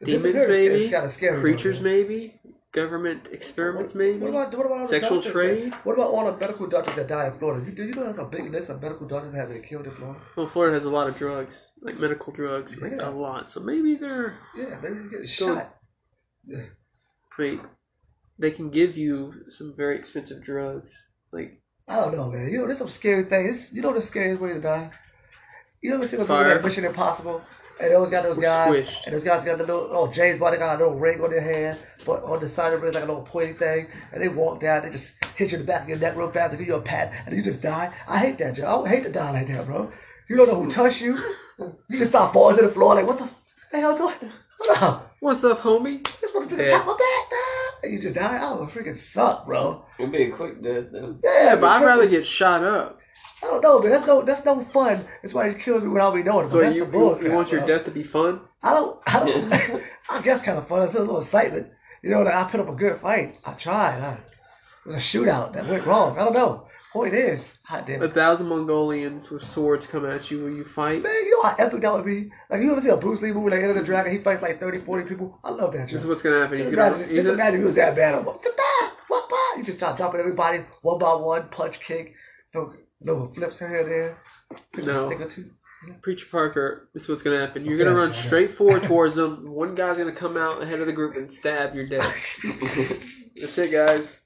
The Demons, maybe. kinda scary, Creatures, man. maybe. Government experiments, maybe. What about, what about Sexual doctors trade? That, what about all the medical doctors that die in Florida? You, do you know there's a big list of medical doctors that have been killed in Florida? Well, Florida has a lot of drugs, like medical drugs, like a lot. So maybe they're. Yeah, maybe you get shot. Yeah. I mean, they can give you some very expensive drugs. Like, I don't know, man. You know, there's some scary things. You know the scariest way to die? You ever seen a movie like Mission Impossible? And those got those guys, squished. and those guys got the little, oh, James Bond, they got a little ring on their hand, but on the side of it, like a little pointy thing, and they walk down, they just hit you in the back of your neck real fast, and give you a pat, and you just die. I hate that, Joe. I would hate to die like that, bro. You don't know who touched you. You just start falling to the floor, like, what the, the hell going Hold on. what's up, homie? This motherfucker Yeah. got my back, you just die. I would freaking suck, bro. It'd be a quick death though. Yeah, Yeah, but I'd rather get shot up. I don't know, man. That's no, that's no fun. That's why he killed me without me knowing. it, So but that's you, some you, you want your bro. death to be fun? I don't. I don't. <laughs> I guess kind of fun. It's a little excitement. You know, that I put up a good fight. I tried. I, it was a shootout that went wrong. I don't know. Point is, hot damn A thousand Mongolians with swords come at you when you fight. Man, you know how epic that would be? Like, you ever see a Bruce Lee movie like Enter the Dragon? He fights like 30, 40 people. I love that. This is what's gonna happen. He's just, gonna. imagine, He's just a, imagine he was that bad. I'm like, "Bah, wah. He just start dropping everybody one by one, punch, kick. No, no flips here there. No. stick or two. Preacher Parker, this is what's gonna happen. You're gonna run straight forward <laughs> towards them. One guy's gonna come out ahead of the group and stab your dead. <laughs> That's it, guys.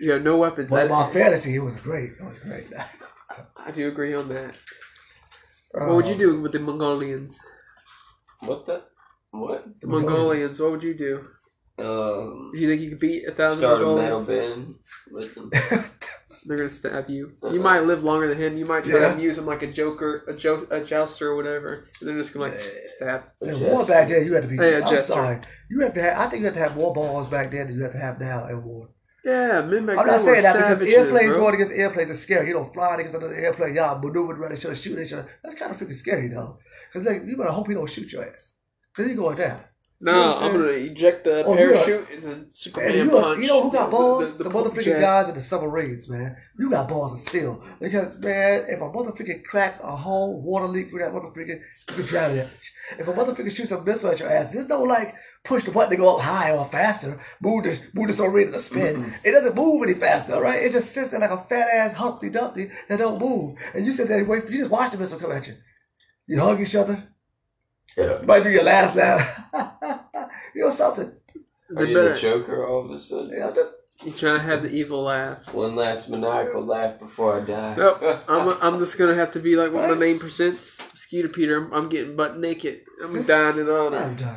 You have no weapons. But I, my fantasy, it was great. It was great. I do agree on that. Uh, What would you do with the Mongolians? what the? What? The Mongolians, what would you do? Um, Do you think you could beat a thousand start a metal Mongolians? band with them. <laughs> They're gonna stab you. You might live longer than him. You might try Yeah. to use him like a joker, a, jo- a jouster or whatever. And they're just gonna like stab. Man, war back then, you had to be. Hey, a I'm jester. sorry. You have to have. I think you have to have more balls back then than you have to have now in war. Yeah, men back I'm not saying that because airplanes bro. going against airplanes is scary. You know, flying against another airplane, y'all maneuvering around each other, shooting each other. That's kind of freaking scary, though. Because like, you better hope he don't shoot your ass. Because he's going down. No, You know I'm I'm gonna eject the Oh, you parachute and then Superman And you know, punch. you know who got balls? The, The, motherfucking jet. guys in the submarines, man. You got balls of steel. Because, man, if a motherfucker crack a whole water leak through that motherfucker, you can drown that. If a motherfucker shoots a missile at your ass, there's no like push the button to go up high or faster, move the move the submarine to spin. It doesn't move any faster, right? It just sits there like a fat ass Humpty Dumpty that don't move. And you sit there and wait, you just watch the missile come at you. You hug each other. Yeah. You might do your last laugh. <laughs> you know something. They Are you better- the Joker all of a sudden? You know, just He's trying to have the evil laughs. One last maniacal laugh before I die. Nope. <laughs> I'm, I'm just gonna have to be like one of my main percents. Skeeter Peter, I'm, I'm getting butt naked. I'm dying in honor. I'm done.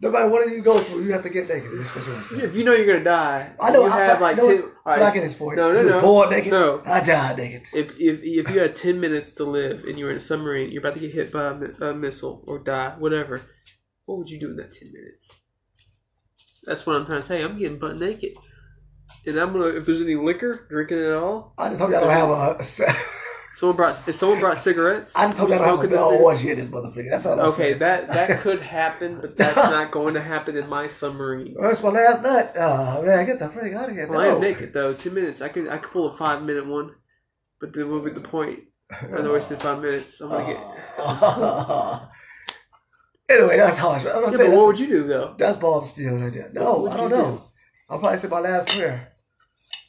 No matter what you go through, you have to get naked. That's what I'm saying. If you know you're gonna die, I know. You I, have I, like know ten. All right. get his point. No, no, no. Born naked. No. I died naked. If, if if you had ten minutes to live and you were in a submarine, you're about to get hit by a, a missile or die, whatever. What would you do in that ten minutes? That's what I'm trying to say. I'm getting butt naked, and I'm gonna. If there's any liquor, drinking it all. I just hope y'all don't have a. <laughs> Someone brought. If someone brought cigarettes, I just hope I'm don't have a smoking the bell cig- this motherfucker. That's all I'm Okay, saying. that that <laughs> could happen, but that's not going to happen in my submarine. That's my last nut. Oh man, get the freak out of here. Well, I am No. naked though. Two minutes. I could I could pull a five minute one, but then we'll be the point? Rather wasted five minutes. I'm gonna get. <laughs> Anyway, that's harsh. I'm Yeah, say but what would you do though? that's balls of steel right there. No, I don't you know. I'll probably say my last prayer.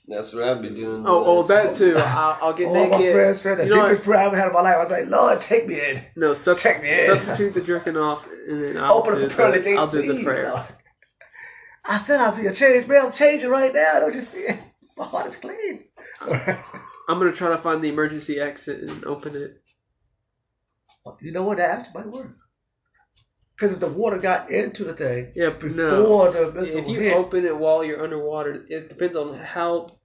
That's what I'd be doing. Oh, oh, that too. I'll, I'll get All my friends, friend, the You know what? deepest prayer I've ever had in my life. I was like, Lord, take me in. No, sub- Check me in. substitute the jerking off, and then I'll Open up do the pearly gates, I'll do the please, prayer. Lord. I said I'll be a change, man. I'm changing right now. Don't you see it? My heart is clean. <laughs> I'm gonna try to find the emergency exit and open it. you know what? That actually might work. Because if the water got into the thing Yeah, before no. the missile If you hit, open it while you're underwater, it depends on how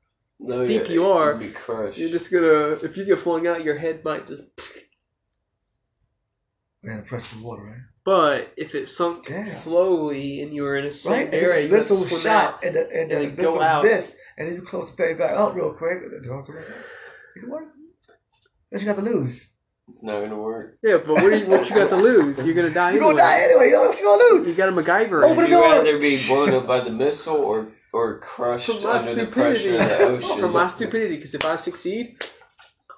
No, deep yeah, you are, You'd be crushed. you're just gonna. If you get flung out, your head might just. Man, the pressure of water, right? But if it sunk Damn. slowly and you were in a certain Right? Area, the you have to missile swim shot out. and the, and and the then go missile out. missed, and then you close the thing back out real quick. Don't come back. You can work. What you got to lose? It's not gonna work. Yeah, but what, you, what you got to <laughs> lose? You're gonna die You anyway. gonna die anyway. You know what you gonna lose? You got a MacGyver. Open in the Would you. you door. rather be blown up by the missile or or crushed From my under the pressure stupidity. of the <laughs> ocean? From my stupidity, because if I succeed,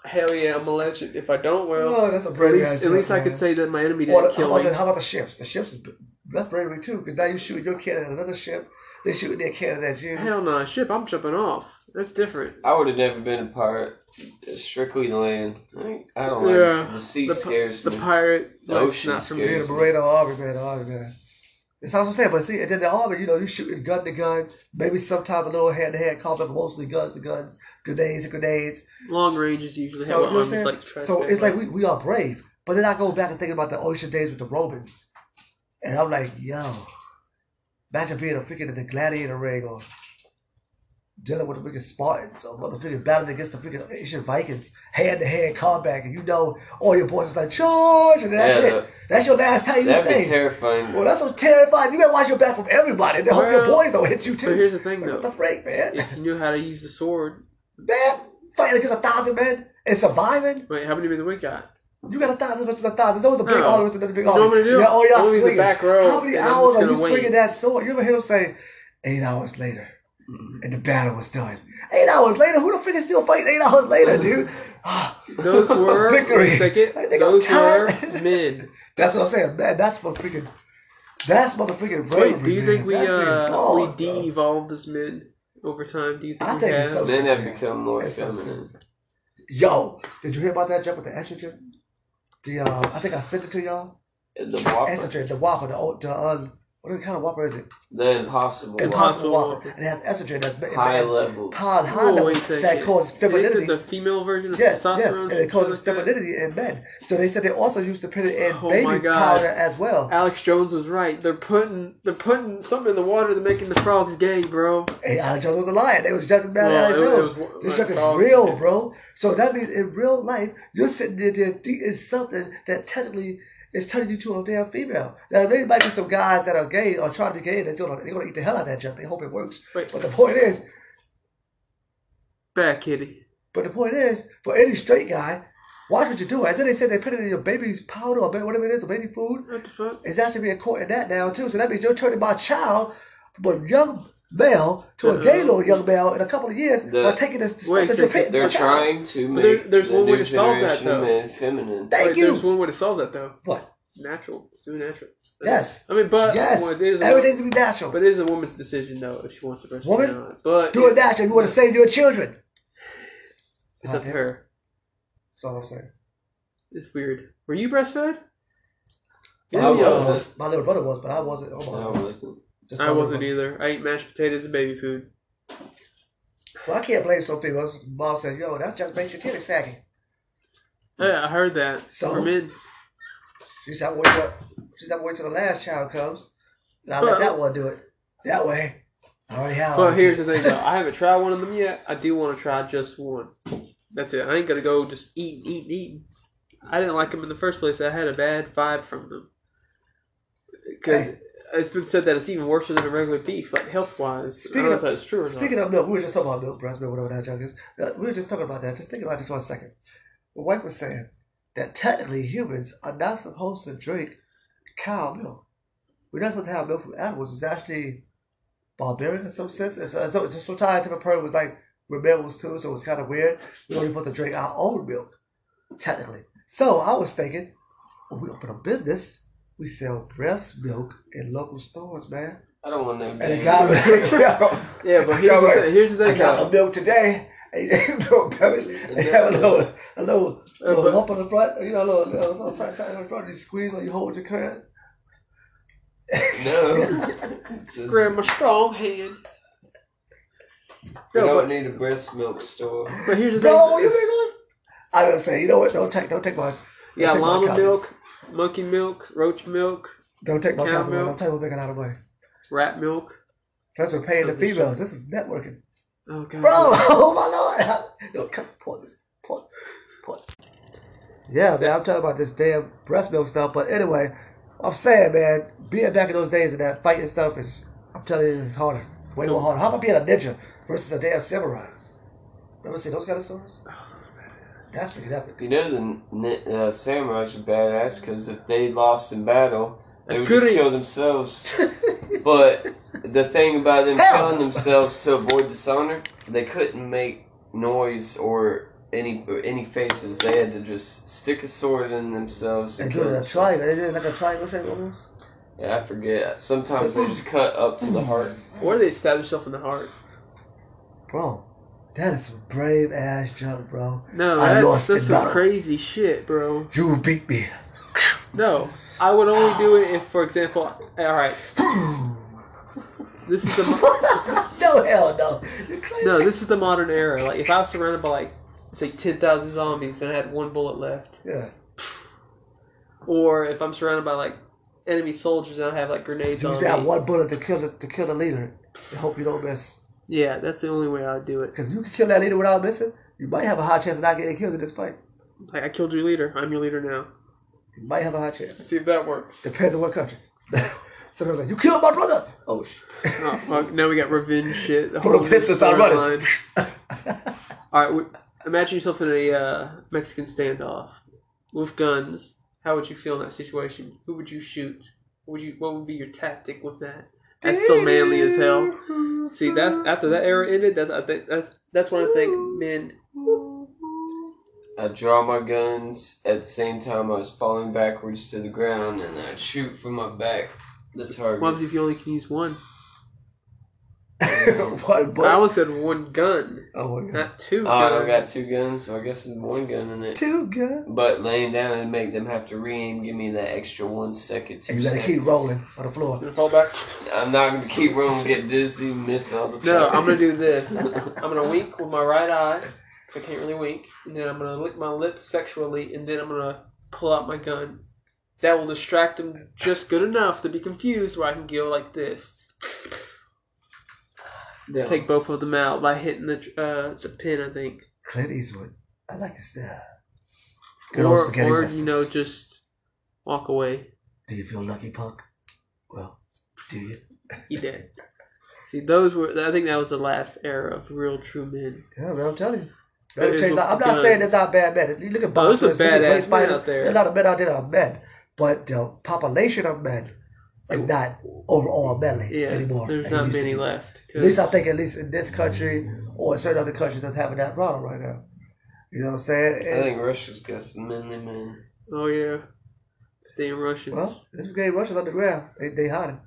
hell yeah, I'm a legend. If I don't, well, oh, that's a at bravery. least at least I could say that my enemy didn't the, how, kill about me. how about the ships? The ships that's bravery too. Because now you shoot your cannon at another ship. They shoot their cannon at you. Hell no, ship. I'm jumping off. That's different. I would have never been a pirate. Strictly the land. I, I don't Yeah. like the sea The scares The me. The pirate, The ocean not for Yeah, me. scares the Beretta Army, man, the Army, man. That's what I'm saying. But see, and then the Army, you know, you shooting gun to gun. Maybe sometimes a little hand to hand combat, but mostly guns to guns, grenades to grenades. Long ranges usually So, have you know what arms like so it's like we, we are brave. But then I go back and think about the ocean days with the Romans. And I'm like, yo, imagine being a freaking in the gladiator ring or dealing with the freaking Spartans or motherfucking battling against the freaking ancient Vikings, hand to hand combat, and you know all your boys is like, charge, and that's Yeah, it. That's your last time you That'd be terrifying. Well, that's so terrifying. You gotta watch your back from everybody. They hope your boys don't hit you too. But here's the thing, Like, what the freak, man? If you knew how to use the sword, Man, fighting against a thousand men and surviving. wait, how many men do we got? You got a thousand versus a thousand. There's always a big No. army versus another big You know army. what do? Yeah, oh, y'all I'm gonna be in the swinging. back row, How many hours are you wait. swinging that sword? You ever hear them say, eight hours later, and the battle was done. Eight hours later? Who the freak is still fighting eight hours later, dude? <sighs> Ah, Those <laughs> were victory. Second. I think Those were tired. <laughs> men. That's what I'm saying, man. That's for freaking. That's motherfucking bravery. Wait, do you man. think we That's uh God, we de-evolved as men over time? Do you think I we think have? so- Men have Yeah. become more It's so feminine. Yo, did you hear about that jump with the estrogen? The uh, I think I sent it to y'all. The Whopper. Estrogen, the Whopper, the old, the um, what kind of Whopper is it? The impossible. Impossible Impossible Whopper. Whopper. And it has estrogen that's it- High it- level. high, high Whoa, level wait a second. that causes Ain't femininity. that the female version of Yes, testosterone? yes, and it causes femininity in men. So they said they also used to put it in Oh baby powder as well. Alex Jones was right. They're putting they're putting something in the water to making the frogs gay, bro. Hey, Alex Jones was a liar. They was jumping back Well, at Alex it- it Jones. was- this like junk is real, bro. So that means in real life, you're sitting there, there is something that technically is turning you to a damn female. Now, there might be some guys that are gay or trying to be gay and they're gonna, they're gonna eat the hell out of that junk. They hope it works. But the point is, Bad kitty. but the point is, for any straight guy, watch what you're doing. And then they said they put it in your baby's powder or whatever it is, or baby food. What the fuck? It's actually being caught in that now too. So that means you're turning my child from a young male to a uh-huh. gay Uh-uh. little young male in a couple of years The- by taking this Wait the a that you're second, pitting They're my trying to But make there- there's the one way to solve that, though. feminine. Thank Wait, you. There's one way to solve that though. What? Natural. Let's natural. Yes. I mean, but Yes. well, it is a, Everything's to be natural. but it is a woman's decision though if she wants to breastfeed Woman? or not. But Do it natural. You want to save your children. It's up to her. That's all I'm saying. It's weird. Were you breastfed? I Yeah, was. yeah. wasn't. My little brother was, but I wasn't. Oh, I my. wasn't. My I wasn't either. I ate mashed potatoes and baby food. Well, I can't blame some females. Mom said, "Yo, that just makes your titty saggy." Yeah, I heard that. So? For men. You just have to wait till, just have to wait till the last child comes, and I let that one do it. That way, I already have. But here's the thing though. I haven't tried one of them yet. I do want to try just one. That's it. I ain't gonna go just eat, eat, eat. I didn't like them in the first place. I had a bad vibe from them. Because Hey. It's been said that it's even worse than a regular beef, like health wise. I Speaking don't of- that's true or Speaking not. of milk, we were just talking about milk, breast milk, whatever that junk is. Uh, We were just talking about that. Just think about it for a second. White was saying that technically humans are not supposed to drink cow milk. We're not supposed to have milk from animals. It's actually barbaric in some sense. It's, uh, so, so tied to the person was like rebels too, so it's kind of weird. We're only supposed to drink our own milk, technically. So I was thinking, when we open a business, we sell breast milk in local stores, man. I don't want no And the damn. guy was like, Yeah, but here's the right. thing. Here's the I got though. the milk today. And you know, they have a little, a little, little lump on the front. You know, a little, little, little side, side on the front. You squeeze when you hold your current. No. It's <laughs> a- Grab my strong hand. we No, don't but, need a breast milk store. but here's the thing. No, you ain't going. I gotta say, you know what? Don't take, don't take my. Don't yeah, take llama comments. milk, monkey milk, roach milk, Don't take my compliment. milk. I'm telling you, we're making a lot of money. rat milk. Plus, we're paying the Oh, females. This is networking, Oh god. bro. <laughs> Oh my lord! No, come pause this. Pause this. Pause. Yeah, man, I'm talking about this damn breast milk stuff. But anyway, I'm saying, man, being back in those days and that fighting stuff is, I'm telling you, it's harder. Way more harder. How about being a ninja versus a damn samurai? Ever see those kind of stories? Oh, That's pretty epic. You know the uh, samurais are badass because if they lost in battle, they would just kill themselves. <laughs> but the thing about them Hell killing themselves to avoid dishonor, they couldn't make noise or any or any faces. They had to just stick a sword in themselves They and do kill it a themselves. triangle. They did it like a triangle shape almost. Yeah, I forget. Sometimes they just cut up to the heart. Or they stab themselves in the heart. Bro, that is some brave ass junk, bro. No, I that's, that's some battle. crazy shit, bro. You beat me. No, I would only do it if, for example, all right. This is the mo- <laughs> no, hell no. No, this is the modern era. Like if I was surrounded by like say ten thousand zombies and I had one bullet left, Yeah. or if I'm surrounded by like enemy soldiers and I have like grenades You on just have one bullet to kill the, to kill the leader. I hope you don't miss. Yeah, that's the only way I'd do it. Because you can kill that leader without missing. You might have a high chance of not getting killed in this fight. Like I killed your leader. I'm your leader now. You might have a high chance. See if that works. Depends on what country. <laughs> so they're like, you killed my brother. Oh shit. Oh fuck! Now we got revenge shit. The Put whole a new pistol, start running. <laughs> All right, w- imagine yourself in a uh, Mexican standoff with guns. How would you feel in that situation? Who would you shoot? What would you? What would be your tactic with that? That's so manly as hell. <laughs> See, that's after that era ended. That's I think that's that's when I think men. I draw my guns at the same time I was falling backwards to the ground, and I'd shoot from my back the target. What if you only can use one? <laughs> one I bullet. almost said one gun, Oh my god. not two Oh, I guns. got two guns, so I guess there's one gun in it. Two guns. But laying down and make them have to re-aim, give me that extra one second, two And you gotta seconds. keep rolling on the floor. Gonna fall back. I'm not gonna keep rolling, get dizzy, miss all the time. No, I'm gonna do <laughs> this. I'm gonna wink with my right eye, because I can't really wink, and then I'm gonna lick my lips sexually, and then I'm gonna pull out my gun. That will distract them just good enough to be confused, where I can go like this, Yeah. take both of them out by hitting the uh, the pin. I think, Clint Eastwood. I like his style. Good old or spaghetti or you know just walk away. Do you feel lucky, punk? Well, do you? <laughs> He did. See, those were. I think that was the last era of real true men. Yeah, man, I'm telling you. That Let me is tell you, with I'm the not saying guns. there's not bad men. If you look at Oh, there's some boxers, look at badass men out there. There's a lot of men out there that are men, but the population of men is not overall manly Yeah, anymore. there's not many left. At least I think, at least in this country or in certain other countries that's having that problem right now. You know what I'm saying? I And- think Russia's got some manly men. Oh yeah, staying Russians. Well, this gave Russians on the ground. They they hiding,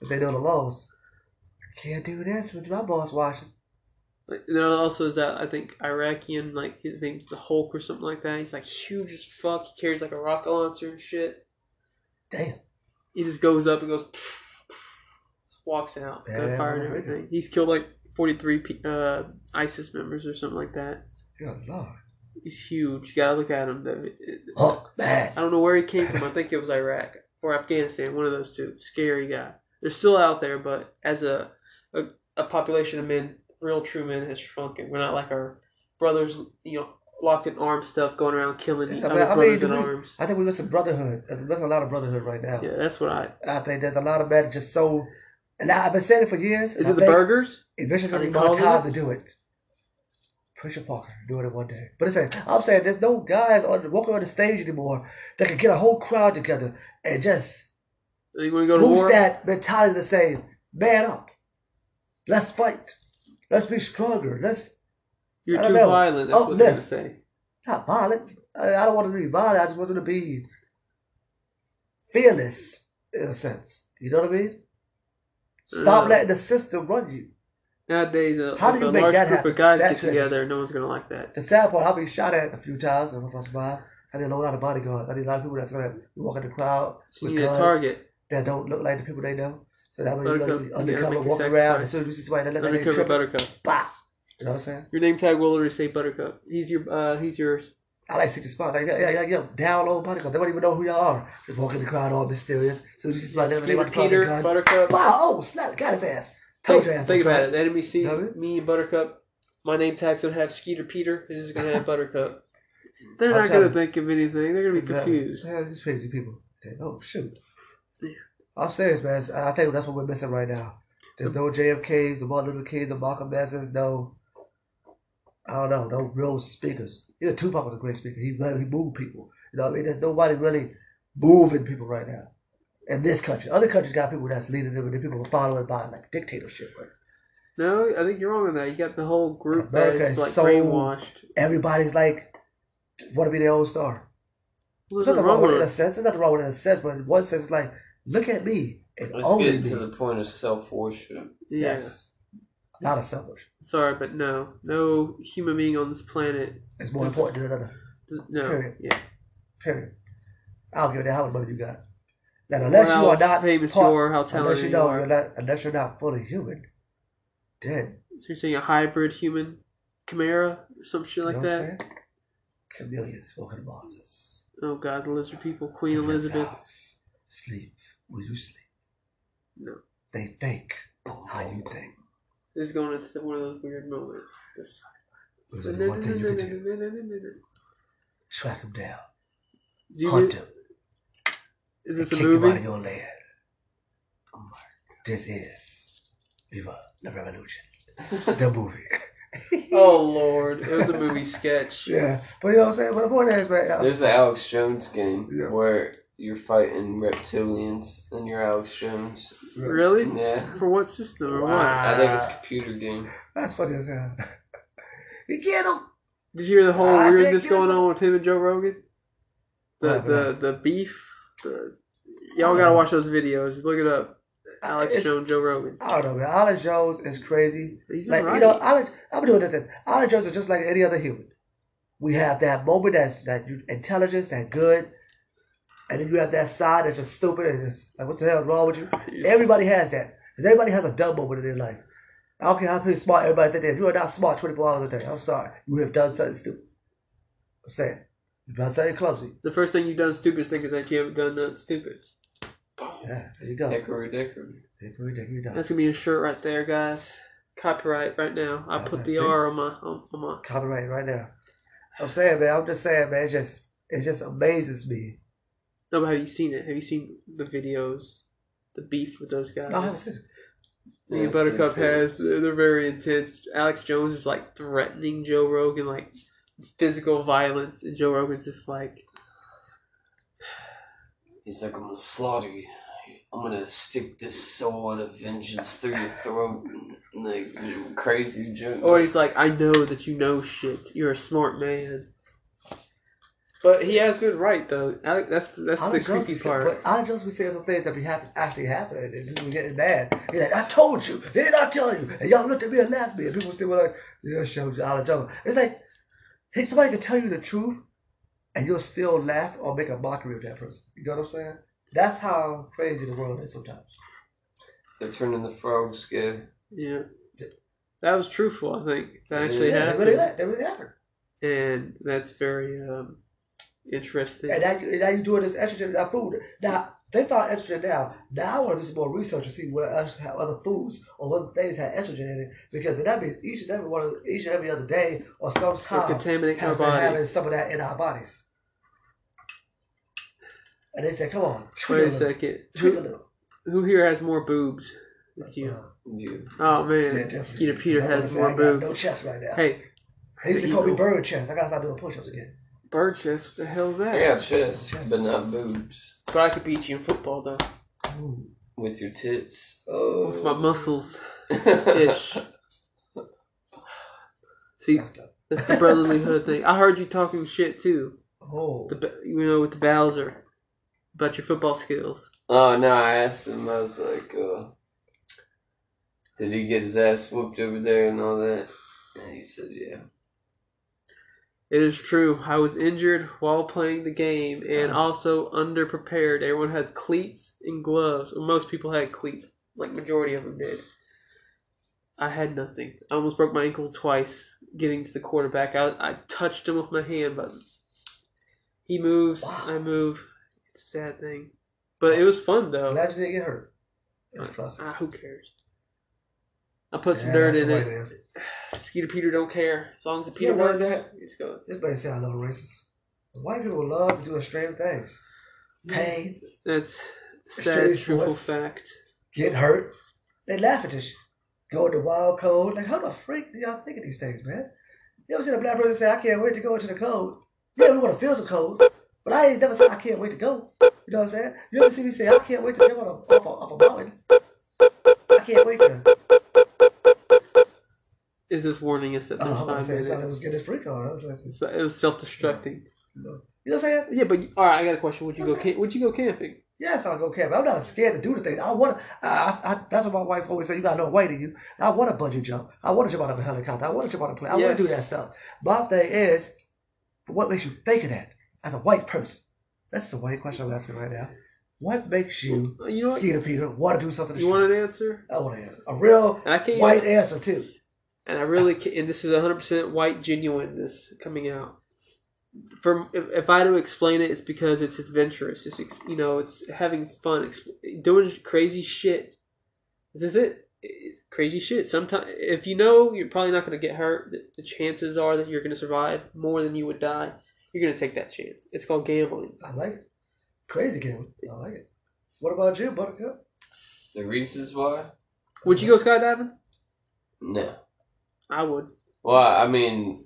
but they know the laws. Can't do this with my boss watching. Like, there also is that I think Iraqian like his name's the Hulk or something like that. He's like huge as fuck. He carries like a rocket launcher and shit. Damn. He just goes up and goes, just walks out, gunfire and everything. He's killed like forty three uh, ISIS members or something like that. Good lord. He's huge. You gotta look at him. Hulk, man. I don't know where he came from. I think it was Iraq or Afghanistan. One of those two. Scary guy. They're still out there, but as a a, a population of men, real true men has shrunken. We're not like our brothers, you know, locked in arms stuff, going around killing Yeah, other man, I mean, brothers in we- arms. I think we miss some brotherhood. There's a lot of brotherhood right now. Yeah, that's what I. I think there's a lot of men just so. And I- I've been saying it for years. Is I it the think burgers? Eventually, going to be more time to do it. Preacher Parker doing it one day. But it's saying, I'm saying there's no guys on the, walking on the stage anymore that can get a whole crowd together and just You want to go to boost war? that mentality to say, man up. Let's fight. Let's be stronger. Let's You're too know. violent. That's what they're gonna say. not violent. I, I don't want to be violent. I just want them to be fearless in a sense. You know what I mean? Stop Uh, letting the system run you. Nowadays, a, How if do you a make large that group happen? of guys That's get together, no one's gonna like that. The sad part, I've been shot at a few times. I don't know if I survived. I need a lot of bodyguards. I need a lot of people that's gonna walk in the crowd So you need a target. that don't look like the people they know. So that way you know Buttercup, you you undercover, walk around. As soon as you see somebody that look like Undercover Buttercup. bah! You know what I'm saying? Your name tag will already say Buttercup. He's your. uh He's yours. I like secret spot. Like, yeah, yeah, yeah, down low bodyguard. They don't even know who y'all are. Just walk in the crowd all mysterious. So you see somebody that they Skeeter want to Peter, gun. Buttercup. Wow! Oh, snap! Got his ass. Told Think, your ass. think about it. The enemy see me and Buttercup. My name tag's gonna have Skeeter Peter. This is gonna have <laughs> Buttercup. They're I'm not gonna telling- think of anything. They're gonna be Exactly. confused. Yeah, these crazy people. Oh shoot. Yeah. I'm serious, man. I tell you, that's what we're missing right now. There's no JFKs, the Martin Luther Kings, the Malcolm X's, no. I don't know, no real speakers. Even Tupac was a great speaker. He he moved people. You know, what I mean, there's nobody really moving people right now in this country. Other countries got people that's leading them, and then people are following by like dictatorship. Right? No, I think you're wrong on that. You got the whole group America that's is like so- brainwashed. Everybody's like want to be their own star. What's There's nothing wrong wrong with it in a sense. There's nothing wrong with it in a sense, but in one sense, it's like, look at me and Let's only get me. to the point of self worship. Yeah. Yes. Not a selfish. Sorry, but no, no human being on this planet. It's more Just- important than another. does- No, Period. yeah. Period. I don't give a damn how much money you got. Now, Or unless you how are not famous part- you are, how talented unless you you know are. you're not, unless you're not fully human, then So you're saying a hybrid human Chimera or some shit you like know that? what I'm saying? Chameleons walking us. Oh God, the lizard people, Queen Elizabeth. Sleep. Will you sleep? No. They think how you think. This is going into one of those weird moments. This- There's only one thing you can do. Do Track them down. you Hunt get- them. is this and a kick them out of movie? your land. Oh this is Viva la Revolution. the movie. <laughs> Oh Lord, it was a movie sketch. Yeah, but you know what I'm saying. But the point is, man. There's an Alex Jones game Yeah. where you're fighting reptilians and you're Alex Jones. Really? Yeah. For what system or what? Wow. I think it's a computer game. That's funny as hell. <laughs> you get him. Did you hear the whole I weirdness going him. on with him and Joe Rogan? The What, the what? the beef. The, y'all gotta watch those videos. Look it up. Alex It's- Jones, Joe Rogan. I don't know, man. Alex Jones is crazy. He's been Like right. you know, Alex. I'm doing this. thing. Alex Jones is just like any other human. We have that moment that's that intelligence, that good, and then you have that side that's just stupid and just like what the hell is wrong with you? He's- Everybody has that. Because everybody has a dumb moment in their life. I don't care how pretty smart everybody think they are. You are not smart 24 hours a day. I'm sorry. You have done something stupid. I'm saying. You've done something clumsy. The first thing you've done stupid is thinking that you haven't done nothing stupid. Yeah, there you go. Hickory dickory. Hickory dickory dock. That's gonna be a shirt right there, guys. Copyright right now. I Yeah, put the see? R on my on, on my. Copyright right now. I'm saying, man. I'm just saying, man. It just it just amazes me. No, but have you seen it? Have you seen the videos? The beef with those guys. <laughs> I haven't seen it. Me and Yeah, Buttercup it's- has. They're very intense. Alex Jones is like threatening Joe Rogan, like physical violence, and Joe Rogan's just like, He's like, I'm gonna slaughter you. I'm gonna stick this sword of vengeance through your throat. Like, crazy joke. or he's like, I know that you know shit. You're a smart man. But he has good right though. That's that's the Alex Jones creepy be say- part. But Alex Jones be saying some things that be happen, actually happened, and people getting mad. He's like, "I told you, didn't I tell you?" And y'all looked at me and laughed at me, and people still were like, "Yeah, show you Alex Jones." It's like, hey, somebody can tell you the truth, and you'll still laugh or make a mockery of that person. You know what I'm saying? That's how crazy the world is sometimes. They're turning the frogs gay. yeah, that was truthful. I think that Yeah, actually yeah, happened, they really, they really happened. and that's very um, interesting. And now you, and now you doing this estrogen in our food. Now they found estrogen now. Now I want to do some more research to see what else how other foods or other things have estrogen in it because that means each and every one of each and every other day or Or sometime contaminate our has been body. having some of that in our bodies. And they said, "Come on, Wait a a second. tweak a Who, who here has more boobs? It's you. Uh, You. Oh man, yeah, definitely. Skeeter Peter has say more I got No chest right now. Hey, they used to call me bird chest. I gotta start doing push-ups again. Bird chest. What the hell's that? I got chest, but not boobs. But I could beat you in football though, With your tits. Oh, with my muscles <laughs> ish. See, that's the brotherlyhood thing. I heard you talking shit too. Oh, The you know with the Bowser about your football skills. Oh no! I asked him. I was like, uh, "Did he get his ass whooped over there and all that?" And he said, "Yeah." It is true. I was injured while playing the game and also underprepared. Everyone had cleats and gloves. Or most people had cleats. Like majority of them did. I had nothing. I almost broke my ankle twice getting to the quarterback. I, I touched him with my hand, but he moves. Wow. I move. It's a sad thing, but it was fun though. glad you didn't get hurt. the process. Ah, who cares? I put some dirt in it. man. Skeeter Peter don't care as long as the Peter why works. that? He's good. This man say I know racist. White people love doing do extreme things. Pain, That's sad, truthful sports. fact. get hurt. They laugh at this. Go into wild cold. Like, how the freak do y'all think of these things, man? You ever seen a black person say, I can't wait to go into the cold? Yeah, we want to feel some cold, but I ain't never said I can't wait to go. You know what I'm saying? You ever see me say, I can't wait to jump on a, off, a, off a mountain? I can't wait to. Is this warning us that there's I'm five saying something was minutes? getting this freak on. I was It's- It was self-destructing. you know what I'm saying? Yeah, but you- all right, I got a question. Would you go? Cam- would you go camping? Yes, I'll go camping. I'm not scared to do the things. I want to. I, I, I, that's what my wife always said. You got no weight in you. I want to bungee jump. I want to jump out of a helicopter. I want to jump out of a plane. I want to do that stuff. My thing is, what makes you think of that as a white person? That's the white question I'm asking right now. What makes you, You know what? Skeeter Peter, want to do something? You want an answer? I want to answer a real And I can't. white answer too. And I really can, and this is 100% white genuineness coming out. For if, if I had to explain it, it's because it's adventurous. It's you know, it's having fun, doing crazy shit. This is it. It's crazy shit. Sometimes, if you know you're probably not going to get hurt, the, the chances are that you're going to survive more than you would die. You're going to take that chance. It's called gambling. I like it. Crazy game. I like it. What about you, Buttercup? The reasons why? Would you go skydiving? No. I would. Well, I mean,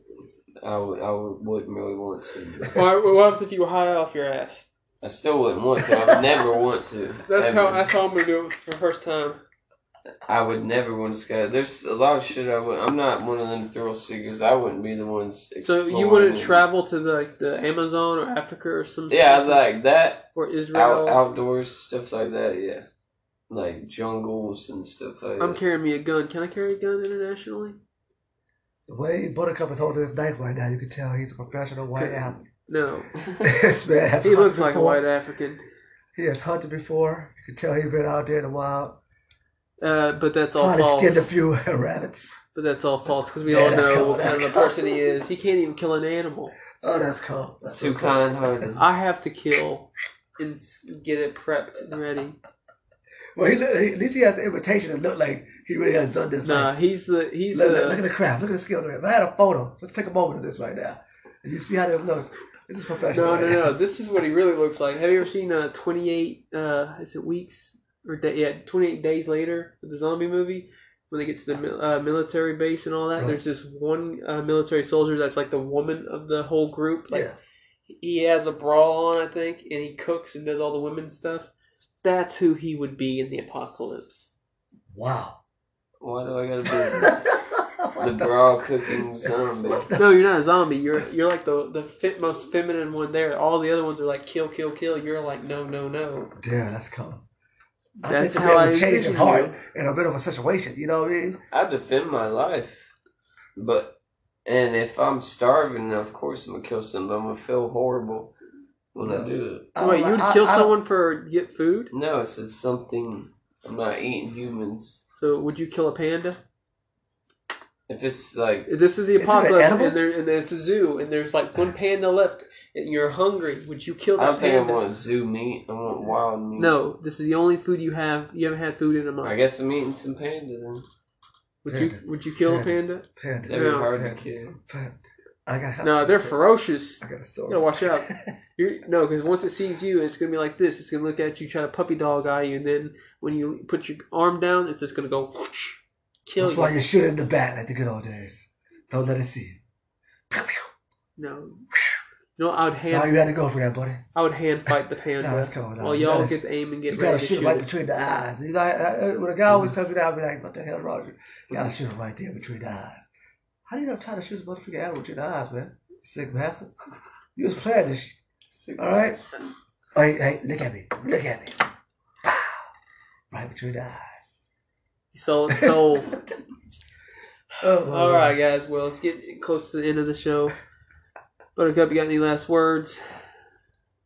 I, would, I would, wouldn't really want to. Or what if you were high off your ass? I still wouldn't want to. I would never <laughs> want to. That's Ever. how. That's how I'm gonna do it for the first time. I would never want to sky. There's a lot of shit I would. I'm not one of them thrill seekers. I wouldn't be the ones. So you wouldn't and- travel to the like, the Amazon or Africa or some Yeah, like that. or Out, Israel. outdoors stuff like that. Yeah, like jungles and stuff like I'm that. carrying me a gun. Can I carry a gun internationally? The way Buttercup is holding his knife right now, you can tell he's a professional white athlete. No. <laughs> this man has He looks like a white African. He has hunted before. You can tell he's been out there in the wild. Uh, but that's all Probably skinned a false. few <laughs> rabbits. But that's all false because we Yeah, all know what kind of a person he is. He can't even kill an animal. Oh, that's cool. That's Too so kind hearted. <laughs> I have to kill and get it prepped and ready. Well, he, he, at least he has the invitation to look like he really has done this. Nah, life. he's the he's look, look, look at the the crowd. Look at the skill. If I had a photo, let's take a moment of this right now. And you see how this looks. This is professional. no right no now. no. This is what he really looks like. Have you ever seen uh, 28 uh is it weeks or day, yeah 28 days later with the zombie movie when they get to the uh, military base and all that. Right. There's this one uh, military soldier that's like the woman of the whole group. Like yeah. he has a bra on, I think, and he cooks and does all the women's stuff. That's who he would be in the apocalypse. Wow. Why do I gotta be <laughs> the bra cooking zombie? No, you're not a zombie. You're you're like the the fit, most feminine one there. All the other ones are like kill, kill, kill. You're like no, no, no. Damn, that's cool. I That's think how the man I would change his envision heart you. in a bit of a situation. You know what I mean? I defend my life, but and if I'm starving, of course I'm gonna kill somebody. I'm gonna feel horrible when I do it. I Wait, you would like- kill I- I don't- someone for get food? No, it's it's something. I'm not eating humans. So would you kill a panda? If it's like This is the apocalypse, edible? and there and it's a zoo, and there's like one panda left, and you're hungry. Would you kill the panda? I that don't think I want zoo meat. I want wild meat. No, this is the only food you have. You haven't had food in a month. I guess I'm eating some panda then. Would you Would you kill a Panda. panda? Panda. That'd be No. hard to kill. Panda. I got. No, they're ferocious. I got a You sword. gotta watch out. <laughs> You're, no, because once it sees you, it's gonna be like this. It's gonna look at you, try to puppy dog eye you, and then when you put your arm down, it's just gonna go whoosh, kill That's why you. you shoot in the back like the good old days. Don't let it see you. Pew, pew. No, you know I would hand you had to go for that, buddy. I would hand fight the No, panda that's cool. No, while you y'all gotta- get the aim and get You gotta ready to shoot shoot right it. between the eyes. You know, I, I, when a guy always mm-hmm. tells me that, I'll be like, "What the hell, Roger? You gotta shoot him right there between the eyes." How do you know time to shoot a motherfucking animal between the eyes, man? Sick bastard. You was playing this shit. All right. Hey, hey, look at me. Look at me. Pow. Right between the eyes. So, so. <laughs> Oh, my All Lord. right, guys. Well, let's get close to the end of the show. Buttercup, you got any last words?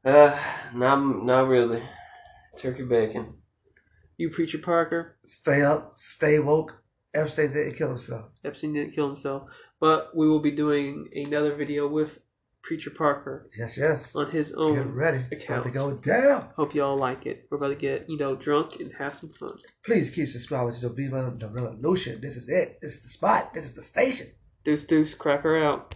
Uh, not not really. Turkey bacon. You, Preacher Parker. Stay up. Stay woke. Epstein didn't kill himself. Epstein didn't kill himself, but we will be doing another video with Preacher Parker Yes, yes. on his own Get ready. It's about to account. go down. Hope y'all like it. We're about to get you know drunk and have some fun. Please keep subscribing to the Viva the Revolution. This is it. This is the spot. This is the station. Deuce, deuce, cracker out.